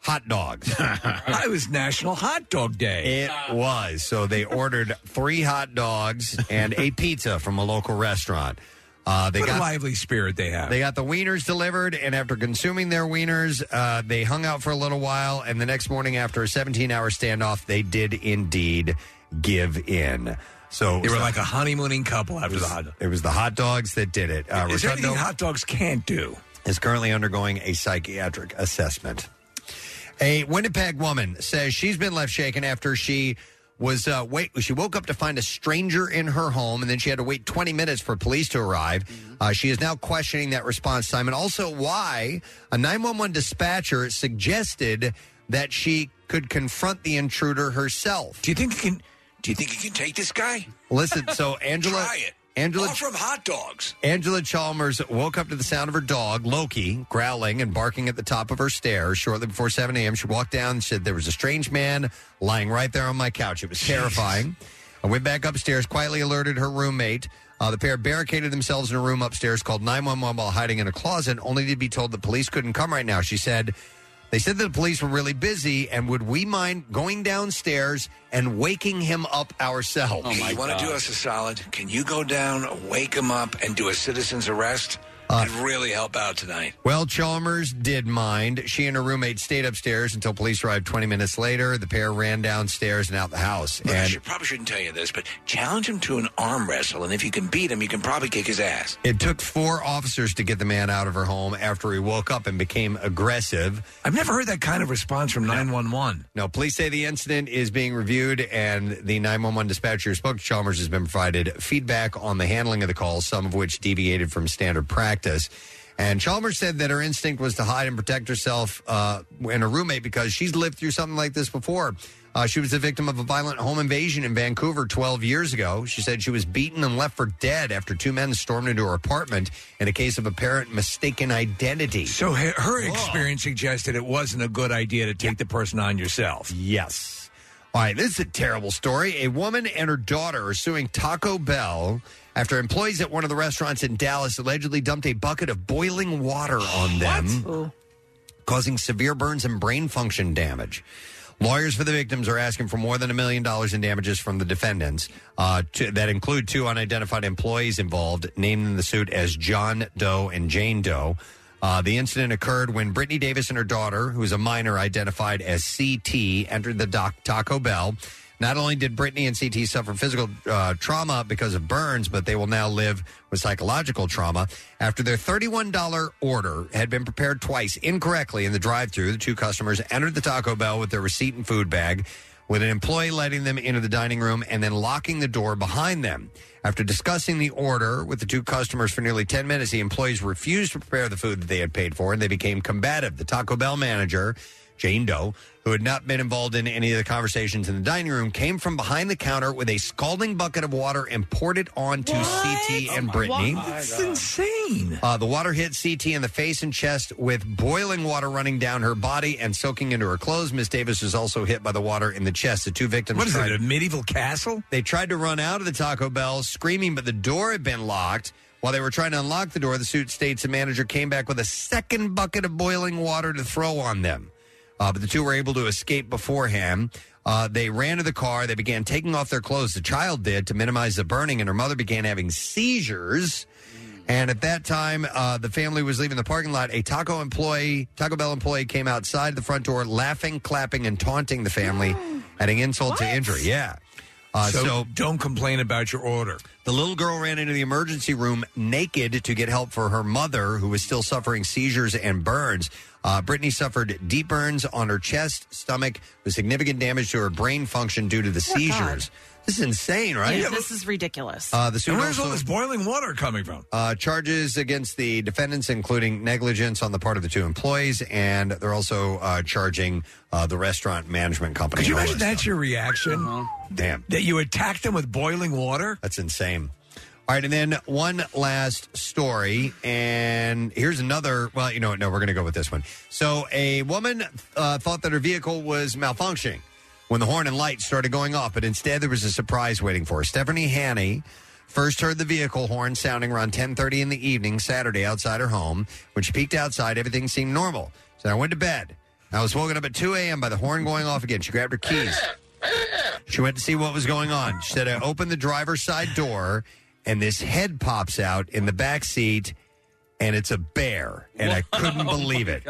S2: hot dogs.
S4: it was National Hot Dog Day.
S2: It was. So they ordered three hot dogs and a pizza from a local restaurant. Uh, they
S4: what
S2: got
S4: a lively spirit they have.
S2: they got the wieners delivered, and after consuming their wieners, uh, they hung out for a little while. And the next morning, after a 17 hour standoff, they did indeed give in. So
S4: They were like a honeymooning couple after the hot.
S2: It was the hot dogs that did it. Uh,
S4: Is there
S2: Rotundo
S4: anything hot dogs can't do?
S2: is currently undergoing a psychiatric assessment. A Winnipeg woman says she's been left shaken after she was uh, wait. She woke up to find a stranger in her home, and then she had to wait 20 minutes for police to arrive. Uh, she is now questioning that response time, and also why a 911 dispatcher suggested that she could confront the intruder herself.
S4: Do you think you can? Do you think you can take this guy?
S2: Listen, so Angela,
S4: Try it.
S2: Angela,
S4: Offer him hot dogs.
S2: Angela Chalmers woke up to the sound of her dog, Loki, growling and barking at the top of her stairs shortly before 7 a.m. She walked down and said there was a strange man lying right there on my couch. It was terrifying. I went back upstairs, quietly alerted her roommate. Uh, the pair barricaded themselves in a room upstairs, called 911 while hiding in a closet, only to be told the police couldn't come right now. She said, they said that the police were really busy, and would we mind going downstairs and waking him up ourselves?
S4: Oh, hey, you want to do us a solid? Can you go down, wake him up, and do a citizen's arrest?
S2: Uh,
S4: really help out tonight.
S2: Well, Chalmers did mind. She and her roommate stayed upstairs until police arrived 20 minutes later. The pair ran downstairs and out the house.
S4: Look, I
S2: And
S4: should, probably shouldn't tell you this, but challenge him to an arm wrestle, and if you can beat him, you can probably kick his ass.
S2: it took four officers to get the man out of her home after he woke up and became aggressive.
S4: I've never heard that kind of response from 911.
S2: No, police say the incident is being reviewed, and the 911 dispatcher who spoke to Chalmers has been provided feedback on the handling of the calls, some of which deviated from standard practice. And Chalmers said that her instinct was to hide and protect herself uh, and her roommate because she's lived through something like this before. Uh, she was the victim of a violent home invasion in Vancouver 12 years ago. She said she was beaten and left for dead after two men stormed into her apartment in a case of apparent mistaken identity.
S4: So her, her experience suggested it wasn't a good idea to take the person on yourself.
S2: Yes. All right, this is a terrible story. A woman and her daughter are suing Taco Bell after employees at one of the restaurants in Dallas allegedly dumped a bucket of boiling water on them, causing severe burns and brain function damage. Lawyers for the victims are asking for more than a million dollars in damages from the defendants, uh, to, that include two unidentified employees involved, named in the suit as John Doe and Jane Doe. Uh, the incident occurred when Brittany Davis and her daughter, who's a minor identified as CT, entered the doc- Taco Bell. Not only did Brittany and CT suffer physical uh, trauma because of burns, but they will now live with psychological trauma. After their $31 order had been prepared twice incorrectly in the drive through, the two customers entered the Taco Bell with their receipt and food bag. with an employee letting them into the dining room and then locking the door behind them. After discussing the order with the two customers for nearly 10 minutes, the employees refused to prepare the food that they had paid for and they became combative. The Taco Bell manager, Jane Doe, who had not been involved in any of the conversations in the dining room, came from behind the counter with a scalding bucket of water and poured it onto CT and Brittany.
S4: That's insane.
S2: Uh, the water hit CT in the face and chest with boiling water running down her body and soaking into her clothes. Miss Davis was also hit by the water in the chest. The two victims.
S4: What is
S2: tried,
S4: it, a medieval castle?
S2: They tried to run out of the Taco Bell screaming, but the door had been locked. While they were trying to unlock the door, the suit states the manager came back with a second bucket of boiling water to throw on them. Uh, but the two were able to escape beforehand. Uh, they ran to the car. They began taking off their clothes. The child did to minimize the burning, and her mother began having seizures. And at that time, uh, the family was leaving the parking lot. A Taco employee, Taco Bell employee, came outside the front door, laughing, clapping, and taunting the family, adding insult to injury. Yeah. Uh,
S4: so,
S2: so
S4: don't complain about your order.
S2: the little girl ran into the emergency room naked to get help for her mother, who was still suffering seizures and burns. Uh, Brittany suffered deep burns on her chest, stomach, with significant damage to her brain function due to the
S3: Oh,
S2: seizures. This is insane, right?
S3: Yeah, this is ridiculous.
S2: Uh, the suit
S4: And where's all
S2: also-
S4: this boiling water coming from?
S2: uh, charges against the defendants, including negligence on the part of the two employees, and they're also uh, charging uh, the restaurant management company.
S4: Could you
S2: and all
S4: imagine
S2: that
S4: that's your reaction?
S2: stuff. Damn.
S4: That you attacked them with boiling water?
S2: That's insane. All right, and then one last story, and here's another. Well, you know what? No, we're going to go with this one. So, a woman uh, thought that her vehicle was malfunctioning when the horn and lights started going off, but instead there was a surprise waiting for her. Stephanie Hanny first heard the vehicle horn sounding around 10:30 in the evening Saturday outside her home. When she peeked outside, everything seemed normal. So I went to bed. I was woken up at 2 a.m. by the horn going off again. She grabbed her keys. She went to see what was going on. She said, I opened the driver's side door, and this head pops out in the back seat, and it's a bear. And I couldn't believe it.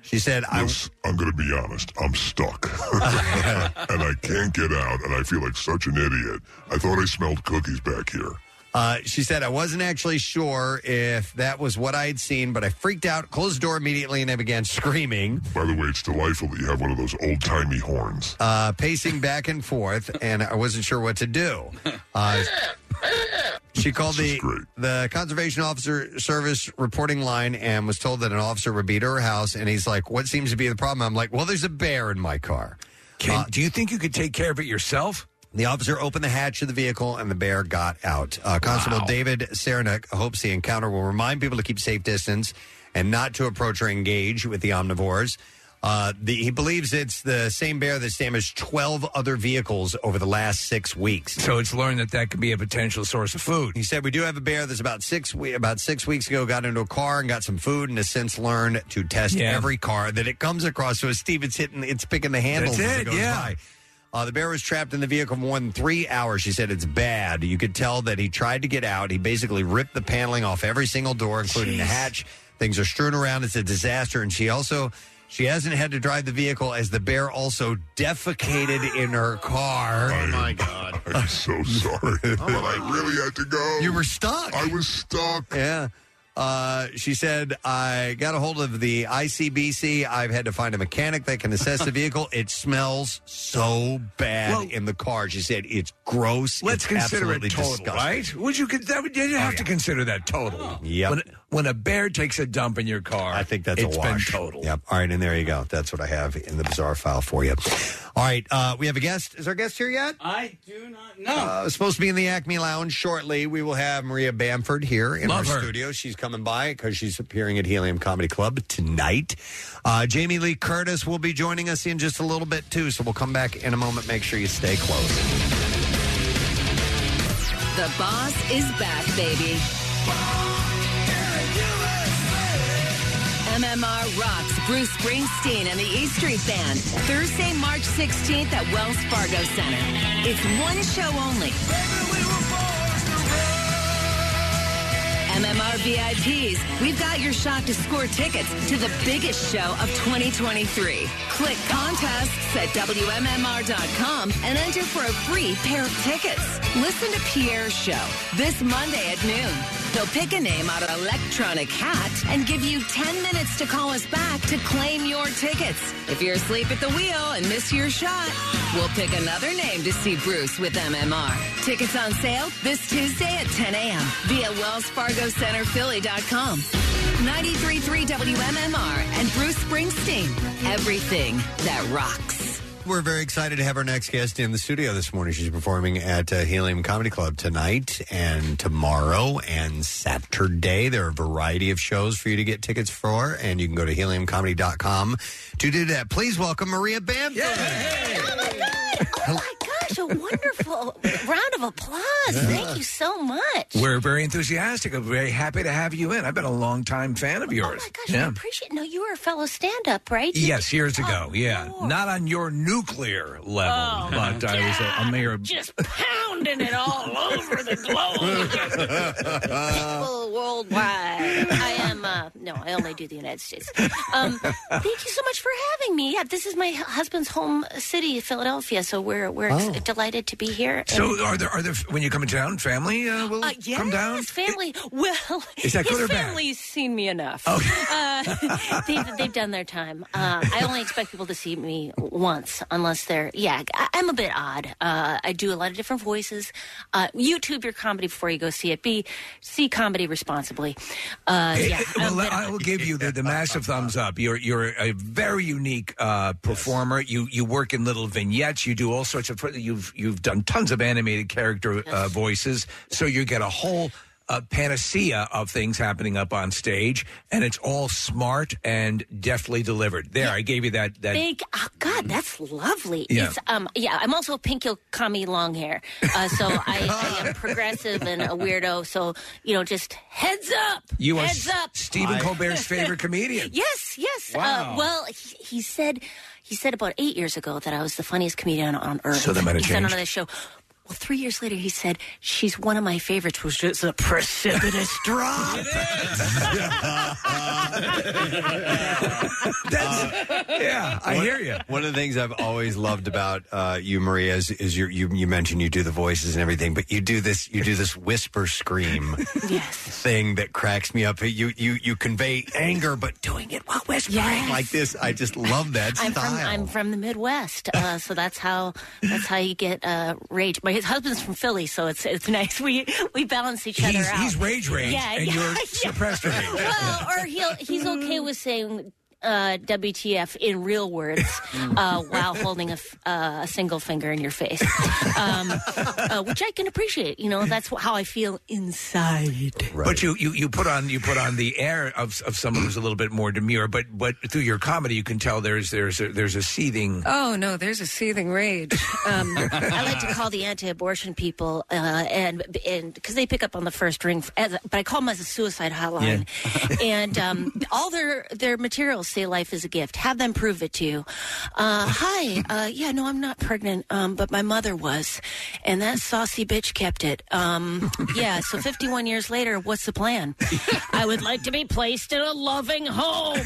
S2: She said, I.
S12: Yes, I'm going to be honest. I'm stuck. and I can't get out, and I feel like such an idiot. I thought I smelled cookies back here.
S2: Uh, she said, I wasn't actually sure if that was what I had seen, but I freaked out, closed the door immediately, and I began screaming.
S12: By the way, it's delightful that you have one of those old timey horns.
S2: uh, pacing back and forth, and I wasn't sure what to do. Uh, she called the the conservation officer service reporting line and was told that an officer would be to her house. And he's like, "What seems to be the problem?" I'm like, "Well, there's a bear in my car."
S4: Can, do you think you could take care of it yourself?
S2: The officer opened the hatch of the vehicle and the bear got out. Uh, Constable. David Saranac hopes the encounter will remind people to keep safe distance and not to approach or engage with the omnivores. Uh, the, he believes it's the same bear that's damaged 12 other vehicles over the last six weeks.
S4: So it's learned that that could be a potential source of food.
S2: He said we do have a bear that's about six we- about six weeks ago got into a car and got some food and has since learned to test
S4: Yeah.
S2: every car that it comes across. So as Steve, it's hitting, it's picking the handles
S4: That's
S2: as
S4: it,
S2: it goes
S4: yeah.
S2: by. Uh, the bear was trapped in the vehicle for more than three hours. She said it's bad. You could tell that he tried to get out. He basically ripped the paneling off every single door, including the hatch. Things are strewn around. It's a disaster. And she also she hasn't had to drive the vehicle as the bear also defecated in her car.
S12: Oh my god! I'm so sorry, but I really had to go.
S2: You were stuck.
S12: I was stuck.
S2: Yeah. Uh, she said, I got a hold of the ICBC. I've had to find a mechanic that can assess the vehicle. It smells so bad in the car. She said, it's gross.
S4: Let's
S2: It's
S4: consider
S2: absolutely
S4: it total,
S2: disgusting.
S4: right? Would you? con- That would you have to consider that total.
S2: Yep.
S4: When, when a bear takes a dump in your car, I
S2: think that's
S4: it's
S2: a wash.
S4: been total.
S2: Yep. All right, and there you go. That's what I have in the bizarre file for you. All right, uh, we have a guest. Is our guest here yet?
S6: I do not know.
S2: Uh, supposed to be in the Acme Lounge shortly. We will have Maria Bamford here in
S6: Love
S2: our
S6: her.
S2: studio. She's coming by because she's appearing at Helium Comedy Club tonight. Uh, Jamie Lee Curtis will be joining us in just a little bit too. So we'll come back in a moment. Make sure you stay close.
S22: The boss is back, baby. MMR rocks Bruce Springsteen and the E Street Band Thursday, March 16th at Wells Fargo Center. It's one show only. MMR VIPs, we've got your shot to score tickets to the biggest show of 2023. Click contests at WMMR.com and enter for a free pair of tickets. Listen to Pierre's show this Monday at noon. They'll pick a name out of electronic hat and give you 10 minutes to call us back to claim your tickets. If you're asleep at the wheel and miss your shot, we'll pick another name to see Bruce with MMR. Tickets on sale this Tuesday at 10 a.m. via Wells Fargo Center WellsFargoCenterPhilly.com. 93.3 WMMR and Bruce Springsteen. Everything that rocks.
S2: We're very excited to have our next guest in the studio this morning. She's performing at uh, Helium Comedy Club tonight and tomorrow and Saturday. There are a variety of shows for you to get tickets for, and you can go to heliumcomedy.com to do that. Please welcome Maria Bamford.
S23: Oh my gosh, a wonderful round of applause. Thank you so much.
S4: We're very enthusiastic. I'm very happy to have you in. I've been a long time fan of yours.
S23: Oh my gosh, I appreciate No, you were a fellow stand up, right? You-
S4: Yes, years ago. yeah, not on your nuclear level,
S23: Oh,
S4: but I was a, a mayor.
S23: Just pounding it all over the globe. People worldwide. I am, uh, no, I only do the United States. Um, thank you so much for having me. Yeah, this is my husband's home city, Philadelphia, so we're, we're ex-
S4: Oh.
S23: delighted to be here.
S4: So, are there are there when you come in town, family uh, will
S23: Uh, yes,
S4: come down?
S23: family. Well,
S4: Is that
S23: his
S4: or bad?
S23: family's seen me enough. Uh, they've, they've done their time. Uh, I only expect people to see me once, unless they're. Yeah, I, I'm a bit odd. Uh, I do a lot of different voices. Uh, YouTube your comedy before you go see it. Be see comedy responsibly. Uh, yeah,
S4: well, I will give you the, the massive thumbs up. You're you're a very unique uh, performer. You you work in little vignettes. You do all sorts of. You've you've done tons of animated character uh, voices, so you get a whole. Uh, panacea of things happening up on stage, and it's all smart and deftly delivered. There, I gave you that. that
S23: Big, oh God, that's lovely.
S4: Yeah.
S23: It's, um, yeah, I'm also a pink kami long hair, uh, so I, I am progressive and a weirdo. So you know, just heads up,
S4: you are
S23: heads up.
S4: Stephen Colbert's favorite comedian.
S23: Yes, yes.
S4: Wow.
S23: Uh, well, he, he said he said about eight years ago that I was the funniest comedian on earth.
S4: So that might have
S23: he said on
S4: changed.
S23: the show. Well, three years later, he said she's one of my favorites. Was just a precipitous drop.
S4: yeah, I
S2: One-
S4: hear you.
S2: One of the things I've always loved about uh, you, Maria, is, is your, you you mentioned you do the voices and everything, but you do this you do this whisper scream thing that cracks me up. You you you convey anger, but doing it while whispering
S23: Yes.
S2: like this. I just love that
S23: I'm
S2: style.
S23: from I'm from the Midwest, uh, so that's how that's how you get uh, rage. My his husband's from Philly, so it's it's nice. We we balance each other
S4: He's,
S23: out.
S4: he's rage rage,
S23: Yeah,
S4: and
S23: yeah,
S4: you're
S23: yeah.
S4: suppressed rage.
S23: well, or he'll he's okay with saying uh, WTF in real words uh, while holding a, f- uh, a single finger in your face, um, uh, which I can appreciate. You know, that's wh- how I feel inside.
S4: But you, you, you put on you put on the air of of someone who's a little bit more demure, but but through your comedy you can tell there's there's a, there's a seething.
S23: Oh no, there's a seething rage. Um, I like to call the anti-abortion people, uh, and and because they pick up on the first ring, as a, but I call them as a suicide hotline. and um, all their their materials say life is a gift. Have them prove it to you. Uh, hi, uh, yeah, no, I'm not pregnant, um, but my mother was, and that saucy bitch kept it. Um, yeah, so 51 years later, what's the plan? I would like to be placed in a loving home.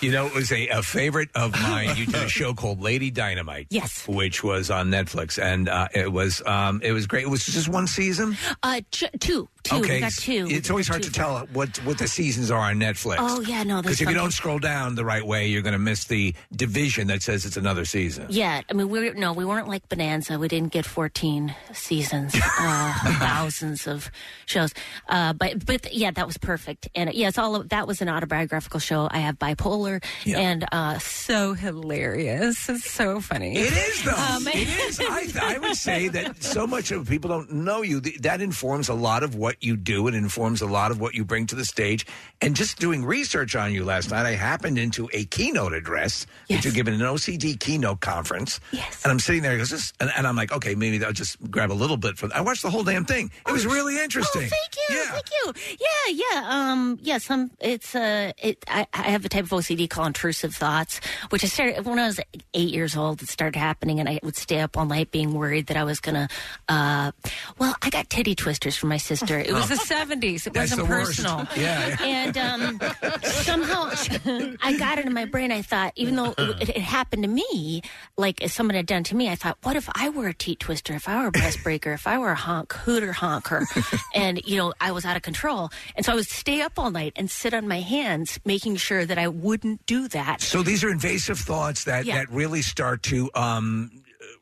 S4: You know, it was a, a favorite of mine. You did a show called Lady Dynamite,
S23: yes,
S4: which was on Netflix, and uh, it was um, it was great. It was just one season.
S23: Uh, ch- two, two.
S4: okay,
S23: We got two.
S4: it's always hard to tell what what the seasons are on Netflix.
S23: Oh yeah, no,
S4: Because if you don't scroll down the right way, you're going to miss the division that says it's another season.
S23: Yeah, I mean, we no, we weren't like Bonanza. We didn't get fourteen seasons, uh, thousands of shows. Uh, but but yeah, that was perfect. And yeah, it's all that was an autobiographical show. I have bipolar and uh, so hilarious. It's so funny.
S4: It is though.
S23: Um,
S4: it is. I, I would say that so much of people don't know you. Th- That informs a lot of what you do. It informs a lot of what you bring to the stage. And just doing research on you last night, I happened into a keynote address that you're giving an OCD keynote conference. Yes. And I'm sitting there, goes, this, and, and I'm like, okay, maybe I'll just grab a little bit from. I watched the whole damn thing. It was really interesting.
S23: Oh, thank you, thank you. Yeah, yeah. Um, yeah. Some it's uh, it. I, I have a type of OCD called intrusive thoughts, which I started when I was eight years old. It started happening, and I would stay up all night being worried that I was gonna. Uh, well, I got titty twisters from my sister, It was the 70s. It
S4: That's
S23: wasn't
S4: the worst.
S23: personal.
S4: Yeah.
S23: And um, somehow I got it in my brain. I thought, even though it, it happened to me, like if someone had done to me, I thought, what if I were a teat twister? If I were a breast breaker? If I were a honk, hooter honker? and, you know, I was out of control. And so I would stay up all night and sit on my hands, making sure that I wouldn't do that.
S4: So these are invasive thoughts that,
S23: Yeah.
S4: that really start to um,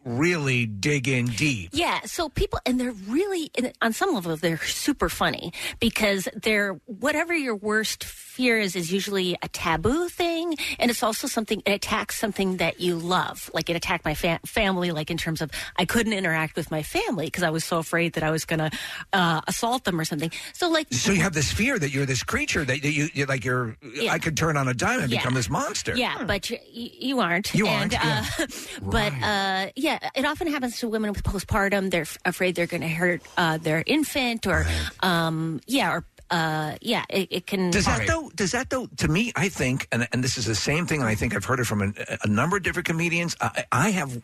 S4: really dig in deep.
S23: Yeah, so people, and they're really, on some level, they're super funny because they're, whatever your worst fear is, is usually a taboo thing. And it's also something, it attacks something that you love. Like it attacked my fa- family, like in terms of I couldn't interact with my family because I was so afraid that I was going to uh, assault them or something. So, like,
S4: So you have this fear that you're this creature that, that you you're like you're I could turn on a dime and
S23: Yeah.
S4: become this monster.
S23: Yeah, but you, you aren't.
S4: You
S23: and,
S4: aren't,
S23: Uh, but uh, yeah, it often happens to women with postpartum. They're f- afraid they're going to hurt uh, their infant, or um, yeah, or uh, yeah, it, it can.
S4: Does that though? Does that though? To me, I think, and and this is the same thing, and I think I've heard it from a, a number of different comedians. I, I have,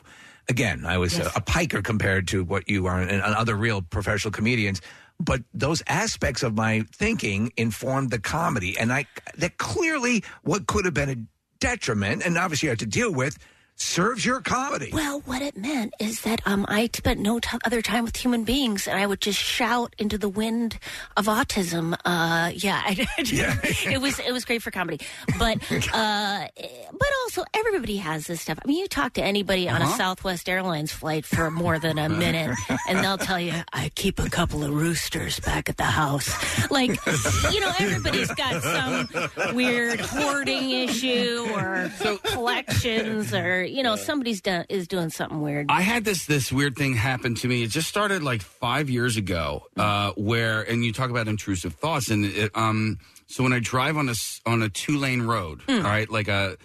S4: again, I was a, a piker compared to what you are, and, and other real professional comedians. But those aspects of my thinking informed the comedy, and I that clearly what could have been a detriment, and obviously you have to deal with, serves your comedy.
S23: Well, what it meant is that um, I spent no t- other time with human beings, and I would just shout into the wind of autism. Uh, yeah, I, it was it was great for comedy, but uh, but also everybody has this stuff. I mean, you talk to anybody on a
S24: Uh-huh.
S23: Southwest Airlines flight for more than a minute, and they'll tell you, "I keep a couple of roosters back at the house." Like, you know, everybody's got some weird hoarding issue or collections, or you know, somebody's done is doing something weird.
S6: I had this this weird thing happen to me. It just started like five years ago, uh, where and you talk about intrusive thoughts, and it, um, so when I drive on a s- on a two lane road,
S23: Hmm.
S6: all right, like a.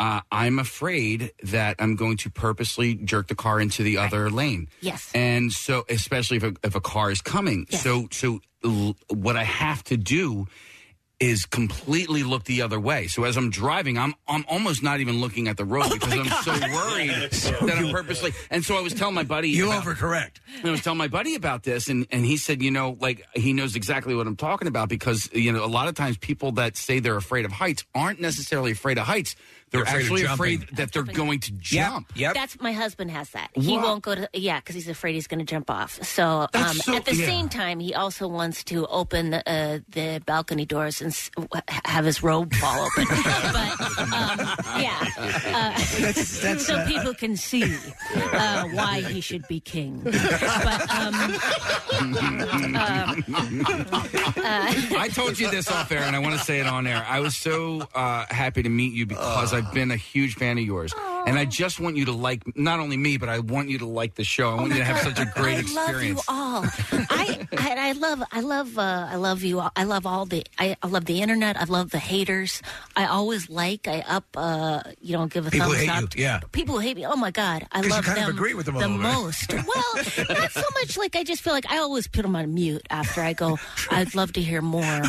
S6: Uh, I'm afraid that I'm going to purposely jerk the car into the other lane.
S23: Yes.
S6: And so, especially if a, if a car is coming. So, so l- what I have to do is completely look the other way. So as I'm driving, I'm I'm almost not even looking at the road oh because I'm so worried that I'm purposely. And so I was telling my buddy,
S4: You
S6: about-
S4: overcorrect.
S6: I was telling my buddy about this, and and he said, you know, like he knows exactly what I'm talking about because you know a lot of times people that say they're afraid of heights aren't necessarily afraid of heights. They're,
S4: They're afraid of
S6: actually
S4: jumping.
S6: afraid that they're going to jump.
S4: Yep.
S23: That's my husband has that. He
S6: Wow.
S23: won't go to yeah because he's afraid he's going to jump off. So, um,
S6: That's so-
S23: at the
S6: yeah.
S23: same time, he also wants to open the, uh, the balcony doors and s- w- have his robe fall open. but um, yeah, uh,
S24: That's- that's,
S23: so
S24: uh,
S23: people can see uh, why he should be king. But um, um, uh,
S6: I told you this off air, and I want to say it on air. I was so uh, happy to meet you because I've been a huge fan of yours, and I just want you to like not only me, but I want you to like the show. I want you to have such a great
S23: I
S6: experience.
S23: love you all. I, I I love I love uh, I love you. all. I love all the I, I love the internet. I love the haters. I always like. I up. Uh, you know, give a
S4: People
S23: thumbs
S4: hate
S23: up.
S4: you, yeah.
S23: People who hate me. Oh my god, I
S4: 'Cause you
S23: love
S4: kind of
S23: them.
S4: agree with them a
S23: the
S4: little bit.
S23: most. Well, not so much. Like I just feel like I always put them on mute after I go. I'd love to hear more,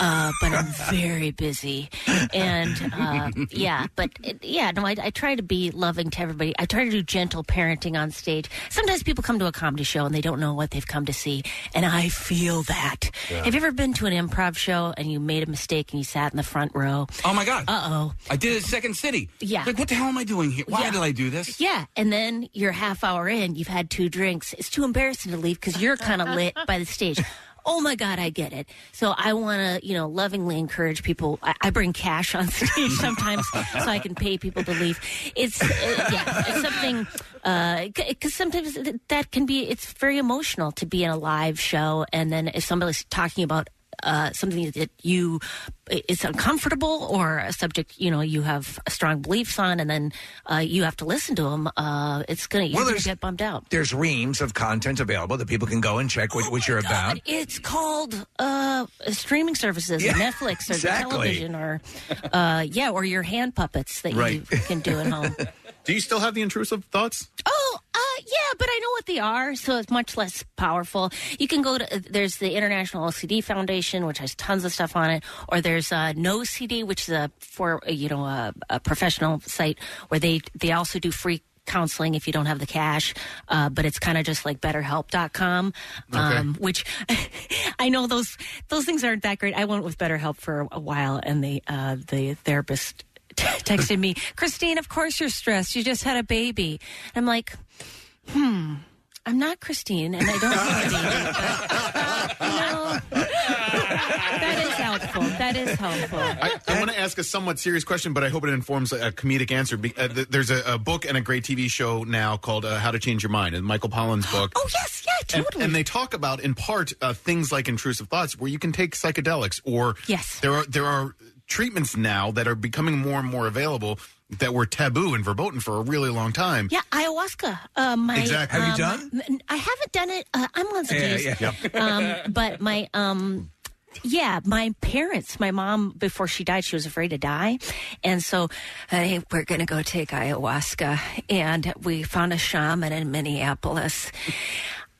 S23: uh, but I'm very busy. And uh, yeah, but it, yeah, no, I, I try to be loving to everybody. I try to do gentle parenting on stage. Sometimes people come to a comedy show and they don't know what they've come to see, and I feel that.
S6: Yeah.
S23: Have you ever been to an improv show and you made a mistake and you sat in the front row?
S6: Oh my god!
S23: Uh oh.
S6: I did it at Second City.
S23: Yeah.
S6: Like, what the hell am I doing here? Why
S23: Yeah.
S6: did I do this?
S23: Yeah, and then you're half hour in, you've had two drinks. It's too embarrassing to leave because you're kind of lit by the stage. Oh my God, I get it. So I want to, you know, lovingly encourage people. I, I bring cash on stage sometimes so I can pay people to leave. It's uh, yeah, it's something because sometimes that can be. It's very emotional to be in a live show, and then if somebody's talking about uh, something that you it's uncomfortable or a subject you know you have strong beliefs on, and then uh, you have to listen to them. Uh, it's gonna you're
S4: Well,
S23: gonna
S4: there's-
S23: get bummed out.
S4: There's reams of content available that people can go and check what, what you're about.
S23: It's called uh, streaming services,
S4: Yeah,
S23: Netflix or
S4: exactly.
S23: television, or uh, yeah, or your hand puppets that
S5: Right.
S23: you can do at home.
S5: Do you still have the intrusive thoughts?
S23: Oh, yeah, but I know what they are, so it's much less powerful. You can go to there's the International OCD Foundation, which has tons of stuff on it, or there's uh, NOCD, which is a for uh, you know a, a professional site where they they also do free counseling if you don't have the cash, uh, but it's kind of just like BetterHelp.com, um, which I know those those things aren't that great. I went with BetterHelp for a while, and the uh, the therapist texted me, Christine, of course you're stressed. You just had a baby. I'm like, hmm. I'm not Christine, and I don't have a baby. But, you that is helpful. That is helpful.
S5: I, I want to ask a somewhat serious question, but I hope it informs a, a comedic answer. Be- Uh, th- there's a, a book and a great TV show now called uh, How to Change Your Mind, and Michael Pollan's book.
S23: Oh yes, yeah,
S5: And,
S23: totally.
S5: and they talk about, in part, uh, things like intrusive thoughts, where you can take psychedelics, or
S23: yes,
S5: there are there are treatments now that are becoming more and more available that were taboo and verboten for a really long time.
S23: Yeah, ayahuasca. Uh, my,
S5: Exactly. Have you
S23: um, I haven't done it. Uh, I'm on
S5: Yeah,
S23: days.
S5: yeah, yeah.
S23: um, but my um. Yeah, my parents, my mom, before she died, she was afraid to die. And so, hey, we're going to go take ayahuasca. And we found a shaman in Minneapolis.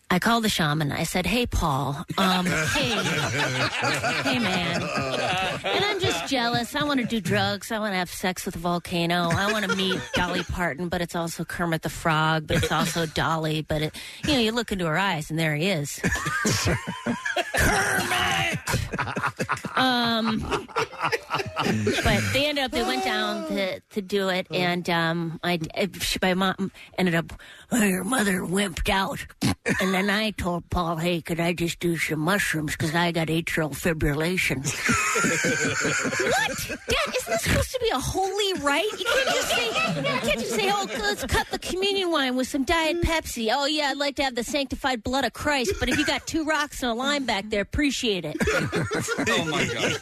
S23: I called the shaman. I said, hey, Paul, um, hey, hey, man. And I'm just jealous. I want to do drugs. I want to have sex with a volcano. I want to meet Dolly Parton, but it's also Kermit the Frog, but it's also Dolly. But, it, you know, you look into her eyes and there he is. Kermit. um, but they ended up, they went down to, to do it, and um, I, my mom ended up, oh, your mother wimped out. And then I told Paul, hey, could I just do some mushrooms? Because I got atrial fibrillation. what? Dad, isn't this supposed to be a holy rite? You can't just say, you can't just say, oh, let's cut the communion wine with some Diet Pepsi. Oh, yeah, I'd like to have the sanctified blood of Christ, but if you got two rocks and a lime back there, appreciate it.
S6: oh my god!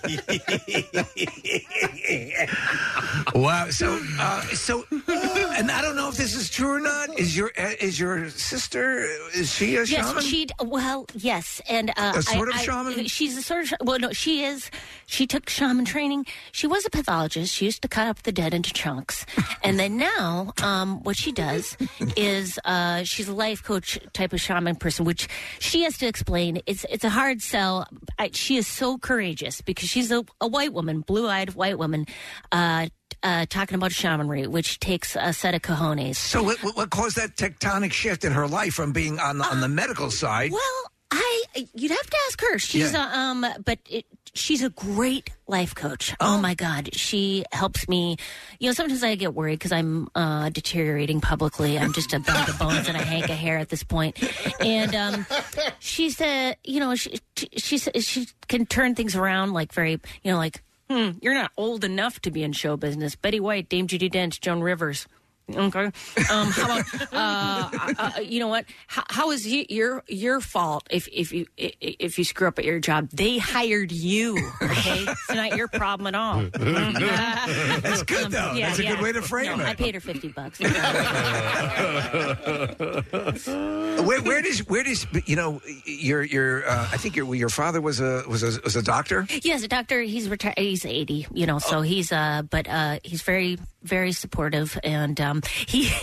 S4: wow. So, uh, so, and I don't know if this is true or not. Is your is your sister? Is she a shaman?
S23: Yes, she. Well, yes, and uh,
S4: A sort
S23: I-
S4: of
S23: I-
S4: shaman?
S23: She's a sort of. sh- Well, no, she is. She took shaman training. She was a pathologist. She used to cut up the dead into chunks, and then now, um, what she does is uh, she's a life coach type of shaman person, which she has to explain. It's it's a hard sell. I, she is so courageous because she's a, a white woman, blue eyed white woman. Uh, uh, talking about shamanry, which takes a set of cojones.
S4: So, what, what caused that tectonic shift in her life from being on the, on the medical side?
S23: Uh, Well, I you'd have to ask her. She's a, um, but it, she's a great life coach. Oh. my god, she helps me. You know, sometimes I get worried because I'm uh, deteriorating publicly. I'm just a bag of bones and a hank of hair at this point. And um, she's a, you know, she she she can turn things around like very, you know, like. Hmm, you're not old enough to be in show business. Betty White, Dame Judi Dench, Joan Rivers. Okay. Um, how about uh, uh, you know what? How, how is y- your your fault if if you if you screw up at your job? They hired you. Okay, it's not your problem at all.
S4: That's good, though.
S23: Um, yeah,
S4: That's a
S23: yeah.
S4: good way to frame
S23: No,
S4: it.
S23: I paid her fifty bucks.
S4: where, where does where does you know your your uh, I think your your father was a was a was a doctor.
S23: Yes, a doctor. He's retired. He's eighty. You know, so he's uh, but uh, he's very very supportive, and um, he.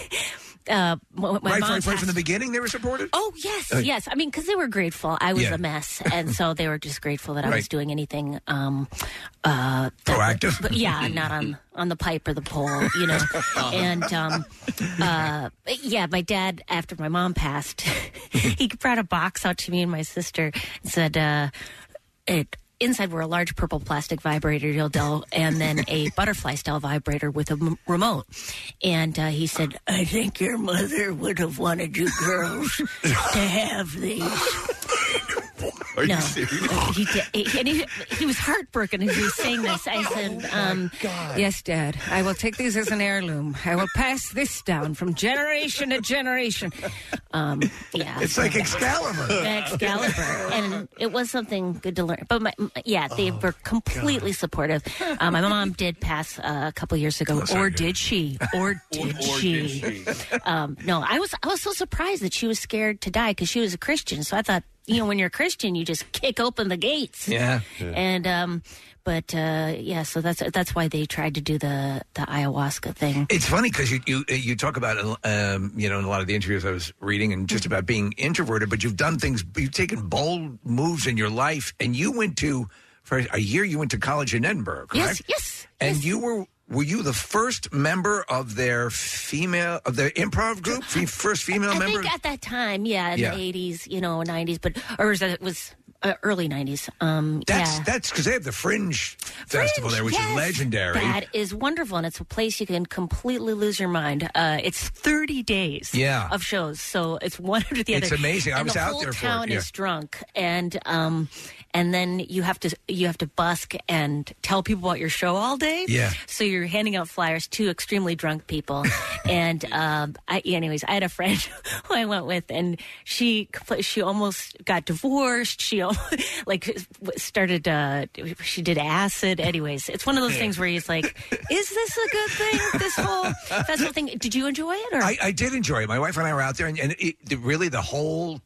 S23: Uh, my
S4: right,
S23: mom
S4: right, right from the beginning, they were supportive.
S23: Oh yes,
S4: Uh,
S23: yes. I mean, because they were grateful. I was
S4: Yeah.
S23: a mess, and so they were just grateful that I
S4: Right.
S23: was doing anything um, uh, that-
S4: Proactive?
S23: But yeah, not on on the pipe or the pole, you know. and um, uh, yeah, my dad, after my mom passed, he brought a box out to me and my sister and said, uh, "It." Inside were a large purple plastic vibrator dildo and then a butterfly style vibrator with a m- remote. And uh, he said, I think your mother would have wanted you girls to have these.
S5: Are
S23: no,
S5: you serious?
S23: Uh, he did, he- and he, he was heartbroken as he was saying this. I said, um,
S24: Yes, Dad. I will take these as an heirloom. I will pass this down from generation to generation.
S23: Um, yeah,
S4: It's like Excalibur.
S23: Excalibur, and it was something good to learn. But my, yeah, they were completely supportive. Uh, my mom did pass uh, a couple years ago, or did she? Or did she? Um, no, I was I was so surprised that she was scared to die because she was a Christian. So I thought, you know, when you're a Christian, you just kick open the gates.
S4: Yeah.
S23: And um, but uh, yeah, so that's that's why they tried to do the the ayahuasca thing.
S4: It's funny because you, you you talk about um, you know in a lot of the interviews I was reading and just about being introverted, but you've done things, you've taken bold moves in your life, and you went to for a year. You went to college in Edinburgh, correct?
S23: Yes, yes.
S4: And you were were you the first member of their female of their improv group? Fe- First female member?
S23: I
S4: member?
S23: think at that time, yeah, in
S4: Yeah.
S23: the eighties, you know, nineties, but or was that- it was uh, early nineties. Um,
S4: That's
S23: yeah.
S4: that's because they have the Fringe, Festival there, which
S23: yes.
S4: is legendary.
S23: That is wonderful, and it's a place you can completely lose your mind. Uh, it's thirty days,
S4: Yeah.
S23: of shows, so it's one after the other.
S4: It's amazing. I
S23: And
S4: was
S23: the
S4: out
S23: whole
S4: there for it,
S23: town
S4: yeah.
S23: is drunk, and um, and then you have to you have to busk and tell people about your show all day.
S4: Yeah.
S23: So you're handing out flyers to extremely drunk people, and um, I, anyways, I had a friend who I went with, and she she almost got divorced. She like started. Uh, she did acid. Anyways, it's one of those things where he's like, "Is this a good thing? This whole festival thing? Did you enjoy it?" Or
S4: I, I did enjoy it. My wife and I were out there, and, and it, really the whole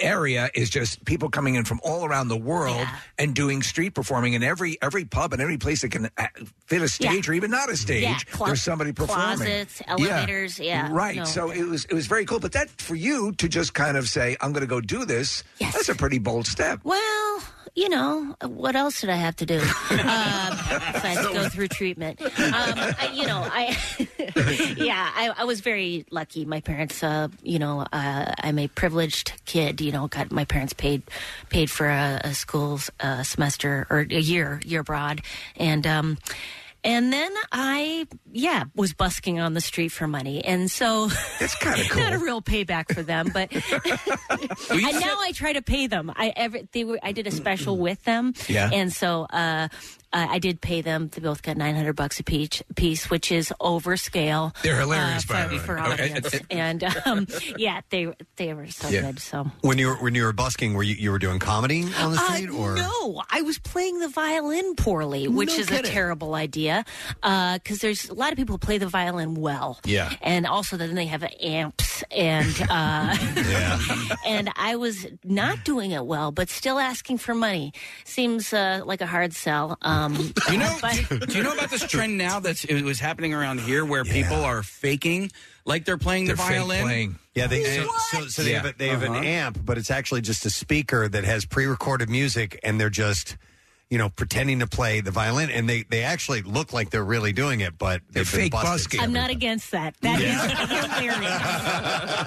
S4: area is just people coming in from all around the world and doing street performing in every every pub and every place that can uh, fit a stage or even not a stage.
S23: Yeah, clo-
S4: there's somebody performing.
S23: closets, elevators, yeah,
S4: right.
S23: no.
S4: So it was it was very cool. But that for you to just kind of say, "I'm going to go do this," that's a pretty bold step.
S23: Well, you know, what else did I have to do um, besides go through treatment? Um, I, you know, I yeah, I, I was very lucky. My parents, uh, you know, uh, I'm a privileged kid. You know, got my parents paid paid for a, a school's uh, semester or a year year abroad, and. Um, and then I, yeah, was busking on the street for money, and so
S4: it's kind of
S23: not a real payback for them. But and now I try to pay them. I ever they were I did a special with them,
S4: Yeah.
S23: and so uh, I I did pay them. They both got nine hundred bucks a piece, piece, which is over scale.
S4: They're hilarious,
S23: uh,
S4: by
S23: for,
S4: the way.
S23: for
S4: Okay.
S23: audience. and um, yeah, they they were so
S2: Yeah.
S23: good. So.
S2: When you were when you were busking, were you you were doing comedy on the
S23: Uh,
S2: street or
S23: no, I was playing the violin poorly, which
S2: No
S23: is
S2: kidding.
S23: a terrible idea because there's a lot of people who play the violin well.
S2: Yeah.
S23: and also then they have amps and uh, and I was not doing it well, but still asking for money seems uh, like a hard sell. Um,
S6: You know,
S23: but-
S6: do you know about this trend now that's it was happening around here where people are faking like they're playing the
S2: They're fake
S6: violin?
S2: playing. Yeah, they so, so, so they
S6: Yeah.
S2: have a, they have an
S6: Uh-huh.
S2: amp, but it's actually just a speaker that has pre-recorded music, and they're just you know pretending to play the violin, and they they actually look like they're really doing it, but they're
S4: fake busking.
S23: I'm not against that. That is hilarious.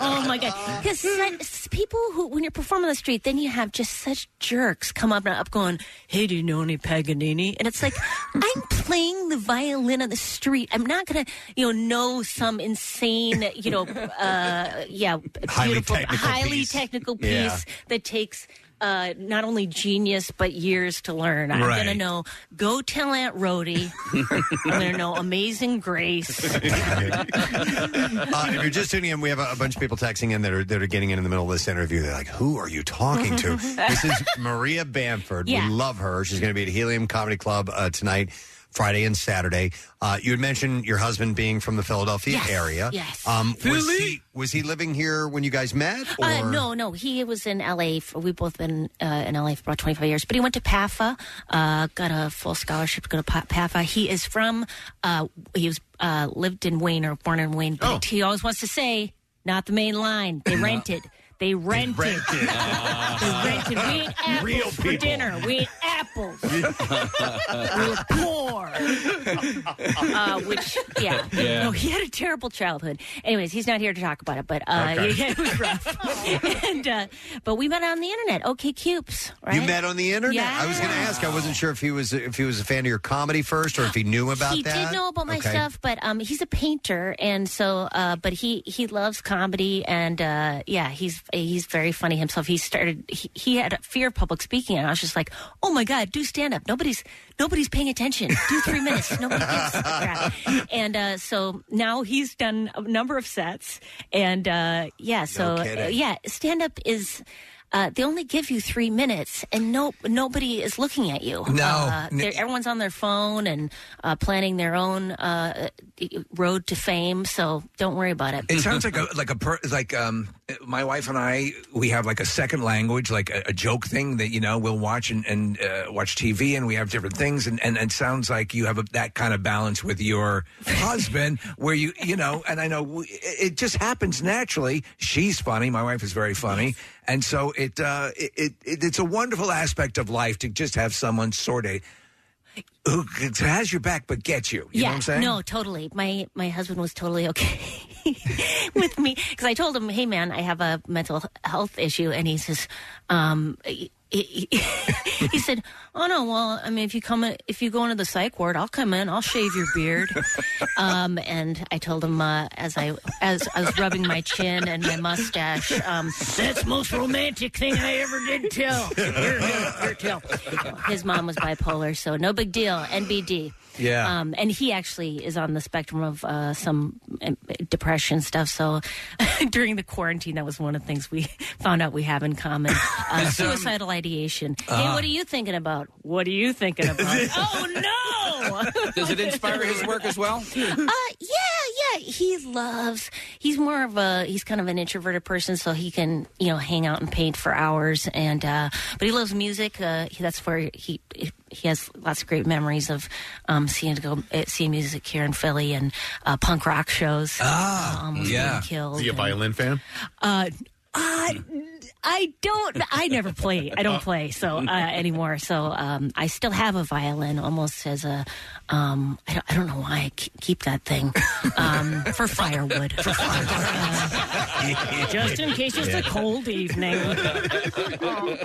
S23: oh my god! Because people who, when you're performing on the street, then you have just such jerks come up and up going, "Hey, do you know any Paganini?" And it's like, I'm playing the violin on the street. I'm not gonna, you know, know some insane, you know, uh, yeah,
S2: Highly
S23: beautiful,
S2: technical
S23: highly
S2: piece.
S23: technical piece
S2: Yeah.
S23: that takes. Uh, not only genius but years to learn. I'm
S2: Right.
S23: gonna know. Go tell Aunt Rhody. I'm gonna know Amazing Grace.
S2: uh, if you're just tuning in, we have a, a bunch of people texting in that are that are getting in in the middle of this interview. They're like, "Who are you talking to?" this is Maria Bamford.
S25: Yeah.
S2: We love her. She's going to be at Helium Comedy Club uh, tonight. Friday and Saturday. Uh, you had mentioned your husband being from the Philadelphia
S23: Yes,
S2: area.
S23: yes.
S2: Um, was
S23: Philly?
S2: he was he living here when you guys met? Or?
S23: Uh, no, no. He was in LA. For, we've both been uh, in LA for about 25 years. But he went to PAFA, uh, got a full scholarship to go to Pa- PAFA. He is from, uh, he was uh, lived in Wayne or born in Wayne.
S2: Oh.
S23: But he always wants to say, not the main line. They rented. They rented. they rented. We ate apples
S25: Real
S23: for
S25: people.
S23: dinner. We ate apples. we were poor. uh, which, yeah.
S25: Yeah.
S23: No, he had a terrible childhood. Anyways, he's not here to talk about it, but uh,
S2: Okay.
S23: yeah, it was rough. and uh, but we met on the internet. Okay, cubes. Right?
S2: You met on the internet. I was going to
S23: Yeah.
S2: ask. I wasn't sure if he was if he was a fan of your comedy first, or if he knew about
S23: he
S2: that.
S23: did know about my
S2: Okay.
S23: stuff, but um, he's a painter, and so uh, but he he loves comedy, and uh, yeah, he's he's very funny himself. He started he, he had a fear of public speaking, and I was just like, oh my god, do stand up. Nobody's nobody's paying attention. Do three minutes. Nobody gives a crap. And uh, so now he's done a number of sets, and uh, yeah, so uh, yeah, stand up is. Uh, they only give you three minutes, and no nobody is looking at you.
S4: No.
S23: uh, everyone's on their phone and uh, planning their own uh, road to fame. So don't worry about it.
S4: It sounds like a like a per, like um my wife and I we have like a second language like a, a joke thing that you know we'll watch and, and uh, watch TV and we have different things and and it sounds like you have a, that kind of balance with your husband where you you know and I know we- it, it just happens naturally. She's funny. My wife is very funny. And so it, uh, it, it, it it's a wonderful aspect of life to just have someone sort of who has your back but gets you. You
S23: yeah,
S4: know what I'm saying?
S23: no, totally. My my husband was totally okay with me because I told him, "Hey, man, I have a mental health issue," and he says, um, he, he, he said, "Oh no, well, I mean, if you come, in, if you go into the psych ward, I'll come in, I'll shave your beard." um, and I told him uh, as I as I was rubbing my chin and my mustache, um, "That's the most romantic thing I ever did tell." Here, here, here, tell. His mom was bipolar, so no big deal. NBD.
S4: Yeah.
S23: Um, and he actually is on the spectrum of uh, some uh, depression stuff. So during the quarantine, that was one of the things we found out we have in common uh, suicidal ideation. hey,
S6: Uh.
S23: what are you thinking about? What are you thinking about? oh, no!
S6: Does it inspire his work as well?
S23: Uh, yeah, yeah. He loves. He's more of a. He's kind of an introverted person, so he can you know hang out and paint for hours. And uh, but he loves music. Uh, that's where he he has lots of great memories of um, seeing to go uh, see music here in Philly and uh, punk rock shows.
S5: Ah,
S23: uh, almost
S5: yeah.
S23: killed.
S5: Is he a violin fan?
S23: Uh, uh, I don't. I never play. I don't play so uh, anymore. So um, I still have a violin, almost as a. Um, I, don't, I don't know why I keep that thing um, for firewood. For firewood. Just in case it's a cold evening.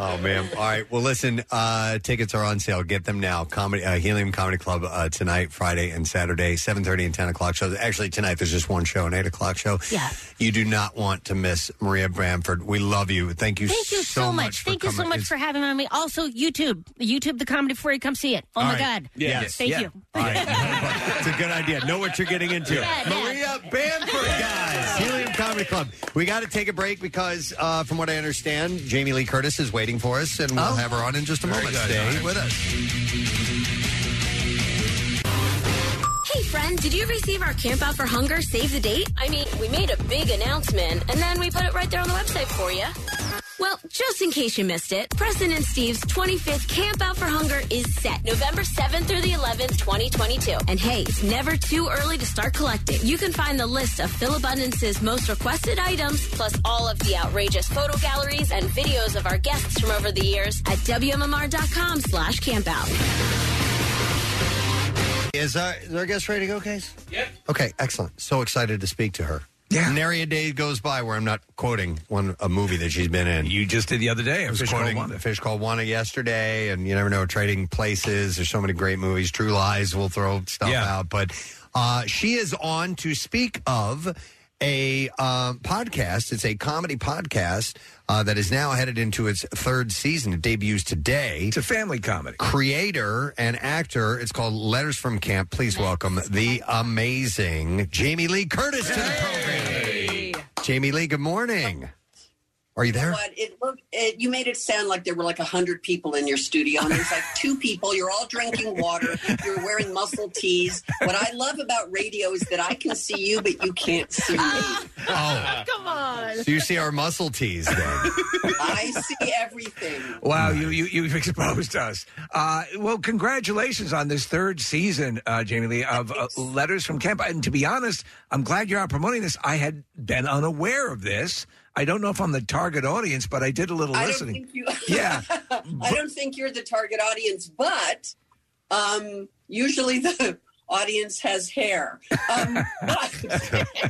S2: Oh man! All right. Well, listen. Uh, tickets are on sale. Get them now. Comedy uh, Helium Comedy Club uh, tonight, Friday, and Saturday, seven thirty and ten o'clock shows. Actually, tonight there's just one show, an eight o'clock show.
S23: Yeah.
S2: You do not want to miss Maria Bamford. We love you. Thank you.
S23: Thank you so, much.
S2: for
S23: Thank you so much
S2: It's-
S23: for having me on me. Also, YouTube, YouTube, the comedy before you come see it. Oh
S2: All
S23: my
S2: right.
S23: God!
S2: Yes.
S23: Thank
S2: Yeah.
S23: you.
S2: All right. it's a good idea. Know what you're getting into.
S23: Yeah, yeah.
S2: Maria Bamford, guys. Helium Comedy Club. We got to take a break because, uh, from what I understand, Jamie Lee Curtis is waiting for us, and we'll
S23: Oh.
S2: have her on in just a
S11: Very
S2: moment.
S11: good.
S2: Stay
S11: All right.
S2: with us.
S18: Hey, friend, did you receive our Camp Out for Hunger save the date? I mean, we made a big announcement and then we put it right there on the website for you. Well, just in case you missed it, Preston and Steve's 25th Camp Out for Hunger is set November 7th through the 11th, 2022. And hey, it's never too early to start collecting. You can find the list of Philabundance's most requested items, plus all of the outrageous photo galleries and videos of our guests from over the years at WMMR.com slash campout.
S2: Is our, is our guest ready to go, Case? Yep. Okay, excellent. So excited to speak to her. Yeah. Nary a day goes by where I'm not quoting one a movie that she's been in.
S4: You just did the other day.
S2: I was
S4: Fish Called
S2: quoting
S4: Wanda.
S2: A Fish Called Wanda yesterday, and you never know, Trading Places. There's so many great movies. True Lies We'll throw stuff out, but uh, she is on to speak of a um, podcast. It's a comedy podcast uh, that is now headed into its third season. It debuts today. It's
S4: a family comedy.
S2: Creator and actor. It's called Letters from Camp. Please welcome the amazing Jamie Lee Curtis to the program. Jamie Lee, good morning. Are you there?
S25: What it looked, it, you made it sound like there were like a hundred people in your studio, and there's like two people. You're all drinking water. You're wearing muscle tees. What I love about radio is that I can see you, but you can't see me.
S2: Oh.
S25: come on!
S2: So you see our muscle tees then?
S25: I see everything.
S4: Wow, you, you you've exposed us. Uh, well, congratulations on this third season, uh, Jamie Lee, of uh, Letters from Camp. And to be honest, I'm glad you're out promoting this. I had been unaware of this. I don't know if I'm the target audience, but I did a little
S25: I don't
S4: listening.
S25: think you.
S4: Yeah.
S25: I don't think you're the target audience, but um, usually the audience has hair. Um, but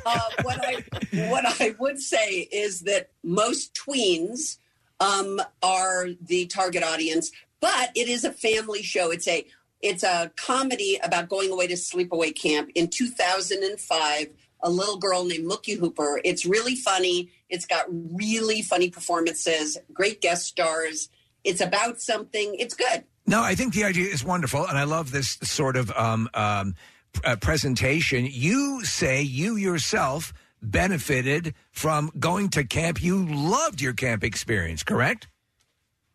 S25: uh, what I what I would say is that most tweens um, are the target audience, but it is a family show. It's a it's a comedy about going away to sleepaway camp in 2005. A little girl named Mookie Hooper. It's really funny. It's got really funny performances, great guest stars. It's about something. It's good.
S4: No, I think the idea is wonderful, and I love this sort of um, um, p- uh, presentation. You say you yourself benefited from going to camp. You loved your camp experience, correct?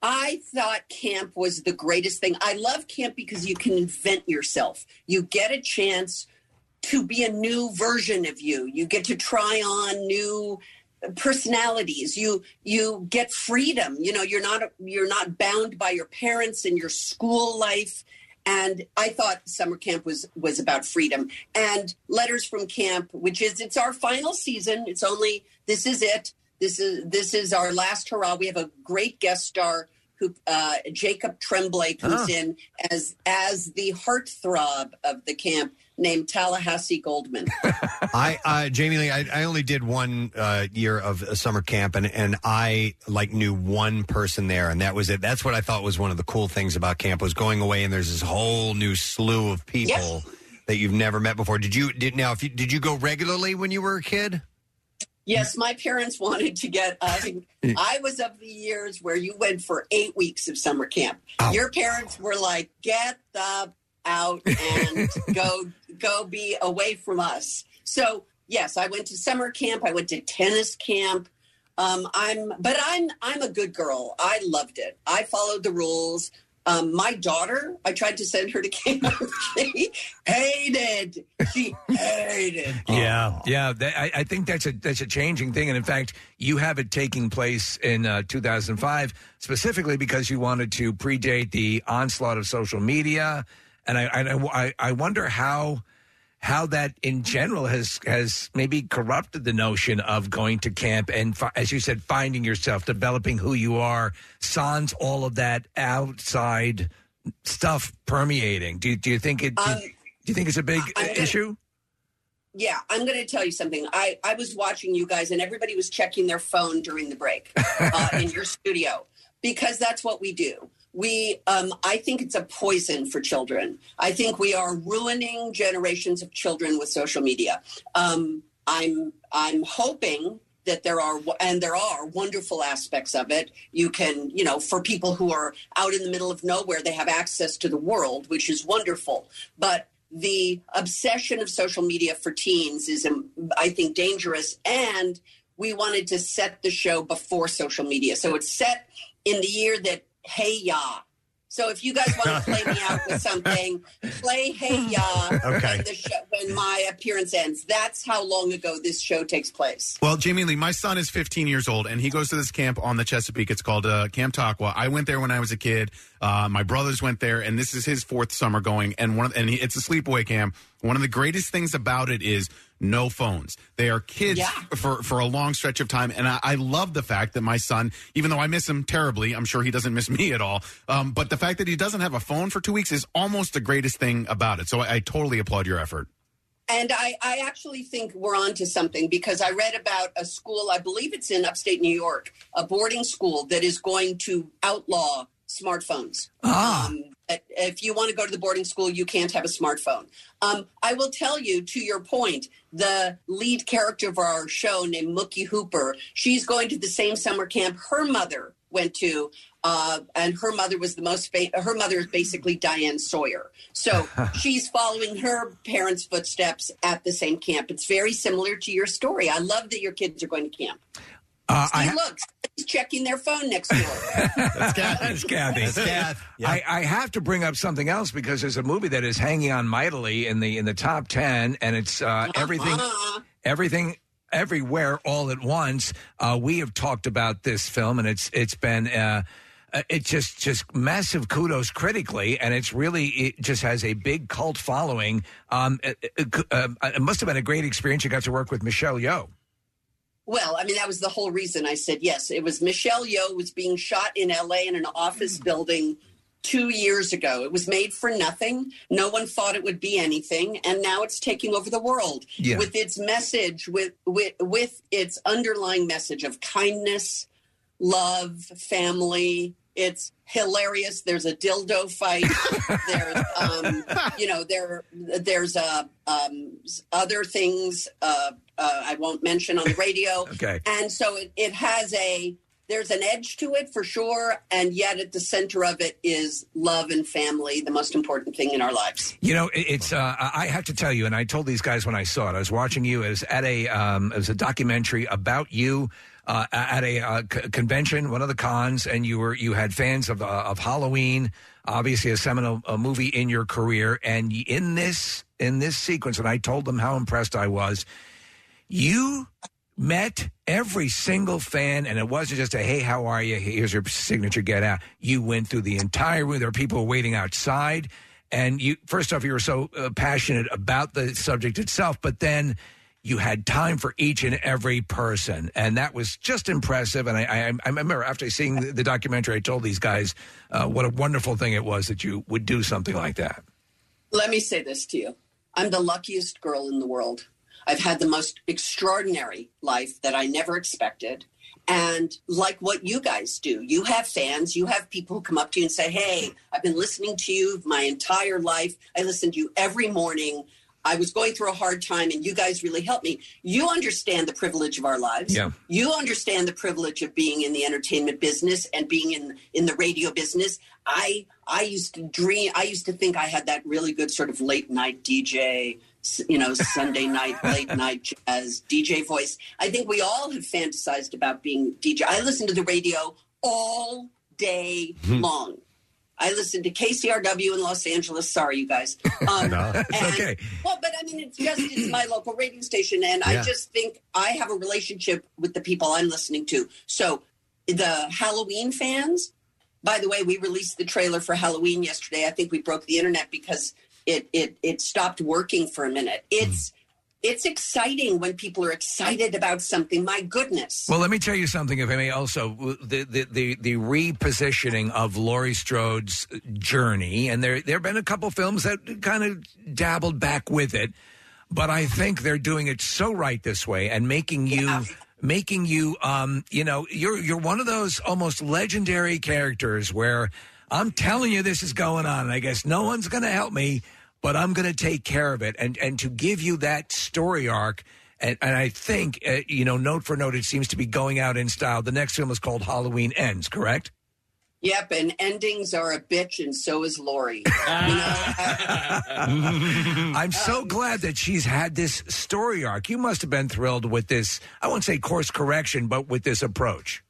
S25: I thought camp was the greatest thing. I love camp because you can invent yourself. You get a chance to be a new version of you. You get to try on new personalities. You you get freedom. You know, you're not you're not bound by your parents and your school life. And I thought summer camp was was about freedom. And letters from camp, which is it's our final season. It's only this is it. This is this is our last hurrah. We have a great guest star who uh, Jacob Tremblay comes
S2: Ah.
S25: in as as the heartthrob of the camp, named Tallahassee Goldman.
S2: I, uh, Jamie Lee, I, I only did one uh, year of a summer camp, and and I like knew one person there, and that was it. That's what I thought was one of the cool things about camp was going away, and there's this whole new slew of people that you've never met before. Did you did now? If you, did you go regularly when you were a kid?
S25: Yes, my parents wanted to get. Uh, I was of the years where you went for eight weeks of summer camp. Your parents were like, "Get the out and go go be away from us." So yes, I went to summer camp. I went to tennis camp. Um, I'm, but I'm I'm a good girl. I loved it. I followed the rules. Um, my daughter, I tried to send her to camp. she hated. She hated.
S4: Yeah, yeah. That, I, I think that's a that's a changing thing, and in fact, you have it taking place in uh, 2005 specifically because you wanted to predate the onslaught of social media, and I I, I- I wonder how how that in general has has maybe corrupted the notion of going to camp and fi- as you said finding yourself developing who you are sans all of that outside stuff permeating do, you- do you think it do, do you think it's a big
S25: I'm gonna-
S4: issue
S25: Yeah, I'm going to tell you something. I, I was watching you guys, and everybody was checking their phone during the break uh, in your studio because that's what we do. We, um, I think it's a poison for children. I think we are ruining generations of children with social media. Um, I'm, I'm hoping that there are, and there are wonderful aspects of it. You can, you know, for people who are out in the middle of nowhere, they have access to the world, which is wonderful. But the obsession of social media for teens is, um, I think, dangerous. And we wanted to set the show before social media. So it's set in the year that Hey Ya. So if you guys want to play me out with something, play Hey Ya
S5: Okay.
S25: when, the show, when my appearance ends. That's how long ago this show takes place.
S5: Well, Jamie Lee, my son is 15 years old, and he goes to this camp on the Chesapeake. It's called uh, Camp Taqua. I went there when I was a kid. Uh, my brothers went there, and this is his fourth summer going. And one, of, and he, it's a sleepaway camp. One of the greatest things about it is no phones. They are kids for for a long stretch of time, and I, I love the fact that my son, even though I miss him terribly, I'm sure he doesn't miss me at all. Um, but the fact that he doesn't have a phone for two weeks is almost the greatest thing about it. So I, I totally applaud your effort.
S25: And I, I actually think we're on to something because I read about a school, I believe it's in upstate New York, a boarding school that is going to outlaw smartphones. Um, that if you want to go to the boarding school, you can't have a smartphone. Um, I will tell you, to your point, the lead character of our show named Mookie Hooper, she's going to the same summer camp her mother went to. Uh, and her mother was the most fa- her mother is basically Diane Sawyer. So she's following her parents' footsteps at the same camp. It's very similar to your story. I love that your kids are going to camp.
S4: Uh,
S25: See, look, he's checking their phone next door.
S4: That's Kathy. That's Kathy.
S2: That's Kath. Yeah.
S4: I, I have to bring up something else because there's a movie that is hanging on mightily in the in the top ten, and it's uh, everything, everything, everywhere, all at once. Uh, we have talked about this film, and it's it's been. Uh, uh, it just just massive kudos critically, and it's really it just has a big cult following. Um, it, it- uh, it must have been a great experience. You got to work with Michelle Yeoh.
S25: Well, I mean, that was the whole reason I said yes. It was Michelle Yeoh was being shot in L.A. in an office mm. building two years ago. It was made for nothing. No one thought it would be anything, and now it's taking over the world
S26: Yeah.
S25: with its message, with with with its underlying message of kindness, love, family. It's hilarious. There's a dildo fight. there's, um, you know, there there's uh, um, other things uh, uh, I won't mention on the radio.
S4: Okay.
S25: And so it, it has a there's an edge to it for sure, and yet at the center of it is love and family, the most important thing in our lives.
S4: You know, it- it's. Uh, I have to tell you, and I told these guys when I saw it. I was watching you as at a um, as a documentary about you uh, at a uh, c- convention, one of the cons, and you were you had fans of uh, of Halloween, obviously a seminal movie in your career, and in this in this sequence, and I told them how impressed I was. You met every single fan, and it wasn't just a "Hey, how are you? Here's your signature. Get out." You went through the entire room. There were people waiting outside, and you. First off, you were so uh, passionate about the subject itself, but then you had time for each and every person, and that was just impressive. And I, I, I remember after seeing the, documentary, I told these guys uh, what a wonderful thing it was that you would do something like that.
S25: Let me say this to you I'm the luckiest girl in the world. I've had the most extraordinary life that I never expected. And like what you guys do, you have fans, you have people who come up to you and say, Hey, I've been listening to you my entire life. I listen to you every morning. I was going through a hard time and you guys really helped me. You understand the privilege of our lives.
S4: Yeah.
S25: You understand the privilege of being in the entertainment business and being in in the radio business. I I used to dream I used to think I had that really good sort of late night DJ, you know, Sunday night late night jazz DJ voice. I think we all have fantasized about being DJ. I listen to the radio all day hmm. long. I listen to KCRW in Los Angeles. Sorry, you guys. Um,
S4: it's okay.
S25: well, but I mean, it's just it's my local radio station, and I just think I have a relationship with the people I'm listening to. So, the Halloween fans. By the way, we released the trailer for Halloween yesterday. I think we broke the internet because it it it stopped working for a minute. It's it's exciting when people are excited about something. My goodness.
S4: Well, let me tell you something, if I may. Also, the the the, the repositioning of Laurie Strode's journey, and there there have been a couple films that kind of dabbled back with it, but I think they're doing it so right this way and making you. Making you, um, you know, you're you're one of those almost legendary characters where I'm telling you this is going on, and I guess no one's going to help me, but I'm going to take care of it, and and to give you that story arc, and, and I think, uh, you know, note for note, it seems to be going out in style. The next film is called Halloween Ends, correct?
S25: Yep, and endings are a bitch, and so is Laurie.
S4: I'm so glad that she's had this story arc. You must have been thrilled with this, I won't say course correction, but with this approach.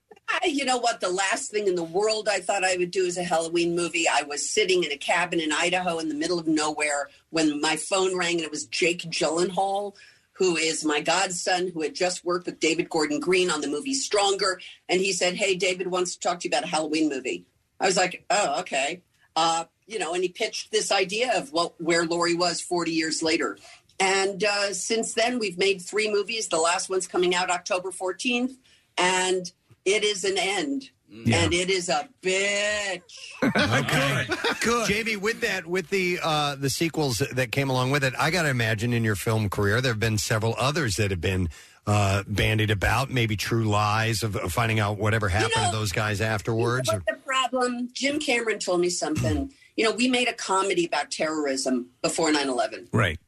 S25: You know what? The last thing in the world I thought I would do is a Halloween movie. I was sitting in a cabin in Idaho in the middle of nowhere when my phone rang, and it was Jake Gyllenhaal, who is my godson, who had just worked with David Gordon Green on the movie Stronger. And he said, Hey, David wants to talk to you about a Halloween movie. I was like, Oh, okay. Uh, you know, and he pitched this idea of what where Laurie was 40 years later. And uh, since then, we've made three movies. The last one's coming out October 14th. And it is an end. And it is a bitch.
S2: okay, good. Jamie, with that, with the uh, the sequels that came along with it, I got to imagine in your film career there have been several others that have been uh, bandied about. Maybe True Lies of, of finding out whatever happened to those guys afterwards. or-
S25: What's the problem? Jim Cameron told me something. You know, we made a comedy about terrorism before 9 11,
S4: Right.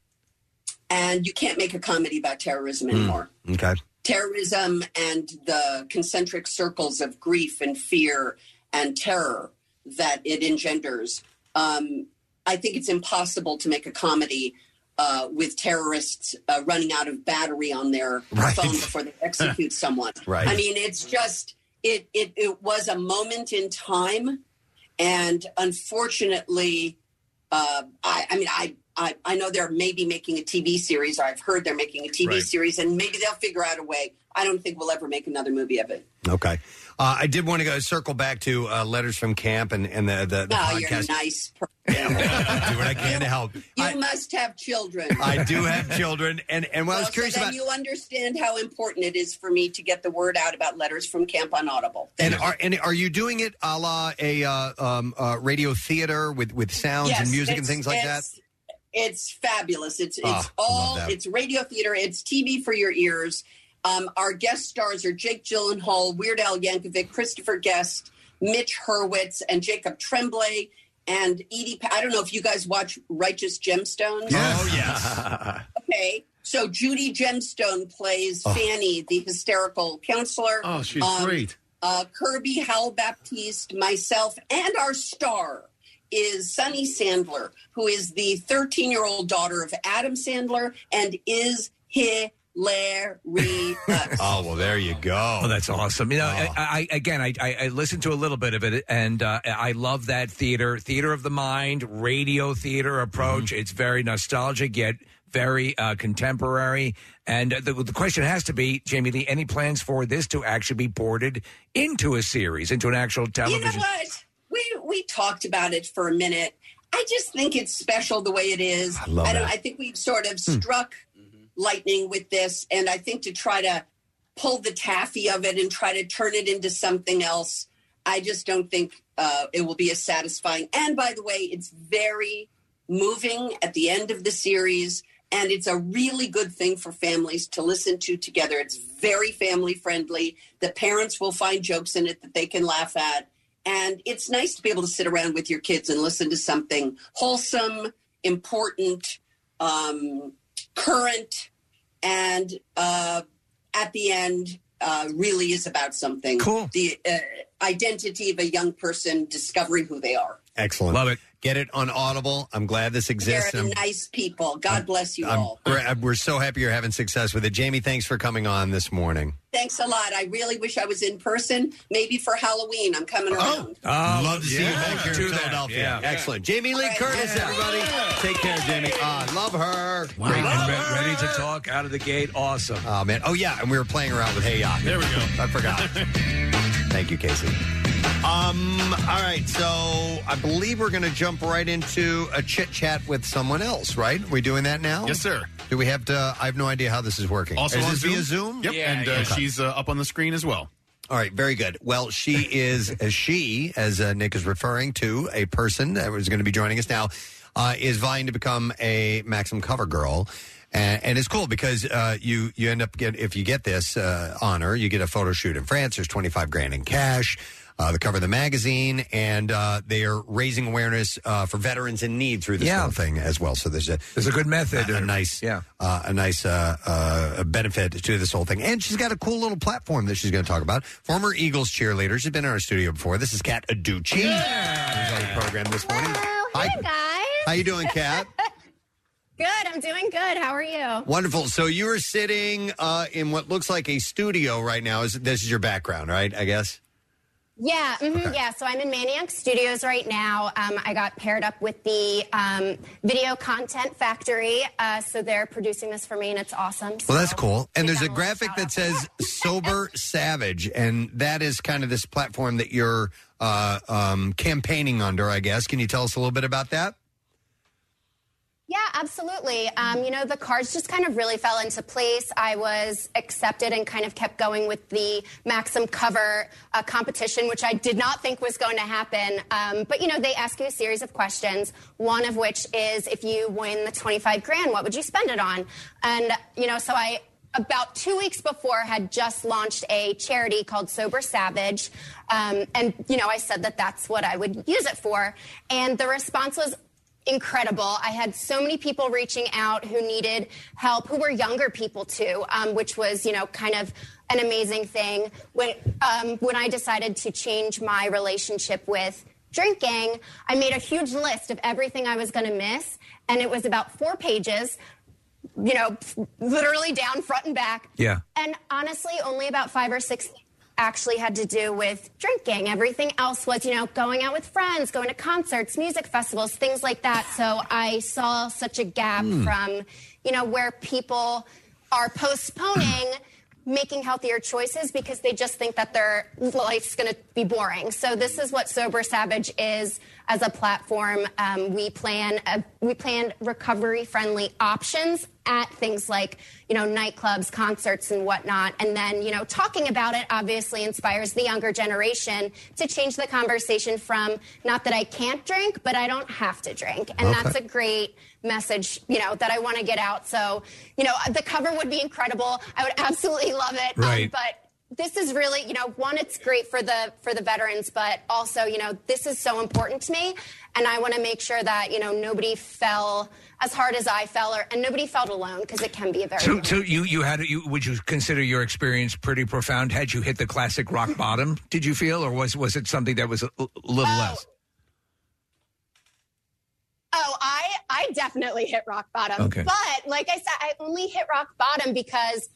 S25: and you can't make a comedy about terrorism anymore.
S2: Okay.
S25: Terrorism and the concentric circles of grief and fear and terror that it engenders. Um, I think it's impossible to make a comedy uh, with terrorists uh, running out of battery on their
S26: Right.
S25: phone before they execute someone.
S26: Right.
S25: I mean, it's just it, it it was a moment in time, and unfortunately, uh, I, I mean, I, I I know they're maybe making a TV series, or I've heard they're making a TV
S2: Right.
S25: series, and maybe they'll figure out a way. I don't think we'll ever make another movie of it.
S2: Okay. Uh, I did want to go circle back to uh, letters from camp and, and the the, the
S25: oh, you're a
S2: podcast.
S25: nice person.
S2: do what I can to help.
S25: You must have children.
S2: I do have children, and and what I was curious
S25: so then
S2: about.
S25: you understand how important it is for me to get the word out about letters from camp on Audible.
S2: And are and are you doing it a la a uh, um, uh, radio theater with with sounds and music and
S25: it's-
S2: things like that?
S25: it's- It's fabulous. It's it's
S2: Ah,
S25: all it's radio theater. It's TV for your ears. Um, our guest stars are Jake Gyllenhaal, Weird Al Yankovic, Christopher Guest, Mitch Hurwitz, and Jacob Tremblay, and Edi. Pa- I don't know if you guys watch Righteous Gemstones.
S2: Oh yes.
S25: Okay. So Judy Gemstone plays
S2: Oh.
S25: Fanny, the hysterical counselor.
S5: Oh, she's
S25: Um,
S5: great.
S25: Uh, Kirby Howell-Baptiste, myself, and our star is Sunny Sandler, who is the 13 year old daughter of Adam Sandler and is hilarious.
S2: Oh well, there you go.
S4: Oh, that's awesome. You know, I, I again, I, I, I listened to a little bit of it, and uh, I love that theater, theater of the mind, radio theater approach. It's very nostalgic yet very uh, contemporary. And the, the question has to be, Jamie Lee, any plans for this to actually be ported into a series, into an actual television?
S25: you
S4: television?
S25: know what? We we talked about it for a minute. I just think it's special the way it is.
S4: I love
S25: don't. I think we've sort of struck lightning with this, and I think to try to pull the taffy of it and try to turn it into something else, I just don't think uh, it will be as satisfying. And by the way, it's very moving at the end of the series. And it's a really good thing for families to listen to together. It's very family friendly. The parents will find jokes in it that they can laugh at. And it's nice to be able to sit around with your kids and listen to something wholesome, important, um, current, and uh, at the end, uh, really is about something. Cool. The uh, identity of a young person discovering who they are.
S2: Excellent. Love it. Get it on Audible. I'm glad this exists.
S25: They're
S2: I'm-
S25: nice people. God bless you
S2: I'm
S25: all.
S2: gra- we're so happy you're having success with it. Jamie, thanks for coming on this morning.
S25: Thanks a lot. I really wish I was in person. Maybe for Halloween, I'm coming around.
S2: Oh, Love to see you back here in. Philadelphia.
S4: Yeah.
S2: Excellent. Jamie Lee Curtis, everybody. Take care, Jamie. Ah, love her.
S4: Great. And re- ready to talk out of the gate. Awesome.
S2: Oh, man. Oh, yeah. And we were playing around with Hey Ya. There we go. I forgot. Thank you, Casey. Um, all right, so I believe we're going to jump right into a chit chat with someone else, right? Are we doing that now?
S5: Yes, sir.
S2: Do we have to? I have no idea how this is working.
S5: Also
S2: is
S5: on
S2: this
S5: Zoom?
S2: via Zoom?
S5: Yep, and uh, she's uh, up on the screen as well.
S2: All right, very good. Well, she is, as she, as uh, Nick is referring to, a person that was going to be joining us now, uh, is vying to become a Maxim cover girl. And, and it's cool because uh, you you end up get if you get this uh, honor, you get a photo shoot in France. There's 25 grand in cash, uh, the cover of the magazine, and uh, they are raising awareness uh, for veterans in need through this
S4: Yeah.
S2: whole thing as well. So there's a
S4: There's a good method.
S2: a, a nice
S4: Yeah.
S2: uh, a nice uh, uh, benefit to this whole thing. And she's got a cool little platform that she's going to talk about. Former Eagles cheerleader. She's been in our studio before. This is Kat Aducci. Who's on the program this morning. Hi.
S26: Hey guys.
S2: How you doing, Kat?
S26: Good. I'm doing good. How are you?
S2: Wonderful. So you are sitting uh, in what looks like a studio right now. Is this is your background, right? I guess.
S26: Yeah. hmm Yeah. So I'm in Maniac Studios right now. Um, I got paired up with the um, Video Content Factory, uh, so they're producing this for me, and it's awesome.
S2: Well, that's cool. And there's a graphic that says "Sober Savage," and that is kind of this platform that you're uh, um, campaigning under. I guess. Can you tell us a little bit about that?
S26: Yeah, absolutely. Um, you know, the cards just kind of really fell into place. I was accepted and kind of kept going with the Maxim cover uh, competition, which I did not think was going to happen. Um, but, you know, they ask you a series of questions, one of which is if you win the 25 grand, what would you spend it on? And, you know, so I about two weeks before had just launched a charity called sober savage um, and you know i said that that's what i would use it for and the response was incredible i had so many people reaching out who needed help who were younger people too um, which was you know kind of an amazing thing when um, when i decided to change my relationship with drinking i made a huge list of everything i was going to miss and it was about four pages you know, literally down front and back.
S4: Yeah.
S26: And honestly, only about five or six actually had to do with drinking. Everything else was, you know, going out with friends, going to concerts, music festivals, things like that. So I saw such a gap
S1: Hmm.
S26: from, you know, where people are postponing making healthier choices because they just think that their life's going to be boring. So this is what Sober Savage is as a platform. Um, we plan uh, we plan recovery friendly options at things like you know nightclubs, concerts, and whatnot. And then you know talking about it obviously inspires the younger generation to change the conversation from not that I can't drink, but I don't have to drink, and
S1: Okay.
S26: that's a great message you know that I want to get out. So you know the cover would be incredible. I would absolutely love it. Um,
S1: Right.
S26: but this is really, you know, one, it's great for the for the veterans, but also, you know, this is so important to me, and I want to make sure that you know nobody fell as hard as I fell, or, and nobody felt alone because it can be a very.
S4: So, so you you had you would you consider your experience pretty profound? Had you hit the classic rock bottom? Did you feel, or was was it something that was a, a little less?
S26: Oh, oh I I definitely hit rock bottom.
S4: Okay.
S26: But like I said, I only hit rock bottom because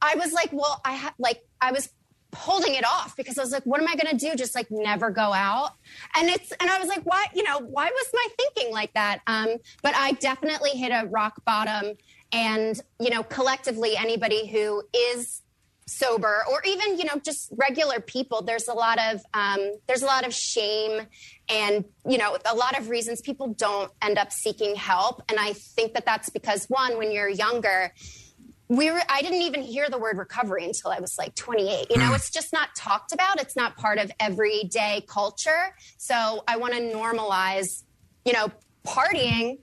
S26: I was like, well, I ha- like I was holding it off because I was like, what am I going to do? Just like never go out. And it's and I was like, why? You know, why was my thinking like that? Um, but I definitely hit a rock bottom. And you know, collectively, anybody who is sober or even you know just regular people there's a lot of um, there's a lot of shame and you know a lot of reasons people don't end up seeking help and i think that that's because one when you're younger we were i didn't even hear the word recovery until i was like 28 you know
S27: Mm.
S26: it's just not talked about it's not part of everyday culture so i want to normalize you know partying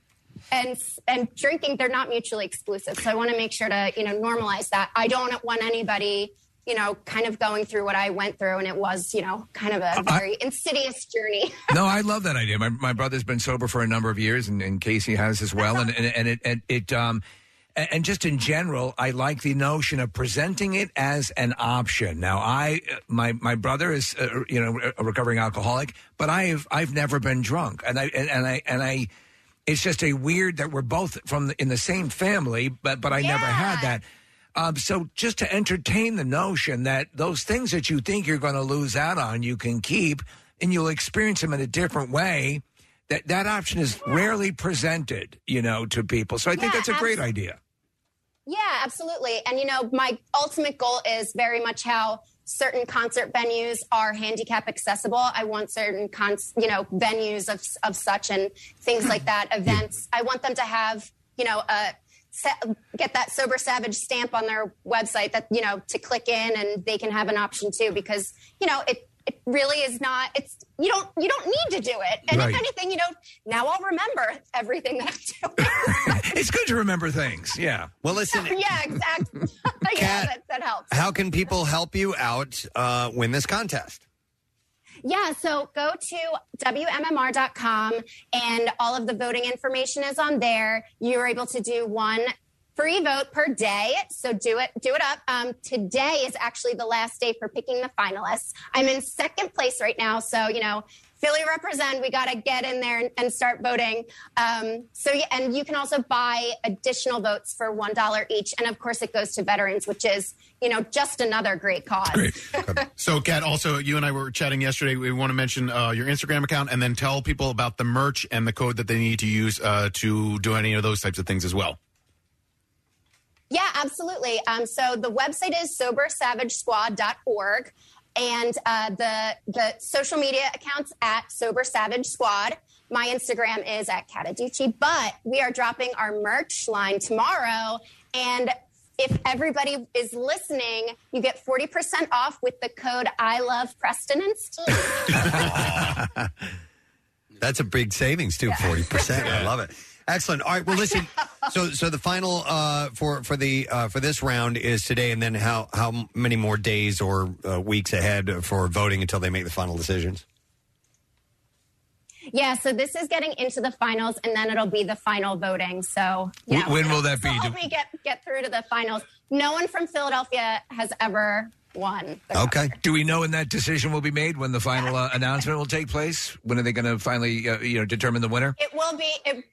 S26: and and drinking they're not mutually exclusive so i want to make sure to you know normalize that i don't want anybody you know kind of going through what i went through and it was you know kind of a very insidious journey
S4: no, I love that idea. My my brother's been sober for a number of years, and, and Casey has as well. And and, and it and it um and and just in general, I like the notion of presenting it as an option. Now, I my my brother is uh, you know a recovering alcoholic, but I've I've never been drunk, and I and, and I and I. It's just a weird that we're both from the, in the same family, but but I never had that. Um, so just to entertain the notion that those things that you think you're going to lose out on, you can keep, and you'll experience them in a different way. That that option is rarely presented, you know, to people. So I think
S26: Yeah,
S4: that's a great
S26: abs-
S4: idea.
S26: Yeah, absolutely. And you know, my ultimate goal is very much how certain concert venues are handicap accessible. I want certain con- you know, venues of of such and things like that, events. I want them to have, you know, a sa- get that sober savage stamp on their website that, you know, to click in and they can have an option too because, you know, it it really is not it's you don't you don't need to do it. And
S4: Right.
S26: if anything, you know, now I'll remember everything that I'm doing.
S4: It's good to remember things. Yeah.
S2: Well, listen,
S26: yeah, exactly. yeah, that, that helps.
S2: how can people help you out uh, win this contest?
S26: Yeah, so go to WMMR.com and all of the voting information is on there. You're able to do one free vote per day. So do it, do it up. Um, today is actually the last day for picking the finalists. I'm in second place right now. So, you know, Philly represent, we got to get in there and, and start voting. Um, so, yeah, and you can also buy additional votes for $1 each. And of course, it goes to veterans, which is, you know, just another great cause. Great.
S5: So, Kat, also, you and I were chatting yesterday. We want to mention uh, your Instagram account and then tell people about the merch and the code that they need to use uh, to do any of those types of things as well.
S26: Yeah, absolutely. Um, so the website is sobersavagesquad.org and uh, the the social media accounts at Sober Savage Squad. My Instagram is at Cataducci, but we are dropping our merch line tomorrow. And if everybody is listening, you get 40% off with the code I love Preston and Steve.
S2: That's a big savings too, forty percent. I love it. Excellent. All right. Well, listen. So, so the final uh, for for the uh, for this round is today, and then how how many more days or uh, weeks ahead for voting until they make the final decisions?
S26: Yeah, so this is getting into the finals, and then it'll be the final voting. So, yeah,
S4: when will that
S26: so
S4: be?
S26: help me get get through to the finals. No one from Philadelphia has ever won.
S4: Okay. Do we know when that decision will be made? When the final uh, announcement will take place? When are they going to finally, uh, you know, determine the winner?
S26: It will be. It,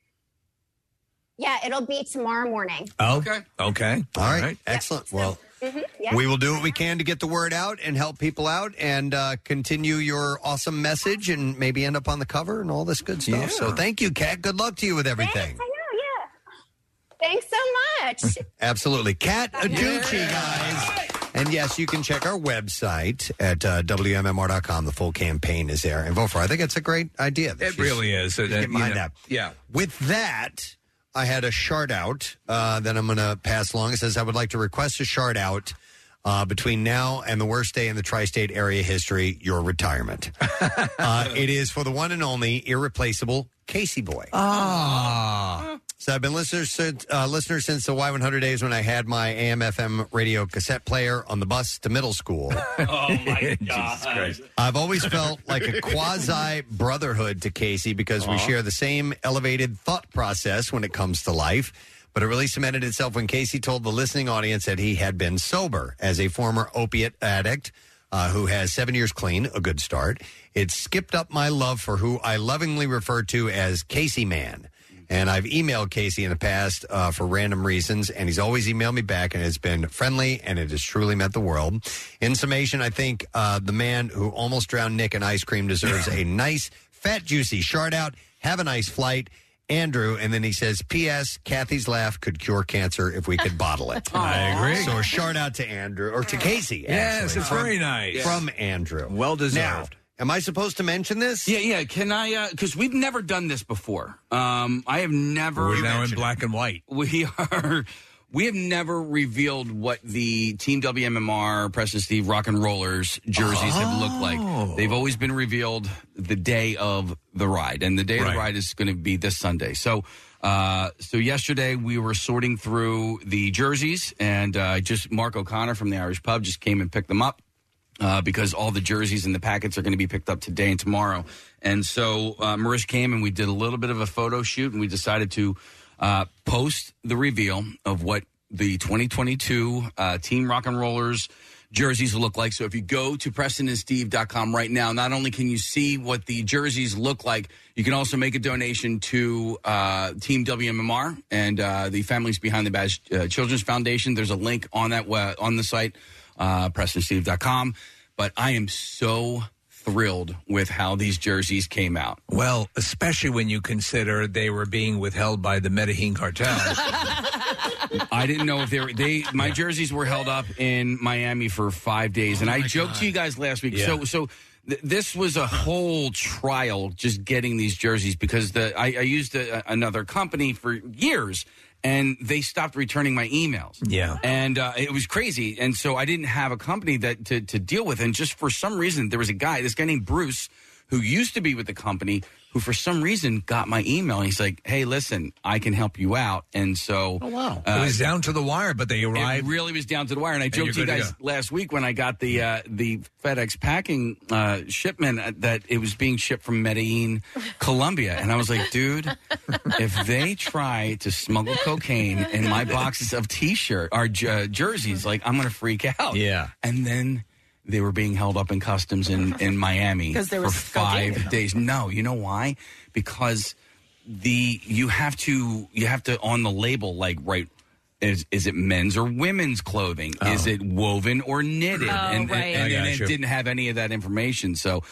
S26: yeah, it'll be tomorrow morning.
S4: Okay. Okay.
S2: All right. Excellent. Well,
S26: Mhm, yeah.
S2: we will do what we can to get the word out and help people out and uh, continue your awesome message and maybe end up on the cover and all this good stuff.
S4: Yeah.
S2: So, thank you, Kat. Good luck to you with everything.
S26: I know. Yeah. Thanks so much.
S2: Absolutely. Kat Aducci, guys. And yes, you can check our website at uh, WMMR.com. The full campaign is there. And vote for. I think it's a great idea.
S4: It really is.
S2: Just
S4: Uh,
S2: get
S4: you
S2: behind
S4: know,
S2: that.
S4: Yeah.
S2: With that, I had a shard out uh, that I'm going to pass along. It says, I would like to request a shard out uh, between now and the worst day in the tri state area history, your retirement. uh, it is for the one and only irreplaceable Casey Boy.
S4: Ah.
S2: So I've been listeners since, uh, listener since the Y100 days when I had my AM/FM radio cassette player on the bus to middle school.
S27: Oh my god!
S2: I've always felt like a quasi brotherhood to Casey because we
S27: Aw.
S2: share the same elevated thought process when it comes to life. But it really cemented itself when Casey told the listening audience that he had been sober as a former opiate addict uh, who has seven years clean, a good start. It skipped up my love for who I lovingly refer to as Casey Man. And I've emailed Casey in the past uh, for random reasons, and he's always emailed me back, and it's been friendly, and it has truly meant the world. In summation, I think uh, the man who almost drowned Nick in ice cream deserves a nice, fat, juicy shard out. Have a nice flight. Andrew, and then he says, P.S. Kathy's laugh could cure cancer if we could bottle it.
S4: I agree.
S2: So a shout out to Andrew, or to Casey.
S4: Yes,
S2: actually,
S4: it's
S2: from-
S4: very nice.
S2: From Andrew.
S4: Well deserved.
S2: Now, am I supposed to mention this?
S6: Yeah, yeah. Can I? Because we've never done this before. Um, I have never.
S4: We're now in black and white.
S6: We are. We have never revealed what the Team WMMR, Preston Steve Rock and Rollers jerseys have looked
S4: Oh.
S6: like. They've always been revealed the day of the ride, and the day of the ride is going to be this Sunday. So, uh, so yesterday we were sorting through the jerseys, and uh, just Mark O'Connor from the Irish Pub just came and picked them up uh, because all the jerseys and the packets are going to be picked up today and tomorrow. And so uh, Marish came and we did a little bit of a photo shoot, and we decided to uh, post the reveal of what the 2022 uh, Team Rock and Rollers jerseys look like. So if you go to PrestonandSteve.com right now, not only can you see what the jerseys look like, you can also make a donation to uh, Team WMMR and uh, the Families Behind the Badge uh, Children's Foundation. There's a link on that on the site, uh, PrestonandSteve.com. But I am so thrilled with how these jerseys came out.
S4: Well, especially when you consider they were being withheld by the Medellin cartel.
S6: I didn't know if they were they my jerseys were held up in Miami for five days, and I joked to you guys last week.
S4: Yeah.
S6: So so. th- This was a whole trial just getting these jerseys because the I, I used a, another company for years and they stopped returning my emails.
S4: Yeah.
S6: and uh, it was crazy. And so I didn't have a company that to, to deal with. And just for some reason, there was a guy, this guy named Bruce, who used to be with the company, who for some reason got my email. And he's like, "Hey, listen, I can help you out." And so, oh
S4: wow, it was down to the wire, but they arrived.
S6: It really was down to the wire. And I
S4: And
S6: joked to
S4: you're
S6: you
S4: good to
S6: guys last week when I got the uh, the FedEx packing uh, shipment uh, that it was being shipped from Medellin, Colombia, and I was like, dude, if they try to smuggle cocaine in my boxes of T-shirt or uh, jerseys, like I'm gonna freak out.
S4: Yeah.
S6: and then. They were being held up in customs in, in Miami
S3: 'Cause there
S6: for five
S3: cocaine.
S6: days. No, you know why? Because the you have to you have to on the label like right is is it men's or women's clothing? Oh. Is it woven or knitted?
S3: Oh,
S6: and, and-
S3: right.
S6: and,
S4: I
S6: and it didn't have any of that information. So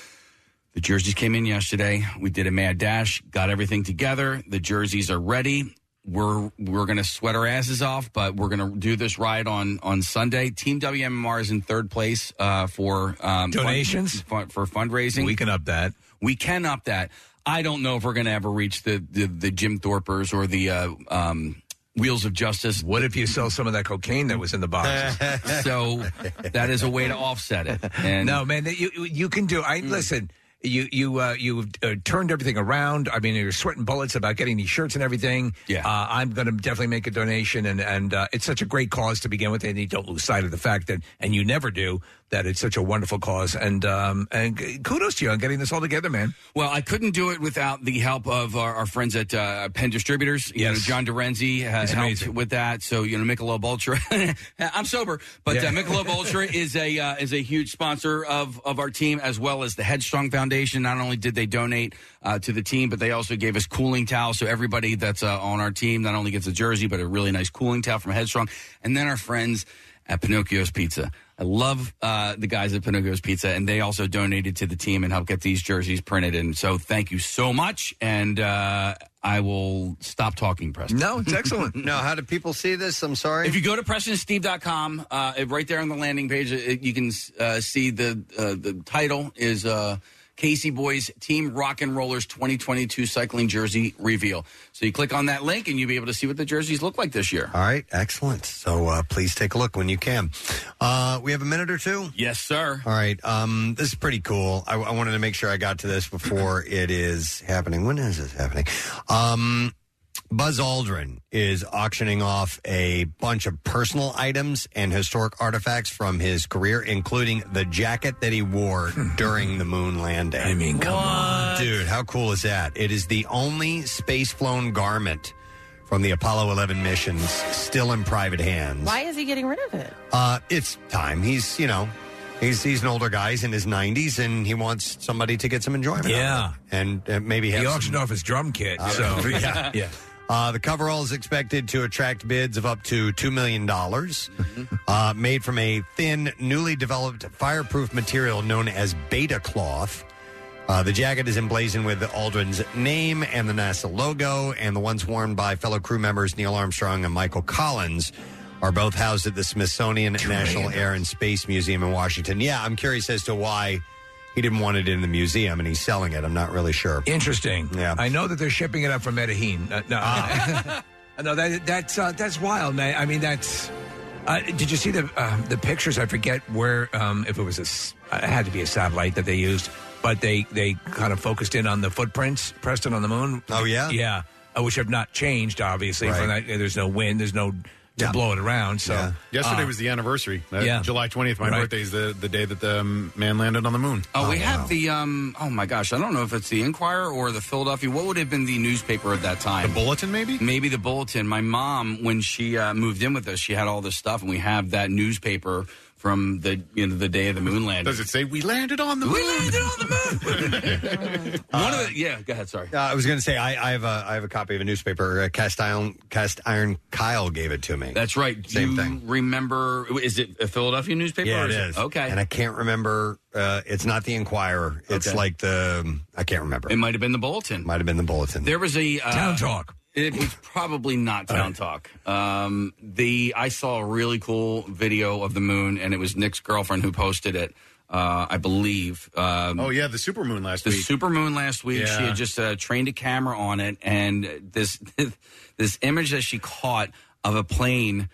S6: the jerseys came in yesterday. We did a mad dash, got everything together. The jerseys are ready. We're we're gonna sweat our asses off, but we're gonna do this ride on on Sunday. Team WMMR is in third place uh, for um,
S4: Donations?
S6: fun- for fundraising.
S4: We can up that.
S6: We can up that. I don't know if we're going to ever reach the, the the Jim Thorpers or the uh, um, Wheels of Justice.
S4: What if you sell some of that cocaine that was in the box?
S6: so that is a way to offset it. And
S4: no, man, you you can do. I listen. You you uh, you uh, turned everything around. I mean, you're sweating bullets about getting these shirts and everything.
S6: Yeah.
S4: uh, I'm going to definitely make a donation, and and uh, it's such a great cause to begin with, and you don't lose sight of the fact that, and you never do, that it's such a wonderful cause. And um, and kudos to you on getting this all together, man.
S6: Well, I couldn't do it without the help of our, our friends at uh, Penn Distributors. You know,
S4: Yes.
S6: John Dorenzi has
S4: He's
S6: helped
S4: amazing.
S6: with that. So you know, Michelob Ultra. I'm sober, but
S4: Yeah.
S6: uh, Michelob Ultra is a uh, is a huge sponsor of of our team as well as the Headstrong Foundation. Not only did they donate uh, to the team, but they also gave us cooling towels. So everybody that's uh, on our team not only gets a jersey, but a really nice cooling towel from Headstrong. And then our friends at Pinocchio's Pizza. I love uh, the guys at Pinocchio's Pizza, and they also donated to the team and helped get these jerseys printed. And so, thank you so much. And uh, I will stop talking, Preston.
S4: No, it's excellent.
S2: no, how do people see this? I'm sorry.
S6: If you go to PrestonandSteve.com, uh, right there on the landing page, it, you can uh, see the uh, the title is uh, Casey Boys Team Rock and Rollers 2022 Cycling Jersey Reveal. So you click on that link, and you'll be able to see what the jerseys look like this year.
S2: All right, excellent. So uh, please take a look when you can. Uh, we have a minute or two.
S6: Yes, sir.
S2: All right, um, this is pretty cool. I, I wanted to make sure I got to this before it is happening. When is this happening? Um, Buzz Aldrin is auctioning off a bunch of personal items and historic artifacts from his career, including the jacket that he wore during the moon landing. I
S4: mean, come on.
S2: Dude, how cool is that? It is the only space flown garment from the Apollo 11 missions still in private hands.
S3: Why is he getting rid of it?
S2: Uh, it's time. He's, you know, he's he's an older guy. He's in his 90s, and he wants somebody to get some enjoyment. out of
S4: Yeah.
S2: it. and uh, maybe have
S4: He
S2: some-
S4: auctioned off his drum kit.
S2: Uh,
S4: So
S2: yeah,
S4: yeah.
S2: Uh, the coverall is expected to attract bids of up to $2 million.
S4: Mm-hmm.
S2: Uh, made from a thin, newly developed fireproof material known as beta cloth. Uh, the jacket is emblazoned with Aldrin's name and the NASA logo, and the ones worn by fellow crew members Neil Armstrong and Michael Collins are both housed at the Smithsonian National Air and Space Museum in Washington. Yeah, I'm curious as to why he didn't want it in the museum and he's selling it. I'm not really sure.
S4: Interesting.
S2: Yeah.
S4: I know that they're shipping it up from Medellin. Uh, no, No, that that's uh, that's wild, man. I mean, that's. Uh, did you see the uh, the pictures? I forget where um, if it was a s- uh, it had to be a satellite that they used, but they they kind of focused in on the footprints, Preston on the moon.
S2: Oh yeah,
S4: yeah, uh, which have not changed obviously.
S5: Right.
S4: From that, there's no wind, there's no to blow it around. So
S5: Yesterday
S4: uh,
S5: was the anniversary. Uh,
S4: yeah.
S5: July 20th. My
S4: Right.
S5: birthday is the, the day that the um, man landed on the moon.
S6: Oh, we have the um. Oh my gosh, I don't know if it's the Inquirer or the Philadelphia. What would have been the newspaper at that time?
S5: The Bulletin, maybe.
S6: Maybe the Bulletin. My mom, when she uh, moved in with us, she had all this stuff, and we have that newspaper from the you know the day of the moon landing.
S5: Does it say we landed on the moon?
S6: We landed on the moon. One of the yeah. Go ahead. Sorry.
S2: Uh, I was going to say I, I have a I have a copy of a newspaper. Uh, Cast Iron Cast Iron Kyle gave it to me.
S6: That's right.
S2: Same
S6: you
S2: thing.
S6: Remember? Is it a Philadelphia newspaper?
S2: Yeah,
S6: or
S2: it is.
S6: Okay.
S2: and I can't remember. Uh, it's not the Inquirer. It's
S6: Okay.
S2: like the I can't remember.
S6: It might have been the Bulletin.
S2: Might have been the Bulletin.
S6: There was a uh,
S4: Town Talk.
S6: It was probably not Town Talk. Um, the I saw a really cool video of the moon, and it was Nick's girlfriend who posted it. Uh, I believe. Um,
S5: Oh, yeah, the supermoon last
S6: the
S5: week.
S6: The supermoon last week. She
S5: Yeah.
S6: had just uh, trained a camera on it, and this this image that she caught of a plane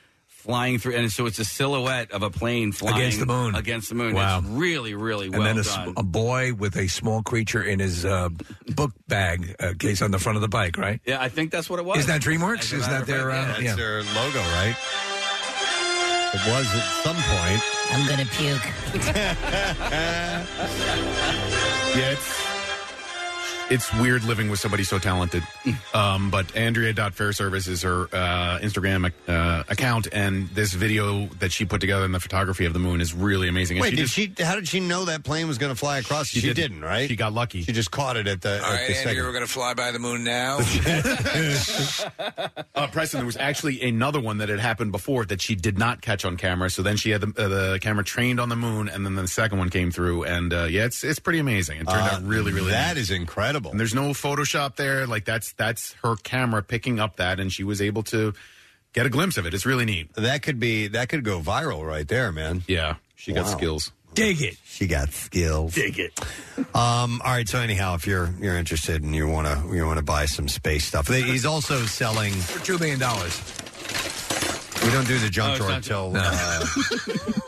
S6: flying through, and so it's a silhouette of a plane flying
S4: Against the moon.
S6: Against the moon.
S4: Wow.
S6: It's really, really well
S4: and then a, s-
S6: done.
S4: a boy with a small creature in his uh, book bag uh, case on the front of the bike, right?
S6: yeah, I think that's what it was.
S4: Is that DreamWorks?
S6: A
S4: Is
S6: matter
S4: that
S6: of
S4: their,
S6: fact,
S4: uh,
S2: That's
S4: yeah.
S2: their logo, right? It was at some point.
S23: I'm gonna puke.
S5: Yeah, it's it's weird living with somebody so talented. Um, but Andrea.fairservice is her uh, Instagram uh, account, and this video that she put together in the photography of the moon is really amazing. And
S2: Wait, did
S5: just-
S2: she? How did she know that plane was going to fly across? She,
S5: didn't.
S2: didn't, right?
S5: She got lucky.
S2: She just caught it at the.
S4: All
S2: at
S4: right,
S2: the
S4: Andrew,
S2: second.
S4: we're going to fly by the moon now.
S5: uh, Preston, there was actually another one that had happened before that she did not catch on camera. So then she had the, uh, the camera trained on the moon, and then the second one came through. And uh, yeah, it's it's pretty amazing. It turned
S2: Uh,
S5: out really, really.
S2: that
S5: neat.
S2: is incredible.
S5: And there's no Photoshop there. Like that's that's her camera picking up that, and she was able to get a glimpse of it. It's really neat.
S2: That could be. That could go viral right there, man.
S5: Yeah, she got
S2: Wow.
S5: skills.
S4: Dig it.
S2: She got skills.
S6: Dig it.
S2: Um, all right. So anyhow, if you're you're interested and you want to you want to buy some space stuff, They- he's also selling.
S4: For $2 million.
S2: We don't do the junk drawer
S4: it's
S2: till
S4: not-
S2: uh,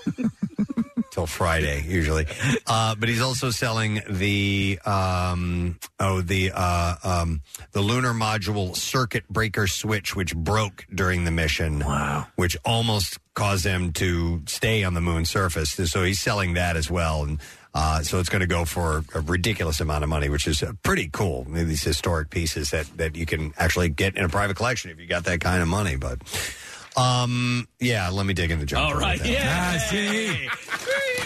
S2: till Friday usually. Uh, but he's also selling the um, oh the uh, um, the lunar module circuit breaker switch, which broke during the mission. Wow! Which almost caused them to stay on the moon surface. So he's selling that as well, and. Uh, so it's going to go for a ridiculous amount of money, which is uh, pretty cool. These historic pieces that, that you can actually get in a private collection if you got that kind of money. But um, yeah, let me dig in the junk.
S6: All
S2: drawer
S6: right, yeah.
S4: Ah, see?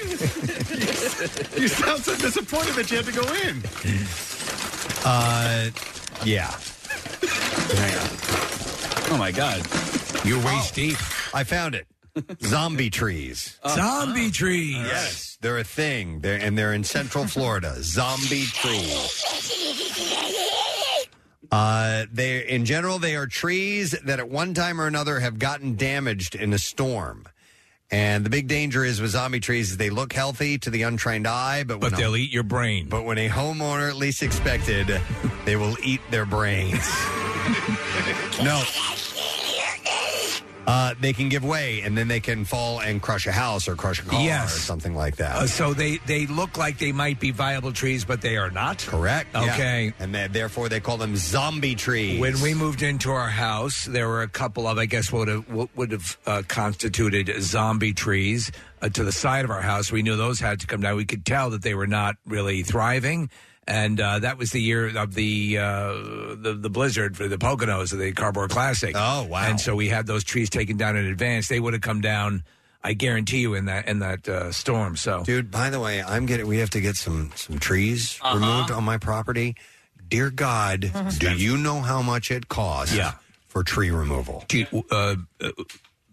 S5: you sound so disappointed that you had to go in.
S2: Uh, yeah.
S6: Oh my God!
S4: You're waist deep.
S2: I found it. Zombie trees.
S4: Zombie trees.
S2: Yes, they're a thing. They're and they're in Central Florida. Zombie trees. Uh, they in general they are trees that at one time or another have gotten damaged in a storm. And the big danger is with zombie trees is they look healthy to the untrained eye, but when
S4: But
S2: a-
S4: they'll eat your brain.
S2: But when a homeowner least expected, they will eat their brains. no. Uh, they can give way, and then they can fall and crush a house or crush a car
S4: Yes.
S2: or something like that.
S4: Uh, so they, they look like they might be viable trees, but they are not.
S2: Correct. yeah.
S4: Okay.
S2: And then, therefore, they call them zombie trees.
S4: When we moved into our house, there were a couple of, I guess, what would have, what would have uh, constituted zombie trees uh, to the side of our house. We knew those had to come down. We could tell that they were not really thriving. And uh, that was the year of the, uh, the the blizzard for the Poconos of the Cardboard Classic.
S2: Oh wow!
S4: And so we had those trees taken down in advance. They would have come down, I guarantee you, in that in that uh, storm. So,
S2: Dude, by the way, I'm getting. We have to get some some trees
S4: Uh-huh.
S2: removed on my property. Dear God, do you know how much it costs?
S4: Yeah.
S2: for tree removal.
S4: Gee, uh, uh,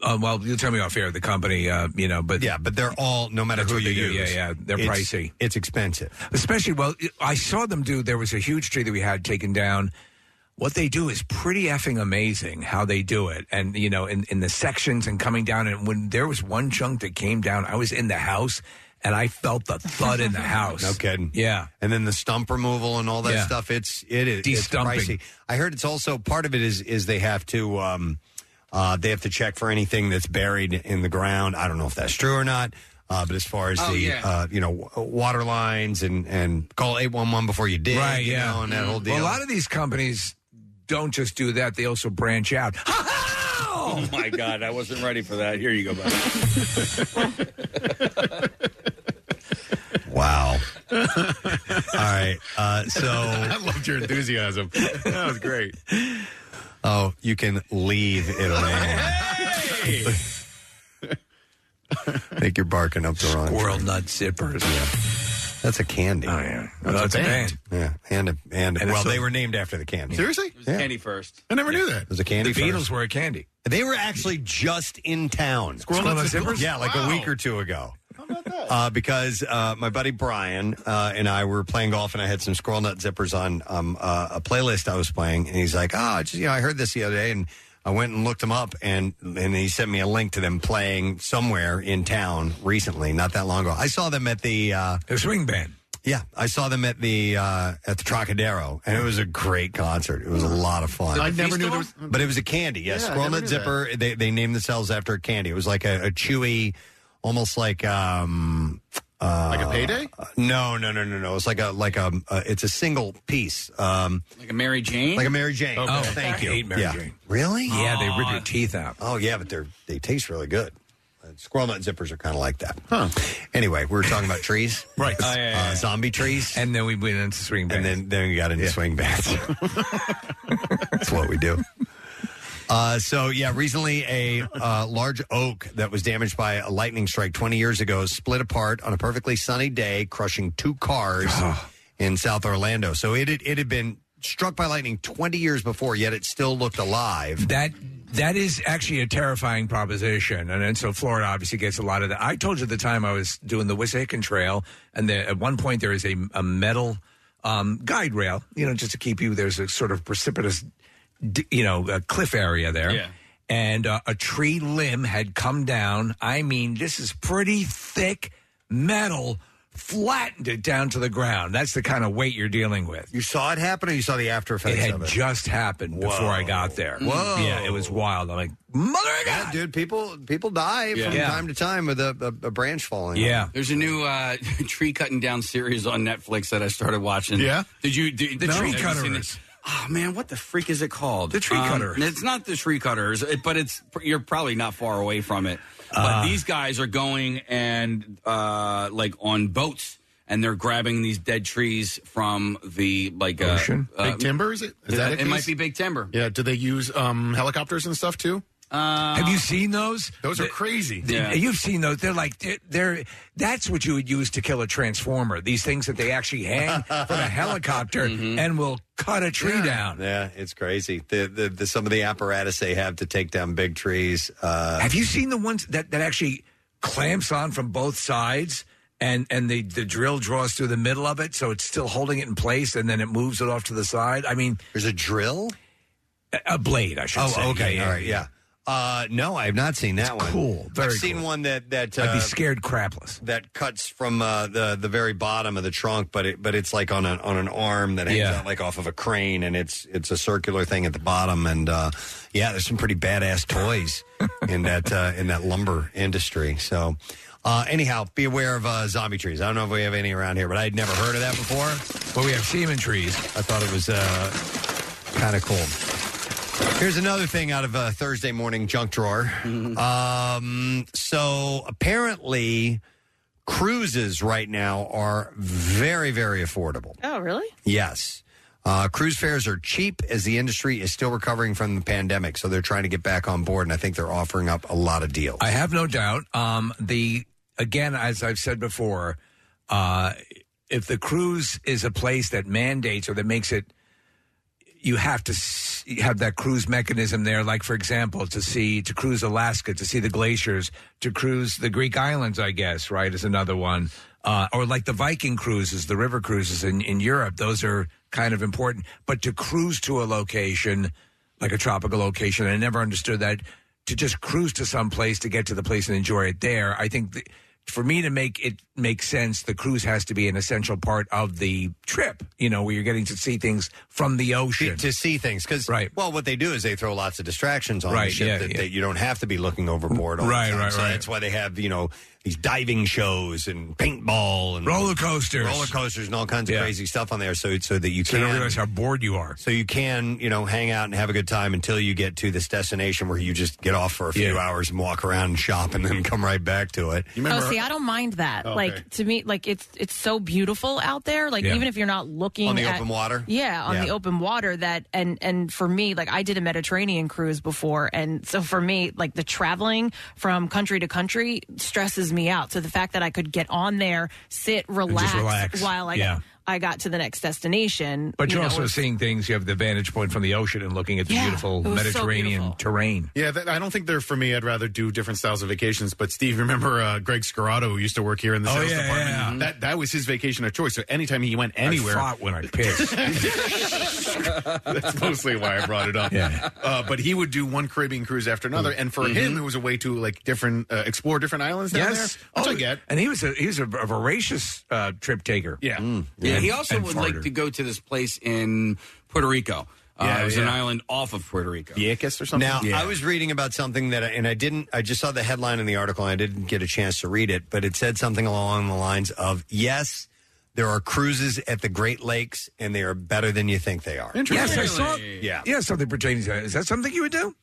S4: uh, well, you'll tell me off air the company, uh, you know, but
S2: yeah, but they're all no matter who you use.
S4: Yeah, yeah, they're
S2: It's-
S4: pricey.
S2: It's expensive.
S4: Especially, well, I saw them do. There was a huge tree that we had taken down. What they do is pretty effing amazing how they do it. And, you know, in, in the sections and coming down. And when there was one chunk that came down, I was in the house and I felt the thud in the house.
S2: No kidding.
S4: Yeah.
S2: And then the stump removal and all that
S4: Yeah.
S2: stuff. It's it is it's
S4: De-stumping.
S2: pricey. I heard it's also part of it is is they have to um uh they have to check for anything that's buried in the ground. I don't know if that's true or not. Uh, but as far as
S4: Oh,
S2: the
S4: yeah.
S2: uh, you know w- water lines and and call eight one one before you dig,
S4: right,
S2: you
S4: yeah.
S2: know, and that whole deal.
S4: Well, a lot of these companies don't just do that; they also branch out.
S6: Oh my God, I wasn't ready for that. Here you go, buddy.
S2: Wow. All right. Uh, so
S5: I loved your enthusiasm. That was great.
S2: Oh, you can leave it alone. I think you're barking up the wrong
S4: Squirrel
S2: tree.
S4: nut zippers.
S2: Yeah. That's a candy. Oh
S4: yeah,
S2: that's,
S4: That's a band.
S2: Yeah, and a, and,
S4: And
S2: well,
S4: a-
S2: they were named after the candy.
S5: Seriously?
S6: It was candy first.
S5: I never knew that.
S2: It was a candy.
S4: The Beatles
S2: first.
S4: were a candy.
S2: They were actually just in town.
S4: Squirrel Nut Zippers?
S2: Yeah, like
S4: Wow.
S2: a week or two ago. Uh, because uh, my buddy Brian uh, and I were playing golf, and I had some squirrel nut zippers on um, uh, a playlist I was playing, and he's like, "Oh, just, you know, I heard this the other day, and I went and looked them up, and and he sent me a link to them playing somewhere in town recently, not that long ago. I saw them at the uh,
S4: The swing band.
S2: yeah, I saw them at the uh, at the Trocadero, and it was a great concert. It was a lot of fun.
S5: I never knew there was.
S2: But it was a candy. Yeah,
S5: Yeah, I
S2: Squirrel
S5: never
S2: Nut
S5: knew
S2: Zipper. They they named themselves after a candy. It was like a, a chewy, almost like um. Uh,
S5: Like a payday?
S2: No, no, no, no, no. It's like a like a. Uh, it's a single piece. Um,
S6: Like a Mary Jane?
S2: like a Mary Jane.
S4: Oh,
S2: thank you.
S4: I hate Mary
S2: yeah.
S4: Jane.
S2: Really?
S4: Yeah, they rip your teeth out.
S2: Oh yeah, but they're they taste really good. Uh, Squirrel nut zippers are kind of like that. Huh. Anyway, we were talking about trees,
S4: Right.
S2: Uh,
S4: Oh, yeah, yeah, yeah.
S2: zombie trees,
S4: And then we went into swing
S2: and then then we got into swing bands. That's what we do. Uh, so yeah, recently a uh, large oak that was damaged by a lightning strike 20 years ago split apart on a perfectly sunny day, crushing two cars in South Orlando. So it had, it had been struck by lightning 20 years before, yet it still looked alive.
S4: That that is actually a terrifying proposition, and, and so Florida obviously gets a lot of that. I told you at the time I was doing the Wissahickon Trail, and the, at one point there is a, a metal um, guide rail, you know, just to keep you. There's a sort of precipitous, d- you know, a cliff area there.
S6: Yeah.
S4: And uh, a tree limb had come down. I mean, this is pretty thick metal, flattened it down to the ground. That's the kind of weight you're dealing with.
S2: You saw it happen, or you saw the after effects
S4: It had
S2: of it?
S4: just happened before I got there.
S2: Whoa.
S4: Yeah, it was wild. I'm like, mother of
S2: Yeah, dude, people people die
S6: Yeah.
S2: from
S4: Yeah.
S2: time to time with a, a, a branch falling.
S4: Yeah.
S6: There's a new uh, tree cutting down series on Netflix that I started watching.
S5: Yeah?
S6: Did you? Did,
S4: The
S6: no.
S4: Tree
S6: Have you seen
S4: Cutterers.
S6: it? Oh man, what the freak is it called?
S4: The Tree
S6: Um,
S4: Cutters.
S6: It's not the tree cutters, it- but it's you're probably not far away from it. But these guys are going and uh, like on boats, and they're grabbing these dead trees from the like uh,
S4: Ocean?
S6: uh,
S5: Big timber, is it? Is
S6: yeah,
S5: that a
S6: it
S5: case?
S6: might be big timber.
S5: Yeah. Do they use um, helicopters and stuff too?
S6: Uh,
S4: Have you seen those?
S5: Those are
S4: The-
S5: crazy.
S6: Yeah.
S4: You've seen those. They're like they're, they're that's what you would use to kill a transformer. These things that they actually hang from a helicopter
S6: Mm-hmm.
S4: and will cut a tree down.
S2: Yeah, it's crazy. The, the, the some of the apparatus they have to take down big trees. Uh,
S4: Have you seen the ones that, that actually clamps on from both sides and and the, the drill draws through the middle of it so it's still holding it in place and then it moves it off to the side? I mean,
S2: there's a drill.
S4: a, a blade, I should
S2: Oh,
S4: say.
S2: okay,
S4: Yeah,
S2: all right, yeah. Uh, no, I have not seen that one.
S4: cool, very
S2: I've seen one that that uh,
S4: I'd be scared crapless.
S2: that cuts from uh, the the very bottom of the trunk, but it but it's like on an on an arm that hangs
S4: Yeah.
S2: out like off of a crane, and it's it's a circular thing at the bottom, and uh, yeah, there's some pretty badass toys in that uh, in that lumber industry. So. Uh, anyhow, be aware of uh, zombie trees. I don't know if we have any around here, but I'd never heard of that before.
S4: Well, we have semen trees.
S2: I thought it was uh, kind of cool. Here's another thing out of uh, Thursday morning junk drawer. Um, so apparently, cruises right now are very, very affordable.
S3: Oh, really?
S2: Yes. Uh, cruise fares are cheap as the industry is still recovering from the pandemic. So they're trying to get back on board, and I think they're offering up a lot of deals.
S4: I have no doubt. Um, the again, as I've said before, uh, if the cruise is a place that mandates or that makes it, you have to have that cruise mechanism there. Like for example, to see to cruise Alaska, to see the glaciers, to cruise the Greek islands. I guess right is another one. Uh, or like the Viking cruises, the river cruises in, in Europe, those are kind of important. But to cruise to a location, like a tropical location, I never understood that. To just cruise to some place to get to the place and enjoy it there, I think th- for me to make it make sense, the cruise has to be an essential part of the trip. You know, where you're getting to see things from the ocean.
S2: to see things because
S4: right.
S2: well what they do is they throw lots of distractions on
S4: Right,
S2: the ship
S4: yeah,
S2: that,
S4: yeah.
S2: that you don't have to be looking overboard all
S4: Right,
S2: the time.
S4: right,
S2: so
S4: right.
S2: that's why they have you know these diving shows and paintball and
S4: Roller coasters.
S2: roller coasters and all kinds of
S4: Yeah.
S2: crazy stuff on there so so that you
S4: So you
S2: can
S4: don't realize how bored you are.
S2: so you can you know hang out and have a good time until you get to this destination where you just get off for a few
S4: Yeah.
S2: hours and walk around and shop and then come right back to it
S3: oh, see, I don't mind that.
S2: Oh, okay.
S3: Like to me, like it's it's so beautiful out there. Like
S2: Yeah.
S3: even if you're not looking
S2: On the
S3: at-
S2: open water?
S3: yeah, on
S2: Yeah.
S3: the open water. That and and for me, like I did a Mediterranean cruise before, and so for me, like the traveling from country to country stresses me out. So the fact that I could get on there, sit, relax,
S4: relax.
S3: while I
S4: Yeah.
S3: Got, I got to the next destination.
S4: But
S3: you
S4: you're
S3: know,
S4: also seeing things. You have the vantage point from the ocean and looking at the
S3: Yeah,
S4: beautiful
S3: it was so
S4: Mediterranean
S3: beautiful.
S4: terrain.
S5: Yeah, that, I don't think they're for me. I'd rather do different styles of vacations. But Steve, remember uh, Greg Scarrato, who used to work here in the
S4: Oh,
S5: sales
S4: yeah,
S5: department?
S4: yeah.
S5: That that was his vacation of choice. So anytime he went anywhere,
S4: fought when I pissed.
S5: That's mostly why I brought it up.
S4: Yeah.
S5: Uh, but he would do one Caribbean cruise after another, and for him, it was a way to like different uh, explore different islands down
S4: yes,
S5: there, which I get.
S4: And he was a he was a, a voracious uh, trip taker.
S5: Yeah,
S6: Yeah, he also
S4: and
S6: would
S4: farter.
S6: like to go to this place in Puerto Rico. Uh, it was an
S5: yeah.
S6: island off of Puerto Rico.
S5: Vieques or something.
S2: Now,
S6: Yeah.
S2: I was reading about something that, and I didn't, I just saw the headline in the article and I didn't get a chance to read it, but it said something along the lines of yes, there are cruises at the Great Lakes and they are better than you think they are.
S4: Yes, I saw.
S2: Yeah.
S4: yeah, something pertaining to that. Is that something you would do?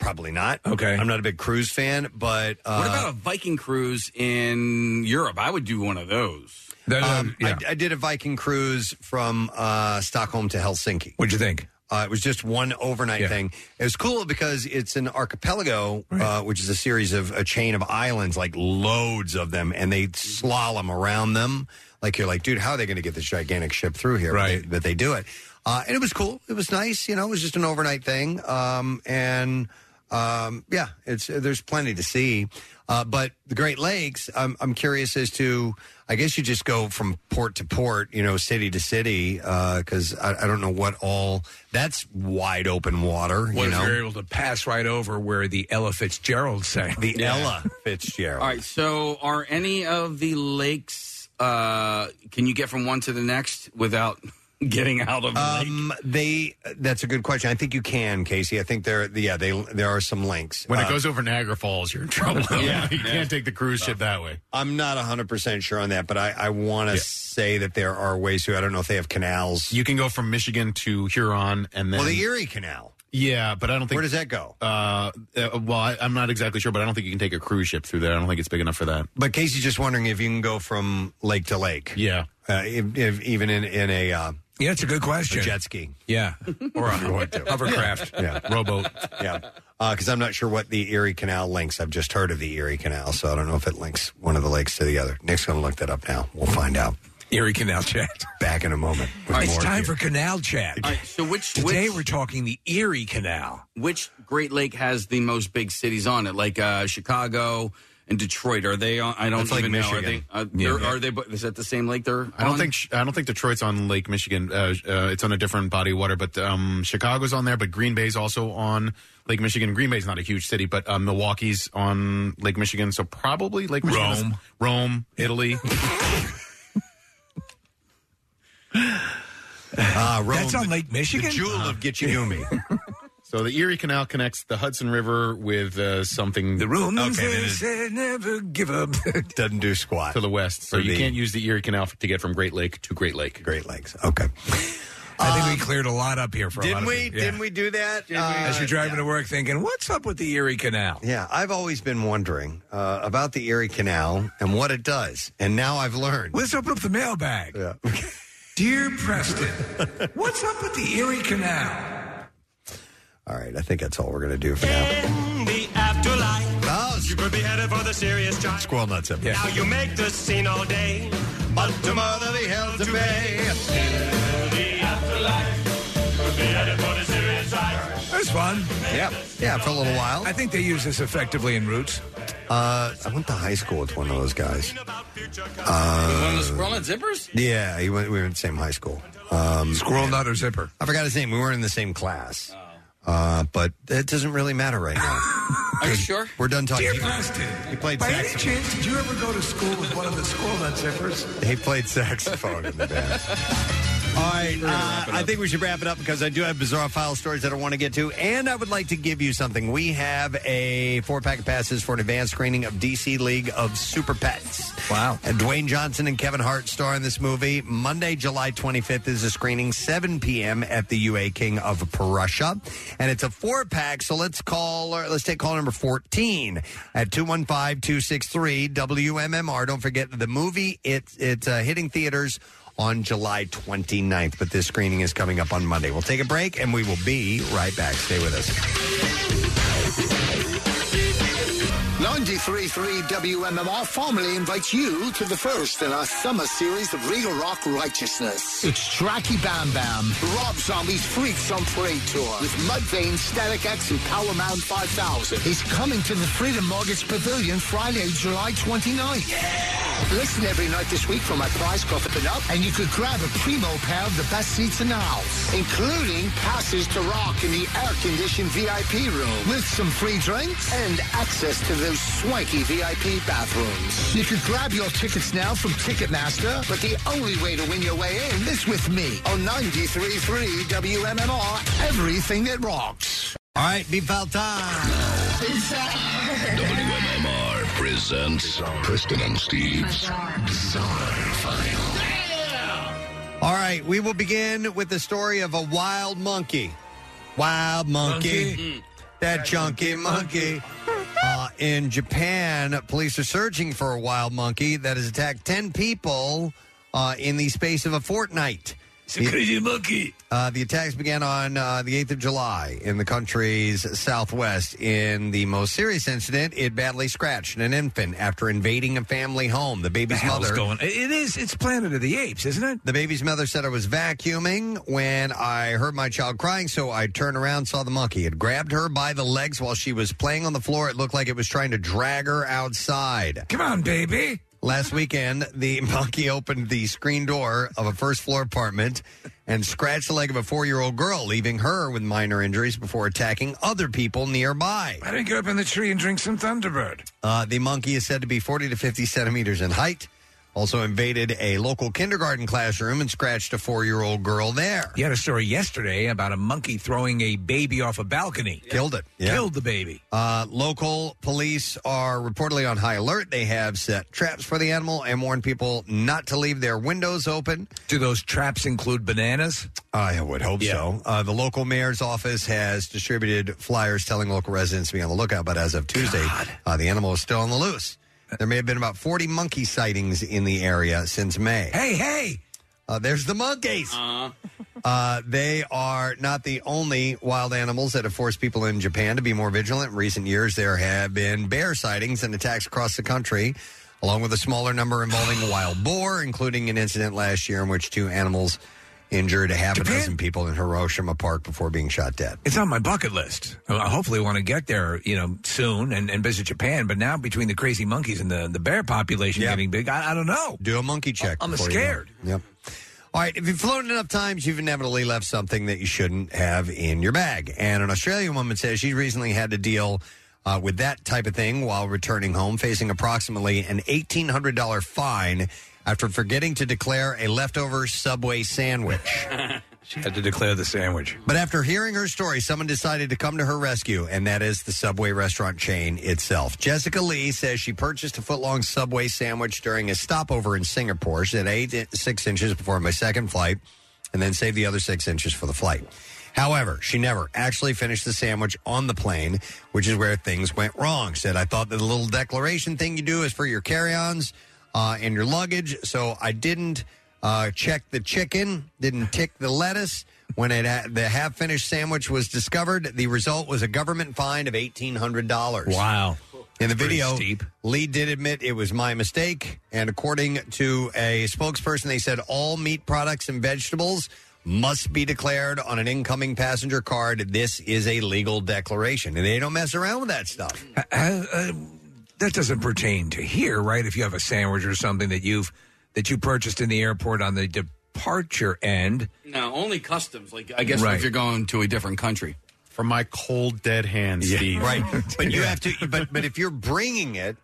S2: Probably not.
S4: Okay.
S2: I'm not a big cruise fan, but. Uh,
S6: what about a Viking cruise in Europe? I would do one of those.
S2: Um, I, I did a Viking cruise from uh, Stockholm to Helsinki.
S4: What'd you think?
S2: Uh, it was just one overnight
S4: Yeah.
S2: thing. It was cool because it's an archipelago, uh, which is a series of a chain of islands, like loads of them, and they slalom around them. Like you're like, dude, how are they going to get this gigantic ship through here? Right. But they, but they do it, uh, and it was cool. It was nice. You know, it was just an overnight thing, um, and um, yeah, it's there's plenty to see. Uh, but the Great Lakes, I'm, I'm curious as to. I guess you just go from port to port, you know, city to city, because I, I don't know what all. That's wide open water,
S4: What
S2: you
S4: if
S2: know.
S4: you're able to pass right over where the Ella Fitzgerald sang?
S2: The
S6: Yeah.
S2: Ella Fitzgerald.
S6: All right. So, are any of the lakes? Uh, can you get from one to the next without getting out of the lake?
S2: Um, they. That's a good question. I think you can, Casey. I think there. Yeah, they. There are some links.
S5: When
S2: Uh,
S5: it goes over Niagara Falls, you're in trouble.
S2: Yeah.
S5: you can't take the cruise ship that way.
S2: I'm not 100 percent sure on that, but I, I want to say that there are ways to. I don't know if they have canals.
S5: You can go from Michigan to Huron, and then
S2: well, the Erie Canal.
S5: Yeah, but I don't think.
S2: Where does that go?
S5: Uh, uh, well, I, I'm not exactly sure, but I don't think you can take a cruise ship through there. I don't think it's big enough for that.
S2: But Casey's just wondering if you can go from lake to lake.
S5: Yeah,
S2: uh, if, if, even in in a. Uh,
S4: yeah, it's a good question.
S2: A jet ski.
S4: Yeah, or a hovercraft.
S2: Yeah,
S5: rowboat.
S2: Yeah, because I'm not sure what the Erie Canal links. I've just heard of the Erie Canal, so I don't know if it links one of the lakes to the other. Nick's going to look that up now. We'll find out.
S4: Erie Canal chat.
S2: Back in a moment. with
S4: it's
S2: more
S4: time
S2: here.
S4: for Canal Chat.
S6: All right, so which
S4: Today
S6: which,
S4: we're talking the Erie Canal.
S6: which Great Lake has the most big cities on it? Like uh, Chicago and Detroit. Are they on? I don't
S5: That's like
S6: even know. Are they?
S5: Michigan.
S6: Uh,
S5: Yeah.
S6: they're- Are they? bo- Is that the same lake? They're.
S5: I don't
S6: on?
S5: think I don't think Detroit's on Lake Michigan. Uh, uh, it's on a different body of water, but um, Chicago's on there. But Green Bay's also on Lake Michigan. Green Bay's not a huge city, but um, Milwaukee's on Lake Michigan. So probably Lake Michigan. is-
S4: Rome.
S5: Rome, Italy.
S2: Uh, Rome,
S4: That's on Lake Michigan.
S2: the jewel of Gitche Gumee.
S5: so the Erie Canal connects the Hudson River with uh, something.
S4: The room
S2: Okay,
S4: they
S2: then
S4: say never give up.
S2: Doesn't do squat.
S5: to the west. So you
S2: the-
S5: can't use the Erie Canal to get from Great Lake to Great Lake.
S2: Great Lakes. Okay.
S4: I think we cleared a lot up here for a lot
S2: Didn't
S4: of
S2: we?
S4: people. Yeah.
S2: Didn't we do that? Uh,
S4: As you're driving to work, thinking, "What's up with the Erie Canal?"
S2: Yeah, I've always been wondering uh, about the Erie Canal and what it does, and now I've learned.
S4: Let's open up the mailbag.
S2: Yeah.
S4: Dear Preston, what's up with the Erie Canal?
S2: All right, I think that's all we're going to do for now.
S28: In the afterlife,
S2: Oh,
S28: you could be headed for the serious time.
S2: squirrel nuts. up.
S28: Now you make the scene all day, but tomorrow be held to pay. In the afterlife, could be headed for the serious time.
S4: That's fun.
S2: Yeah, yeah, for a little while.
S4: I think they use this effectively in Roots.
S2: Uh, I went to high school with one of those guys.
S6: one of
S2: Uh,
S6: the squirrel nut zippers.
S2: yeah, he went, we were in the same high school. Um,
S4: Squirrel Nut or Zipper?
S2: I forgot his name. We weren't in the same class. Uh, but it doesn't really matter right now.
S6: Are you sure?
S2: We're done talking.
S11: Dear
S2: He-
S11: Preston,
S2: he played
S11: by any
S2: saxophone.
S11: chance, did you ever go to school with one of the school nut zippers?
S2: He played saxophone in the band. All right, uh, I think we should wrap it up because I do have bizarre file stories that I want to get to, and I would like to give you something. We have a four pack of passes for an advanced screening of DC League of Super Pets.
S4: Wow!
S2: And Dwayne Johnson and Kevin Hart star in this movie. Monday, July 25th is a screening, 7 p.m. at the UA King of Prussia, and it's a four pack. So let's call, or let's take call number 14 at 215-263 WMMR. Don't forget the movie. It's it's uh, hitting theaters on July 29th, but this screening is coming up on Monday. We'll take a break and we will be right back. Stay with us.
S29: 93.3 WMMR formally invites you to the first in our summer series of Real Rock Righteousness. It's Jacky Bam Bam, Rob Zombie's Freaks on Parade Tour with Mudvayne, Static X, and Power Man 5000. He's coming to the Freedom Mortgage Pavilion Friday, July 29th. Listen every night this week for my prize coffin up, and you could grab a primo pair of the best seats in the house, including passes to rock in the air-conditioned VIP room with some free drinks and access to those swanky VIP bathrooms. You can grab your tickets now from Ticketmaster, but the only way to win your way in is with me on 93.3 WMMR, everything that rocks.
S2: All right, beef out time.
S1: WMMR presents Preston and Steve's Bizarre File.
S2: All right, we will begin with the story of a wild monkey. Wild monkey.
S4: Monkey.
S2: That chunky monkey. Uh, in Japan, police are searching for a wild monkey that has attacked 10 people uh, in the space of a fortnight.
S4: It's a crazy monkey.
S2: Uh, the attacks began on uh, the 8th of July in the country's southwest. In the most serious incident, it badly scratched an infant after invading a family home. The baby's
S4: The hell's
S2: mother.
S4: going? It is. It's Planet of the Apes, isn't it?
S2: The baby's mother said I was vacuuming when I heard my child crying, so I turned around, saw the monkey. It grabbed her by the legs while she was playing on the floor. It looked like it was trying to drag her outside.
S4: Come on, baby.
S2: Last weekend, the monkey opened the screen door of a first floor apartment and scratched the leg of a four year old girl, leaving her with minor injuries before attacking other people nearby.
S4: Why don't you go up in the tree and drink some Thunderbird?
S2: Uh, the monkey is said to be 40 to 50 centimeters in height. Also invaded a local kindergarten classroom and scratched a four year old girl there.
S4: You had a story yesterday about a monkey throwing a baby off a balcony.
S2: Killed it. Yeah.
S4: Killed the baby.
S2: Uh, local police are reportedly on high alert. They have set traps for the animal and warned people not to leave their windows open.
S4: Do those traps include bananas?
S2: I would hope so. Uh, the local mayor's office has distributed flyers telling local residents to be on the lookout, but as of Tuesday, uh, the animal is still on the loose. There may have been about 40 monkey sightings in the area since May.
S4: Hey, hey!
S2: Uh, there's the monkeys. Uh, they are not the only wild animals that have forced people in Japan to be more vigilant. In recent years, there have been bear sightings and attacks across the country, along with a smaller number involving wild boar, including an incident last year in which two animals injured a half a dozen people in Hiroshima Park before being shot dead.
S4: It's on my bucket list. I hopefully want to get there, you know, soon and, and visit Japan. But now between the crazy monkeys and the, the bear population getting big, I, I don't know.
S2: Do a monkey check.
S4: I'm
S2: before you go.
S4: scared.
S2: Yep. All right, if you've flown enough times, you've inevitably left something that you shouldn't have in your bag. And an Australian woman says she recently had to deal uh, with that type of thing while returning home, facing approximately an $1,800 fine after forgetting to declare a leftover Subway sandwich.
S4: She had to declare the sandwich.
S2: But after hearing her story, someone decided to come to her rescue, and that is the Subway restaurant chain itself. Jessica Lee says she purchased a footlong Subway sandwich during a stopover in Singapore. She had ate six inches before my second flight, and then saved the other six inches for the flight. However, she never actually finished the sandwich on the plane, which is where things went wrong. Said, I thought that the little declaration thing you do is for your carry ons uh, and your luggage, so I didn't uh, check the chicken, didn't tick the lettuce. When it had, the half finished sandwich was discovered, the result was a government fine of $1,800.
S4: Wow.
S2: In the
S4: Pretty
S2: video,
S4: steep.
S2: Lee did admit it was my mistake. And according to a spokesperson, they said all meat products and vegetables must be declared on an incoming passenger card. This is a legal declaration. And they don't mess around with that stuff.
S4: That doesn't pertain to here, right? If you have a sandwich or something that you've that you purchased in the airport on the departure end,
S6: No, only customs. Like I guess
S4: Right.
S6: if you're going to a different country.
S5: from my cold dead hands, Steve.
S2: Right, but you have to. But but if you're bringing it,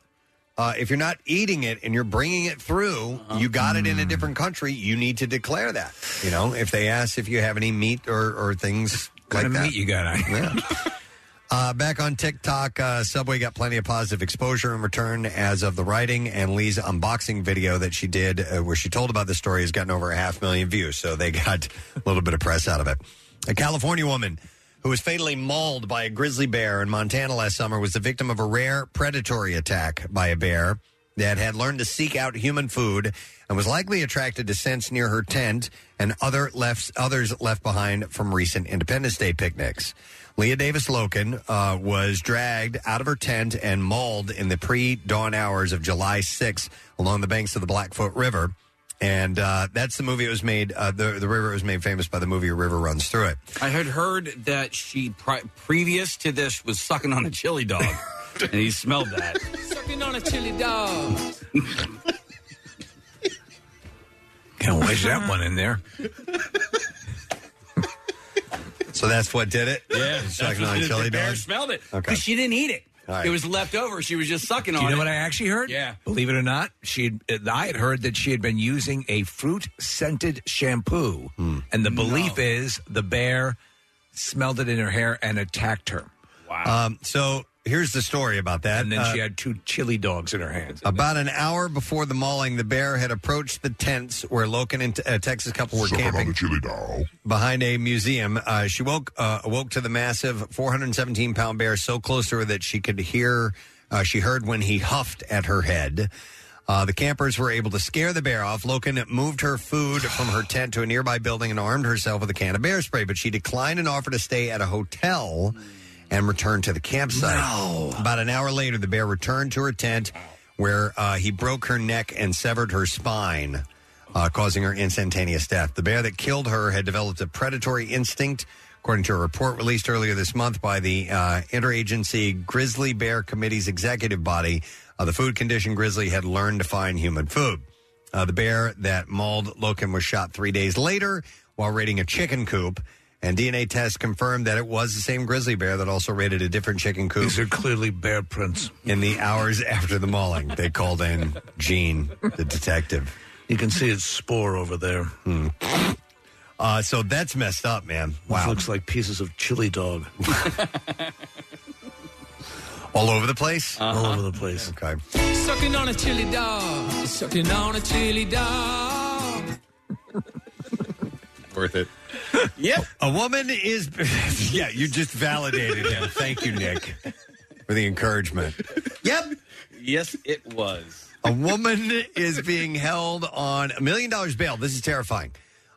S2: uh, if you're not eating it and you're bringing it through,
S5: Uh-huh.
S2: you got it in
S5: Mm.
S2: a different country. You need to declare that. You know, if they ask if you have any meat or or things like
S4: kind of
S2: that.
S4: meat you got?
S2: Yeah. Uh, back on TikTok, uh, Subway got plenty of positive exposure in return as of the writing, and Lee's unboxing video that she did, uh, where she told about the story, has gotten over a half million views. So they got a little bit of press out of it. A California woman who was fatally mauled by a grizzly bear in Montana last summer was the victim of a rare predatory attack by a bear that had learned to seek out human food and was likely attracted to scents near her tent and other left, others left behind from recent Independence Day picnics. Leah Davis Lokan uh, was dragged out of her tent and mauled in the pre dawn hours of July 6th along the banks of the Blackfoot River. And uh, that's the movie it was made, uh, the, the river was made famous by the movie A River Runs Through It.
S6: I had heard that she, pri- previous to this, was sucking on a chili dog. and he smelled that.
S30: Sucking on a chili dog.
S4: Can't wedge that one in there.
S2: So that's what did it?
S6: Yeah,
S2: Sucking on chili
S6: the bear
S2: dog?
S6: smelled it
S2: Okay.
S6: because she didn't eat it.
S4: Right.
S6: It was left over. She was just sucking
S4: Do
S6: on
S4: you know
S6: it.
S4: what I actually heard?
S6: Yeah.
S4: Believe it or not, she had, I had heard that she had been using a fruit scented shampoo,
S2: Hmm.
S4: and the belief is the bear smelled it in her hair and attacked her.
S6: Wow.
S2: Um, so here's the story about that.
S4: And then
S2: Uh,
S4: she had two chili dogs in her hands.
S2: About an hour before the mauling, the bear had approached the tents where Lokan and a Texas couple were
S12: Sucking on
S2: camping
S12: the chili dog.
S2: behind a museum. Uh, she woke uh, awoke to the massive 417 pound bear so close to her that she could hear. Uh, she heard when he huffed at her head. Uh, the campers were able to scare the bear off. Lokan moved her food from her tent to a nearby building and armed herself with a can of bear spray, but she declined an offer to stay at a hotel and returned to the campsite. About an hour later, the bear returned to her tent where uh, he broke her neck and severed her spine, uh, causing her instantaneous death. The bear that killed her had developed a predatory instinct, according to a report released earlier this month by the uh, Interagency Grizzly Bear Committee's executive body. Uh, the food condition grizzly had learned to find human food. Uh, the bear that mauled Lokan was shot three days later while raiding a chicken coop. And DNA tests confirmed that it was the same grizzly bear that also raided a different chicken coop.
S4: These are clearly bear prints.
S2: In the hours after the mauling, they called in Gene, the detective.
S30: You can see its spore over there.
S2: Hmm. Uh, so that's messed up, man. Wow.
S30: looks like pieces of chili dog.
S2: All over the place?
S30: All over the place.
S2: Okay.
S30: Sucking on a chili dog. Sucking on a chili dog.
S5: Worth it.
S6: Yep.
S2: A woman is. yeah, you just validated him. Thank you, Nick, for the encouragement. Yep.
S6: Yes, it was.
S2: A woman is being held on a million dollars bail. This is terrifying.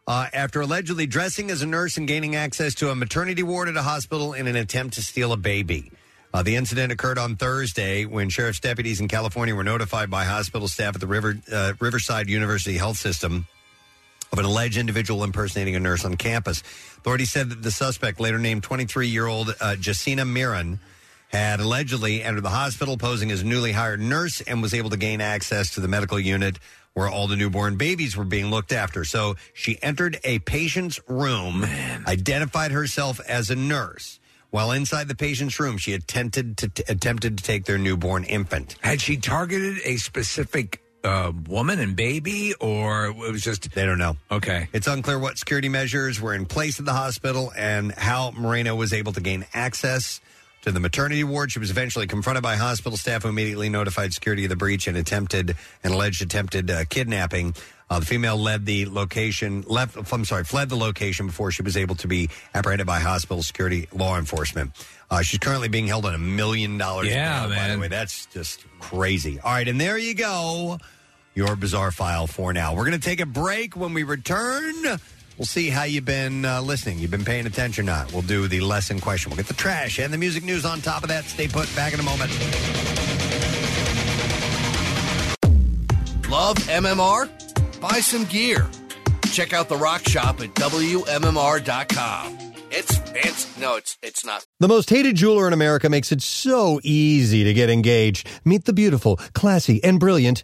S2: Uh, after allegedly dressing as a nurse and gaining access to a maternity ward at a hospital in an attempt to steal a baby. Uh, the incident occurred on Thursday when sheriff's deputies in California were notified by hospital staff at the River, uh, Riverside University Health System of an alleged individual impersonating a nurse on campus. Authorities said that the suspect, later named 23 year old uh, Jacina Miran, had allegedly entered the hospital posing as a newly hired nurse and was able to gain access to the medical unit where all the newborn babies were being looked after. So she entered a patient's room, identified herself as a nurse. While inside the patient's room, she attempted to t- attempted to take their newborn infant.
S4: Had she targeted a specific uh, woman and baby, or it was just
S2: they don't know.
S4: Okay,
S2: It's unclear what security measures were in place at the hospital and how Moreno was able to gain access to the maternity ward. She was eventually confronted by hospital staff who immediately notified security of the breach and attempted an alleged attempted uh, kidnapping. Uh, the female led the location, left. I'm sorry, fled the location before she was able to be apprehended by hospital security law enforcement. Uh, she's currently being held on a million dollars.
S4: Yeah,
S2: bail, By
S4: man.
S2: the way, that's just crazy. All right, and there you go your bizarre file for now. We're going to take a break. When we return, we'll see how you've been uh, listening. You've been paying attention or not. We'll do the lesson question. We'll get the trash and the music news on top of that. Stay put. Back in a moment.
S8: Love MMR? Buy some gear. Check out the rock shop at WMMR.com. It's fancy. No, it's it's not.
S2: The most hated jeweler in America makes it so easy to get engaged. Meet the beautiful, classy, and brilliant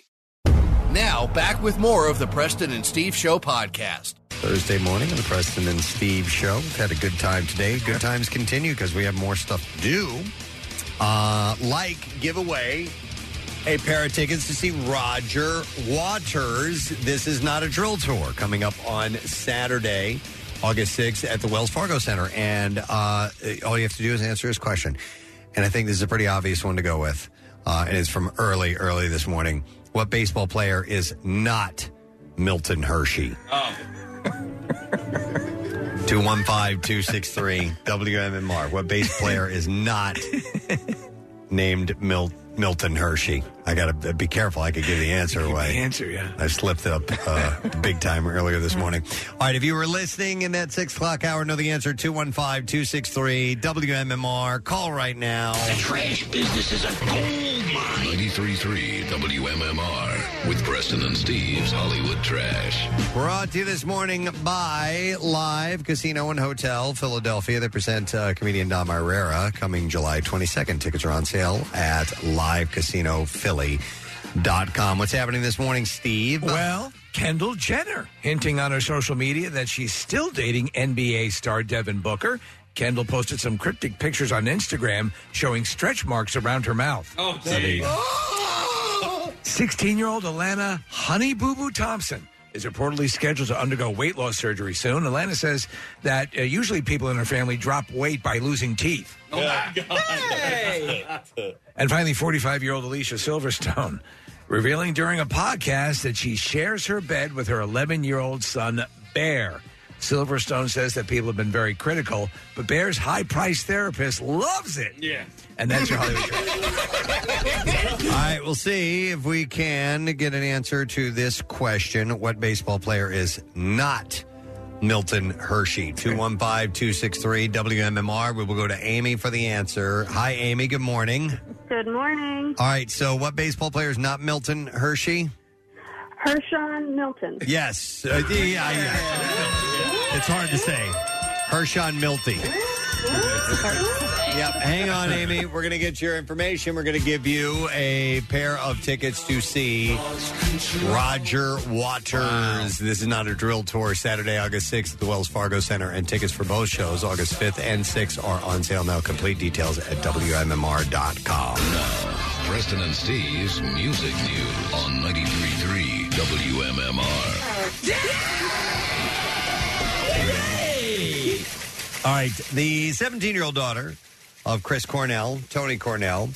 S8: Now, back with more of the Preston and Steve Show podcast.
S2: Thursday morning on the Preston and Steve Show. We've had a good time today. Good times continue because we have more stuff to do. Uh, like give away a pair of tickets to see Roger Waters. This is not a drill tour coming up on Saturday, August 6th at the Wells Fargo Center. And uh, all you have to do is answer his question. And I think this is a pretty obvious one to go with. Uh, and it's from early, early this morning. What baseball player is not Milton Hershey?
S6: Oh.
S2: 215 263 WMMR. What base player is not named Mil- Milton Hershey? I got to be careful. I could give the answer away.
S4: answer, yeah.
S2: I slipped up uh, big time earlier this morning. All right, if you were listening in that six o'clock hour, know the answer 215 263 WMMR. Call right now.
S1: The trash business is a gold mine. 93.3 WMMR with Preston and Steve's Hollywood Trash.
S2: Brought to you this morning by Live Casino and Hotel Philadelphia. They present uh, comedian Dom Irrera coming July 22nd. Tickets are on sale at livecasinophilly.com. What's happening this morning, Steve?
S4: Well, Kendall Jenner hinting on her social media that she's still dating NBA star Devin Booker. Kendall posted some cryptic pictures on Instagram showing stretch marks around her mouth.
S6: Oh, gee.
S4: 16 year old Alana Honey Boo Boo Thompson is reportedly scheduled to undergo weight loss surgery soon. Alana says that uh, usually people in her family drop weight by losing teeth.
S6: Oh, my God.
S4: And finally, 45 year old Alicia Silverstone revealing during a podcast that she shares her bed with her 11 year old son, Bear. Silverstone says that people have been very critical, but Bear's high priced therapist loves it.
S6: Yeah.
S4: And that's your Hollywood
S2: All right, we'll see if we can get an answer to this question. What baseball player is not Milton Hershey? 215 263 WMMR. We will go to Amy for the answer. Hi, Amy. Good morning.
S31: Good morning.
S2: All right, so what baseball player is not Milton Hershey?
S31: Hershon Milton.
S2: Yes. Uh, yeah, yeah. It's hard to say. Hershon Milty. Yep. Hang on, Amy. We're going to get your information. We're going to give you a pair of tickets to see Roger Waters. This is not a drill tour. Saturday, August 6th at the Wells Fargo Center. And tickets for both shows, August 5th and 6th, are on sale now. Complete details at WMMR.com.
S1: Preston and Steve's Music News on 93.3 WMMR.
S2: All right. The 17 year old daughter of Chris Cornell, Toni Cornell,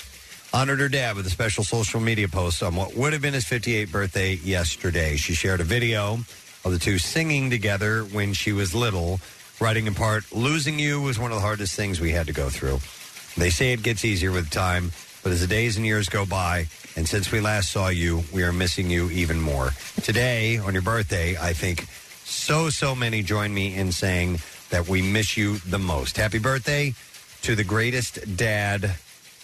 S2: honored her dad with a special social media post on what would have been his 58th birthday yesterday. She shared a video of the two singing together when she was little, writing in part, Losing you was one of the hardest things we had to go through. They say it gets easier with time, but as the days and years go by, and since we last saw you, we are missing you even more. Today, on your birthday, I think so, so many join me in saying that we miss you the most. Happy birthday to the greatest dad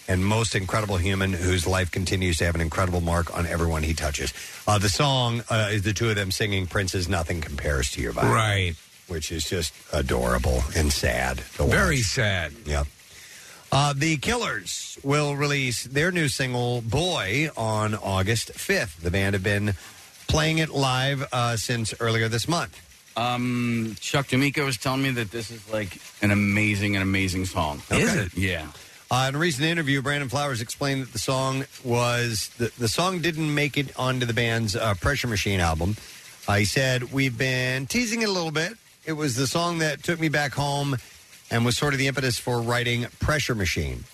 S2: and most incredible human whose life continues to have an incredible mark on everyone he touches. Uh, the song uh, is the two of them singing Prince's Nothing Compares to Your Vibe.
S4: Right.
S2: Which is just adorable and sad. to watch.
S4: Very sad.
S2: Yep. Uh, the Killers will release their new single "Boy" on August 5th. The band have been playing it live uh, since earlier this month.
S6: Um, Chuck D'Amico was telling me that this is like an amazing, an amazing song.
S2: Is it?
S6: Yeah.
S2: Uh, in a recent interview, Brandon Flowers explained that the song was the, the song didn't make it onto the band's uh, Pressure Machine album. Uh, he said we've been teasing it a little bit. It was the song that took me back home and was sort of the impetus for writing Pressure Machine.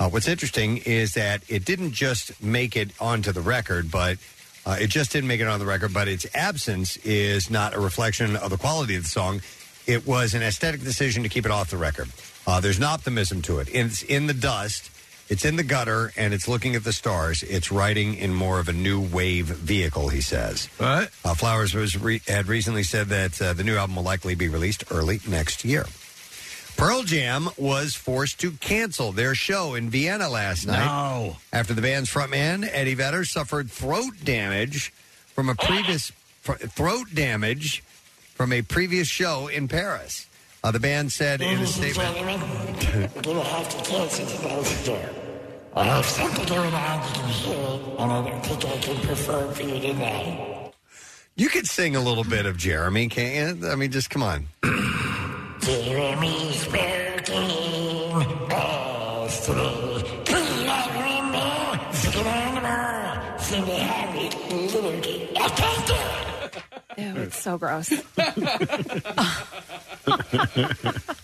S2: Uh, what's interesting is that it didn't just make it onto the record, but uh, it just didn't make it on the record. But its absence is not a reflection of the quality of the song. It was an aesthetic decision to keep it off the record. Uh, there's an optimism to it. It's in the dust, It's in the gutter and it's looking at the stars. It's riding in more of a new wave vehicle, he says.
S4: What?
S2: Uh, Flowers was re- had recently said that uh, the new album will likely be released early next year. Pearl Jam was forced to cancel their show in Vienna last night.
S4: No.
S2: After the band's frontman, Eddie Vedder, suffered throat damage from a previous fr- throat damage from a previous show in Paris. Uh, the band said in a
S32: Ladies and
S2: statement.
S32: gentlemen, we're going to have to cancel today's show. I have something going on you can hear it, and I don't think I can perform for you tonight.
S2: You could sing a little bit of Jeremy, can't you? I mean, just come on.
S32: Jeremy's working as three. Clean out remember, sing on the ball, sing the habit, little kid. I can't do it.
S3: Ew, it's so gross.
S2: He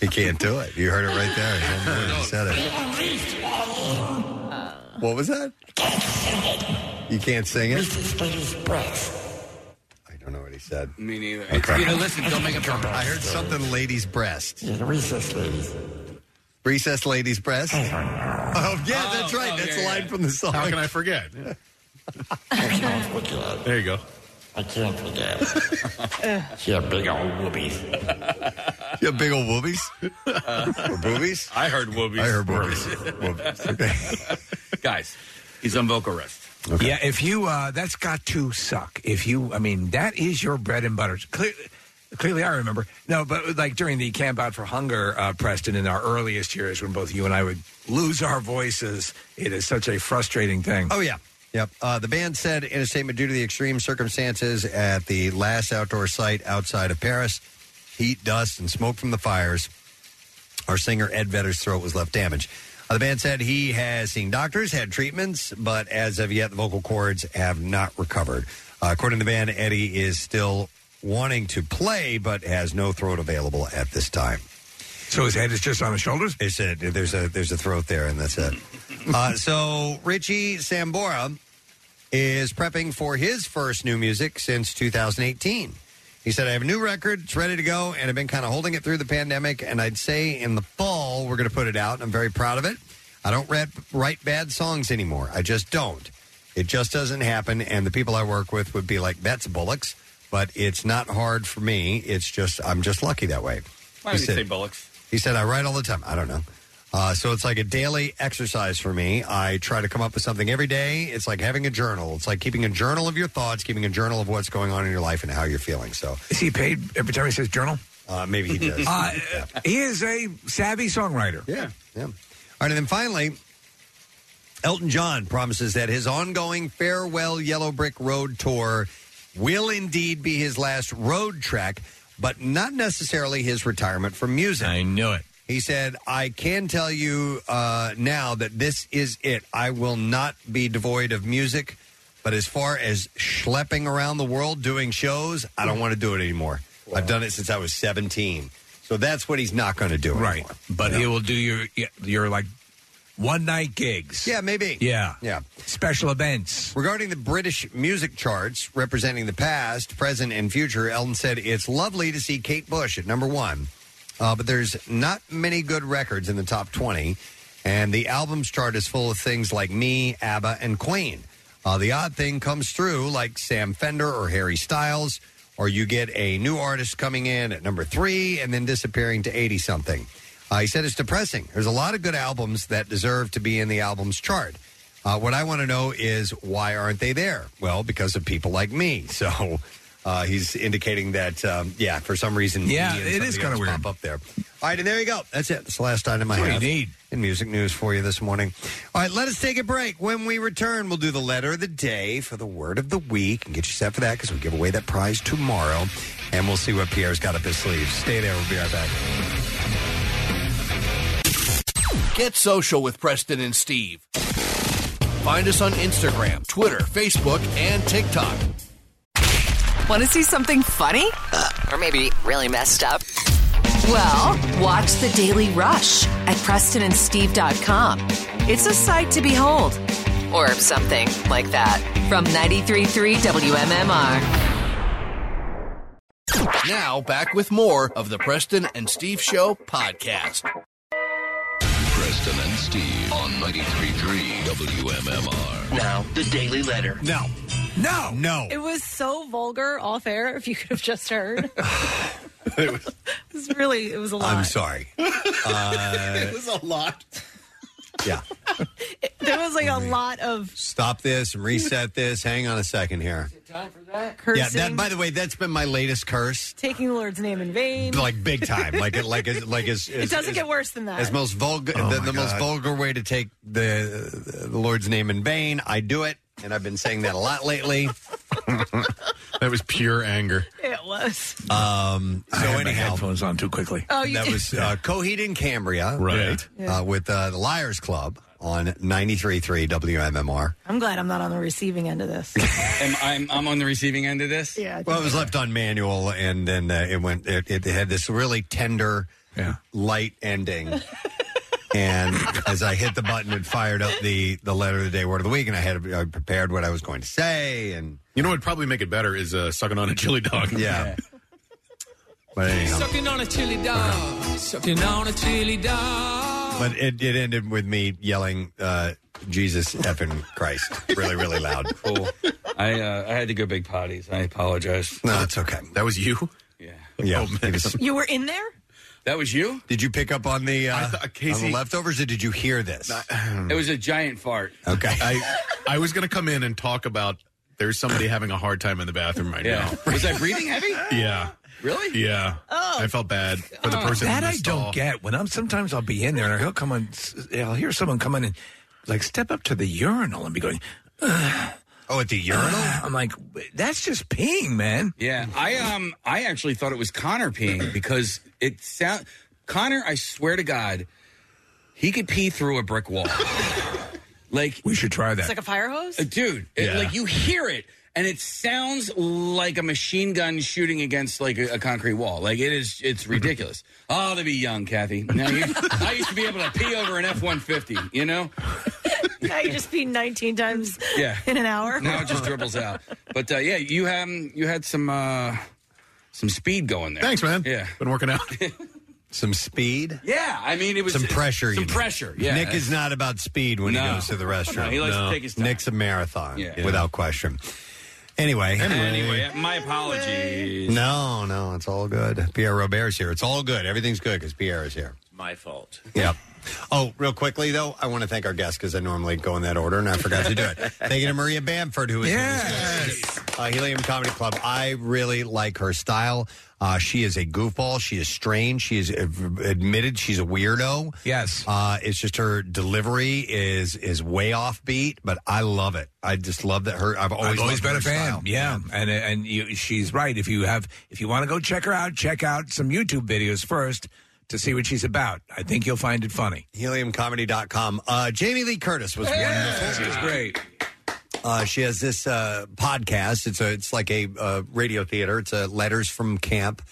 S2: can't do it. You heard it right there. He said it. What was that? You can't sing it? I don't know what he said.
S6: Me neither.
S2: Okay.
S6: You know, listen, don't make it for
S2: I heard something ladies' breast.
S32: Recess ladies.
S2: Recess ladies' breast? Oh, yeah, that's oh, right. that's a line from the song.
S5: How can I forget? There you go.
S32: I can't forget. she had big old whoopies.
S2: You have big old whoobies? or boobies?
S6: I heard whoobies.
S2: I heard whoobies. Whoobies. Okay.
S6: Guys, he's on vocal rest.
S4: Yeah, if you uh, that's got to suck. If you, I mean, that is your bread and butter. Clearly, clearly, I remember. No, but like during the Camp Out for Hunger, uh, Preston, in our earliest years, when both you and I would lose our voices, it is such a frustrating thing.
S2: Oh, yeah. Yep. Uh, the band said in a statement due to the extreme circumstances at the last outdoor site outside of Paris, heat, dust, and smoke from the fires, our singer Ed Vedder's throat was left damaged. Uh, the band said he has seen doctors, had treatments, but as of yet, the vocal cords have not recovered. Uh, according to the band, Eddie is still wanting to play, but has no throat available at this time.
S4: So his head is just on his shoulders.
S2: It's a, there's a there's a throat there, and that's it. uh, so Richie Sambora is prepping for his first new music since 2018. He said, I have a new record. It's ready to go, and I've been kind of holding it through the pandemic. And I'd say in the fall, we're going to put it out. And I'm very proud of it. I don't write, write bad songs anymore. I just don't. It just doesn't happen. And the people I work with would be like, that's bullocks. But it's not hard for me. It's just, I'm just lucky that way.
S6: Why
S2: He
S6: did you
S2: said-
S6: say bullocks?
S2: he said, I write all the time. I don't know. Uh, so it's like a daily exercise for me. I try to come up with something every day. It's like having a journal. It's like keeping a journal of your thoughts, keeping a journal of what's going on in your life and how you're feeling. So
S4: Is he paid every time he says journal?
S2: uh, maybe he does.
S4: Uh, he is a savvy songwriter.
S2: Yeah, yeah. All right, and then finally, Elton John promises that his ongoing farewell Yellow Brick Road tour will indeed be his last road trek, but not necessarily his retirement from music. I
S4: knew it.
S2: He said, I can tell you uh, now that this is it. I will not be devoid of music, but as far as schlepping around the world doing shows, I don't want to do it anymore. I've done it since I was 17. So that's what he's not going to do
S4: Right, but he will do your your like one night gigs.
S2: Yeah, maybe.
S4: Yeah,
S2: Yeah.
S4: Special events.
S2: Regarding the British music charts representing the past, present, and future, Elton said it's lovely to see Kate Bush at number one, uh, but there's not many good records in the top 20, and the albums chart is full of things like Me, ABBA, and Queen. Uh, the odd thing comes through like Sam Fender or Harry Styles, or you get a new artist coming in at number three and then disappearing to 80 something. Uh, he said it's depressing. There's a lot of good albums that deserve to be in the albums chart. Uh, what I want to know is why aren't they there? Well, because of people like me. So uh, he's indicating that, um, yeah, for some reason,
S4: Yeah,
S2: me and
S4: it is
S2: something
S4: kinda
S2: else
S4: weird.
S2: Pop up there. All right, and there you go. That's it. That's the last item I
S4: That's what
S2: have
S4: need.
S2: in music news for you this morning. All right, let us take a break. When we return, we'll do the letter of the day for the word of the week and get you set for that because we give away that prize tomorrow. And we'll see what Pierre's got up his sleeve. Stay there. We'll be right back.
S8: Get social with Preston and Steve. Find us on Instagram, Twitter, Facebook, and TikTok.
S33: Want to see something funny? or maybe really messed up? Well, watch The Daily Rush at PrestonandSteve.com. It's a sight to behold. Or something like that. From 93.3 WMMR.
S8: Now, back with more of the Preston and Steve Show podcast.
S1: Preston and Steve on 93.3 WMMR.
S29: Now, the Daily Letter.
S2: No.
S4: No.
S2: No.
S3: It was so vulgar off air, if you could have just heard. it was really, it was a lot.
S2: I'm sorry. Uh,
S5: it was a lot.
S2: yeah.
S3: There was like a lot of
S2: Stop this and reset this. Hang on a second here.
S3: time for that.
S2: Yeah, that by the way, that's been my latest curse.
S3: taking the Lord's name in vain.
S2: Like big time. Like it like as like as,
S3: it doesn't
S2: as-
S3: get worse than that.
S2: As most vulgar,
S4: Oh,
S2: the, the most vulgar way to take the the Lord's name in vain. I do it, and I've been saying that a lot lately.
S5: that was pure anger.
S3: it was.
S2: Um, so
S4: I had my
S2: anyhow,
S4: headphones on too quickly.
S3: Oh, you
S2: that
S3: did.
S2: was uh, Coheed and Cambria,
S5: Right.
S3: Yeah.
S2: Uh, with uh, the Liars Club on 93.3 WMMR.
S3: I'm glad I'm not on the receiving end of this.
S6: Am, I'm, I'm on the receiving end of this.
S3: Yeah. I think
S2: Well, it was left on manual, and then uh, it went. It, it had this really tender, light ending. and as I hit the button, it fired up the the letter of the day, word of the week, and I had I prepared what I was going to say, and
S5: You know what would probably make it better is uh, sucking on a chili dog.
S2: yeah. But anyhow,
S30: Sucking on a chili dog. Sucking on a chili dog.
S2: but it, it ended with me yelling, uh, "Jesus effing Christ!" really, really loud.
S6: Cool. I uh, I had to go big potties. I apologize.
S2: No, it's okay.
S5: That was you.
S6: Yeah.
S2: Yeah. it was-
S3: You were in there?
S6: That was you?
S2: did you pick up on the uh,
S5: I thought-
S2: on the leftovers, or did you hear this?
S6: It was a giant fart.
S2: Okay.
S5: I I was going to come in and talk about there's somebody having a hard time in the bathroom right
S6: Yeah. Was I breathing heavy?
S5: Yeah.
S6: Really?
S5: Yeah.
S3: Oh.
S5: I felt bad for the person
S4: That
S5: in the
S4: I
S5: stall.
S4: don't get. When I'm sometimes I'll be in there and he'll come on. I'll hear someone come in and like step up to the urinal and be going.
S2: Oh, at the urinal?
S4: I'm like, that's just peeing, man.
S6: Yeah, I um I actually thought it was Connor peeing because it sound Connor. I swear to God, he could pee through a brick wall. like
S4: We should try that.
S3: It's like a fire hose?
S6: uh, dude, it-
S5: Yeah.
S6: like you hear it. And it sounds like a machine gun shooting against like a, a concrete wall. Like it is, it's ridiculous. oh, to be young, Kathy. Now you, I used to be able to pee over an F one fifty. You know,
S3: now you just pee 19 times
S6: Yeah.
S3: in an hour?
S6: now it just dribbles out. But uh, yeah, you had you had some uh, some speed going there.
S5: Thanks, man.
S6: Yeah.
S5: Been working out.
S2: Some speed.
S6: Yeah, I mean it was
S2: Some pressure.
S6: Some
S2: you mean.
S6: pressure. Yeah,
S2: Nick is not about speed when
S6: No.
S2: he goes to the restroom.
S6: No, he likes to take his time.
S2: Nick's a marathon,
S6: Yeah.
S2: without question. Anyway,
S6: Anyway, my apologies.
S2: no, no, it's all good. Pierre Robert's here. It's all good. Everything's good because Pierre is here.
S27: My fault.
S2: Yep. Oh, real quickly though, I want to thank our guests because I normally go in that order and I forgot to do it. Thank you to Maria Bamford, who is
S4: Yes.
S2: uh, Helium Comedy Club. I really like her style. Uh, she is a goofball. She is strange. She is admitted she's a weirdo.
S4: Yes.
S2: Uh, it's just her delivery is is way offbeat, but I love it. I just love that her. I've always
S4: I've always been a fan.
S2: style.
S4: Yeah, and and you, she's right. If you have, if you want to go check her out, check out some YouTube videos first to see what she's about. I think you'll find it funny.
S2: Heliumcomedy.com. Uh, Jamie Lee Curtis was wonderful.
S4: She's great.
S2: Uh, she has this uh, podcast. It's a it's like a uh, radio theater. It's a Letters from Camp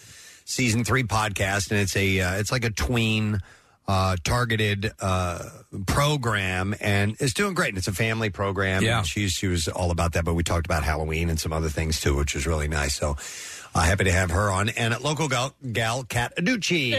S2: season three podcast, and it's a uh, it's like a tween uh, targeted uh, program, and it's doing great. And it's a family program.
S4: Yeah.
S2: and she's she was all about that. But we talked about Halloween and some other things too, which was really nice. So. Uh, happy to have her on. And at local gal, gal Kat Aducci.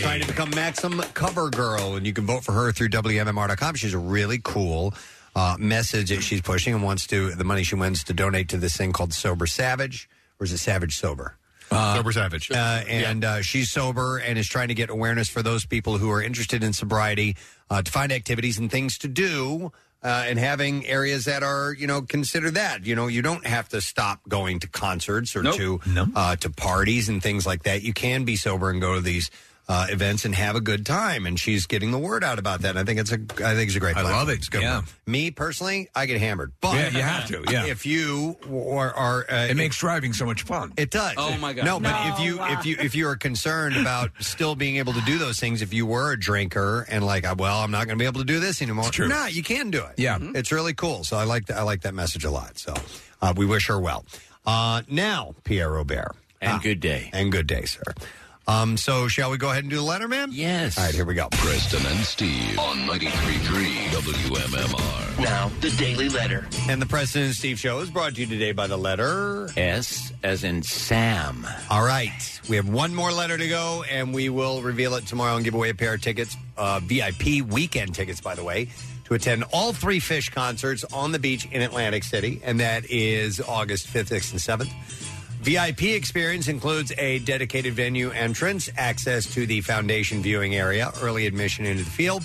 S2: Trying to become Maxim cover girl. And you can vote for her through WMMR.com. She's a really cool uh, message that she's pushing and wants to, the money she wins to donate to this thing called Sober Savage. Or is it Savage Sober?
S5: Sober Savage.
S2: Uh, and uh, she's sober and is trying to get awareness for those people who are interested in sobriety uh, to find activities and things to do. Uh, and having areas that are, you know, consider that. You know, you don't have to stop going to concerts or
S6: Nope.
S2: to uh, to parties and things like that. You can be sober and go to these uh, events and have a good time. And she's getting the word out about that. And I think it's a, I think it's a great.
S4: I love it.
S2: It's good.
S4: Yeah.
S2: Me personally, I get hammered, but
S4: Yeah, you have to, yeah.
S2: if you or are, uh,
S4: It makes driving so much fun.
S2: it does.
S6: Oh, my God.
S2: No, but
S3: No,
S2: if you
S3: wow.
S2: if you if you are concerned about still being able to do those things, if you were a drinker and like, uh, well, I'm not going to be able to do this anymore.
S4: It's true.
S2: Nah, you can do it.
S4: Yeah.
S2: it's really cool. So I like that. I like that message a lot. So uh, we wish her well. Uh, now, Pierre Robert,
S27: And good day.
S2: and good day, sir. Um, so shall we go ahead and do the letter, man?
S1: Yes.
S2: All right, here we go.
S1: Preston and Steve on 93.3 WMMR.
S2: Now, the Daily Letter. And the Preston and Steve Show is brought to you today by the letter
S34: S, as in Sam.
S2: All right. We have one more letter to go, and we will reveal it tomorrow and give away a pair of tickets, uh, VIP weekend tickets, by the way, to attend all three Phish concerts on the beach in Atlantic City, and that is August 5th, 6th, and 7th. VIP experience includes a dedicated venue entrance, access to the foundation viewing area, early admission into the field,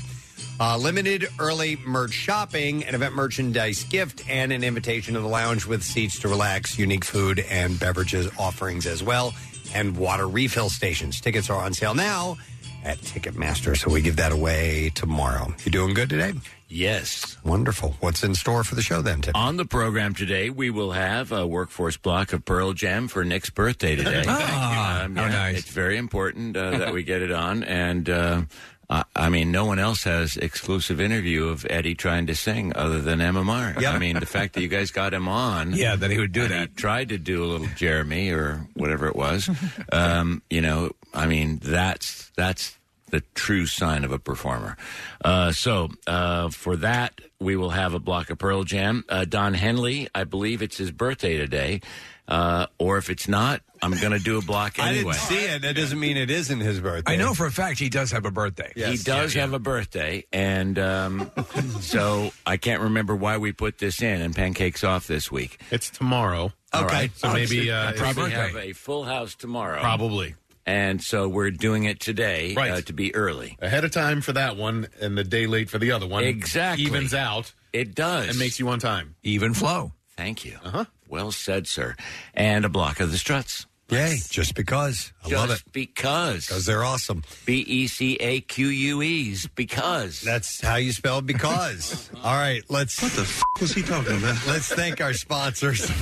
S2: uh, limited early merch shopping, an event merchandise gift, and an invitation to the lounge with seats to relax, unique food and beverages offerings as well, and water refill stations. Tickets are on sale now at Ticketmaster, so we give that away tomorrow. You doing good today?
S34: Yes.
S2: Wonderful. What's in store for the show then, Tim?
S34: On the program today, we will have a workforce block of Pearl Jam for Nick's birthday today.
S4: Ah,
S34: Um, yeah,
S4: nice.
S34: It's very important uh, that we get it on. And uh, I I mean, no one else has exclusive interview of Eddie trying to sing other than MMR.
S4: Yeah.
S34: I mean, the fact that you guys got him on.
S4: Yeah, that he would do that.
S34: Tried to do a little Jeremy or whatever it was. um, you know, I mean, that's that's the true sign of a performer. Uh, so uh, for that, we will have a block of Pearl Jam. Uh, Don Henley, I believe it's his birthday today. Uh, or if it's not, I'm going to do a block
S2: I
S34: anyway.
S2: didn't see it. That doesn't mean it isn't his birthday.
S4: I know for a fact he does have a birthday.
S34: he does have a birthday, and um, so I can't remember why we put this in. And Pancake's off this week.
S5: It's tomorrow.
S34: All
S5: Okay.
S34: right.
S5: So maybe, uh,
S34: I
S5: it's
S34: probably have a full house tomorrow.
S5: Probably.
S34: And so we're doing it today
S5: Right.
S34: uh, to be early.
S5: Ahead of time for that one and the day late for the other one.
S34: Exactly.
S5: Evens out.
S34: It does.
S5: It makes you on time.
S4: Even flow.
S34: Thank you.
S5: Uh-huh.
S34: Well said, sir. And a block of the struts.
S2: Yay, just because. I love it.
S34: Because.
S2: Because they're awesome.
S34: B E C A Q U E's. Because.
S2: That's how you spell because. All right, let's. What the f- was he talking about? Let's thank our sponsors.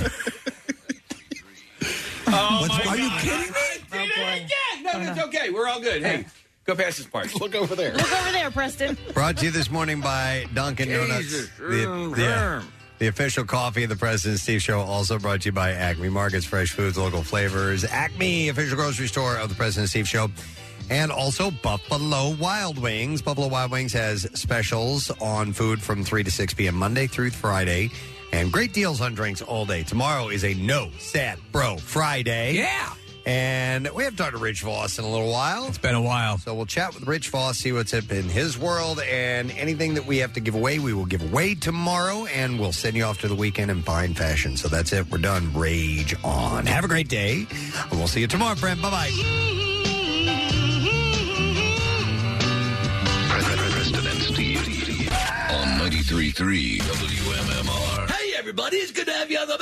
S6: Oh,
S2: What's-
S6: my
S2: are you kidding me?
S6: I did it again. No, it's okay. We're all good. Hey, go past this part.
S5: Look over there.
S3: Look over there, Preston.
S2: Brought to you this morning by Dunkin' Donuts.
S34: Jesus.
S2: The,
S34: Mm,
S2: the- the official coffee of the Preston Steve Show. Also brought to you by Acme Markets, fresh foods, local flavors. Acme, official grocery store of the Preston Steve Show. And also Buffalo Wild Wings. Buffalo Wild Wings has specials on food from 3 to 6 p.m. Monday through Friday. And great deals on drinks all day. Tomorrow is a No Sad Bro Friday.
S4: Yeah.
S2: And we haven't talked to Rich Voss in a little while.
S4: It's been a while.
S2: So we'll chat with Rich Voss, see what's up in his world, and anything that we have to give away, we will give away tomorrow, and we'll send you off to the weekend in fine fashion. So that's it. We're done. Rage on. Have a great day, and we'll see you tomorrow, friend. Bye bye.
S1: Preston and Steve on 93.3 WMMR.
S8: Hey, everybody, it's good to have you on the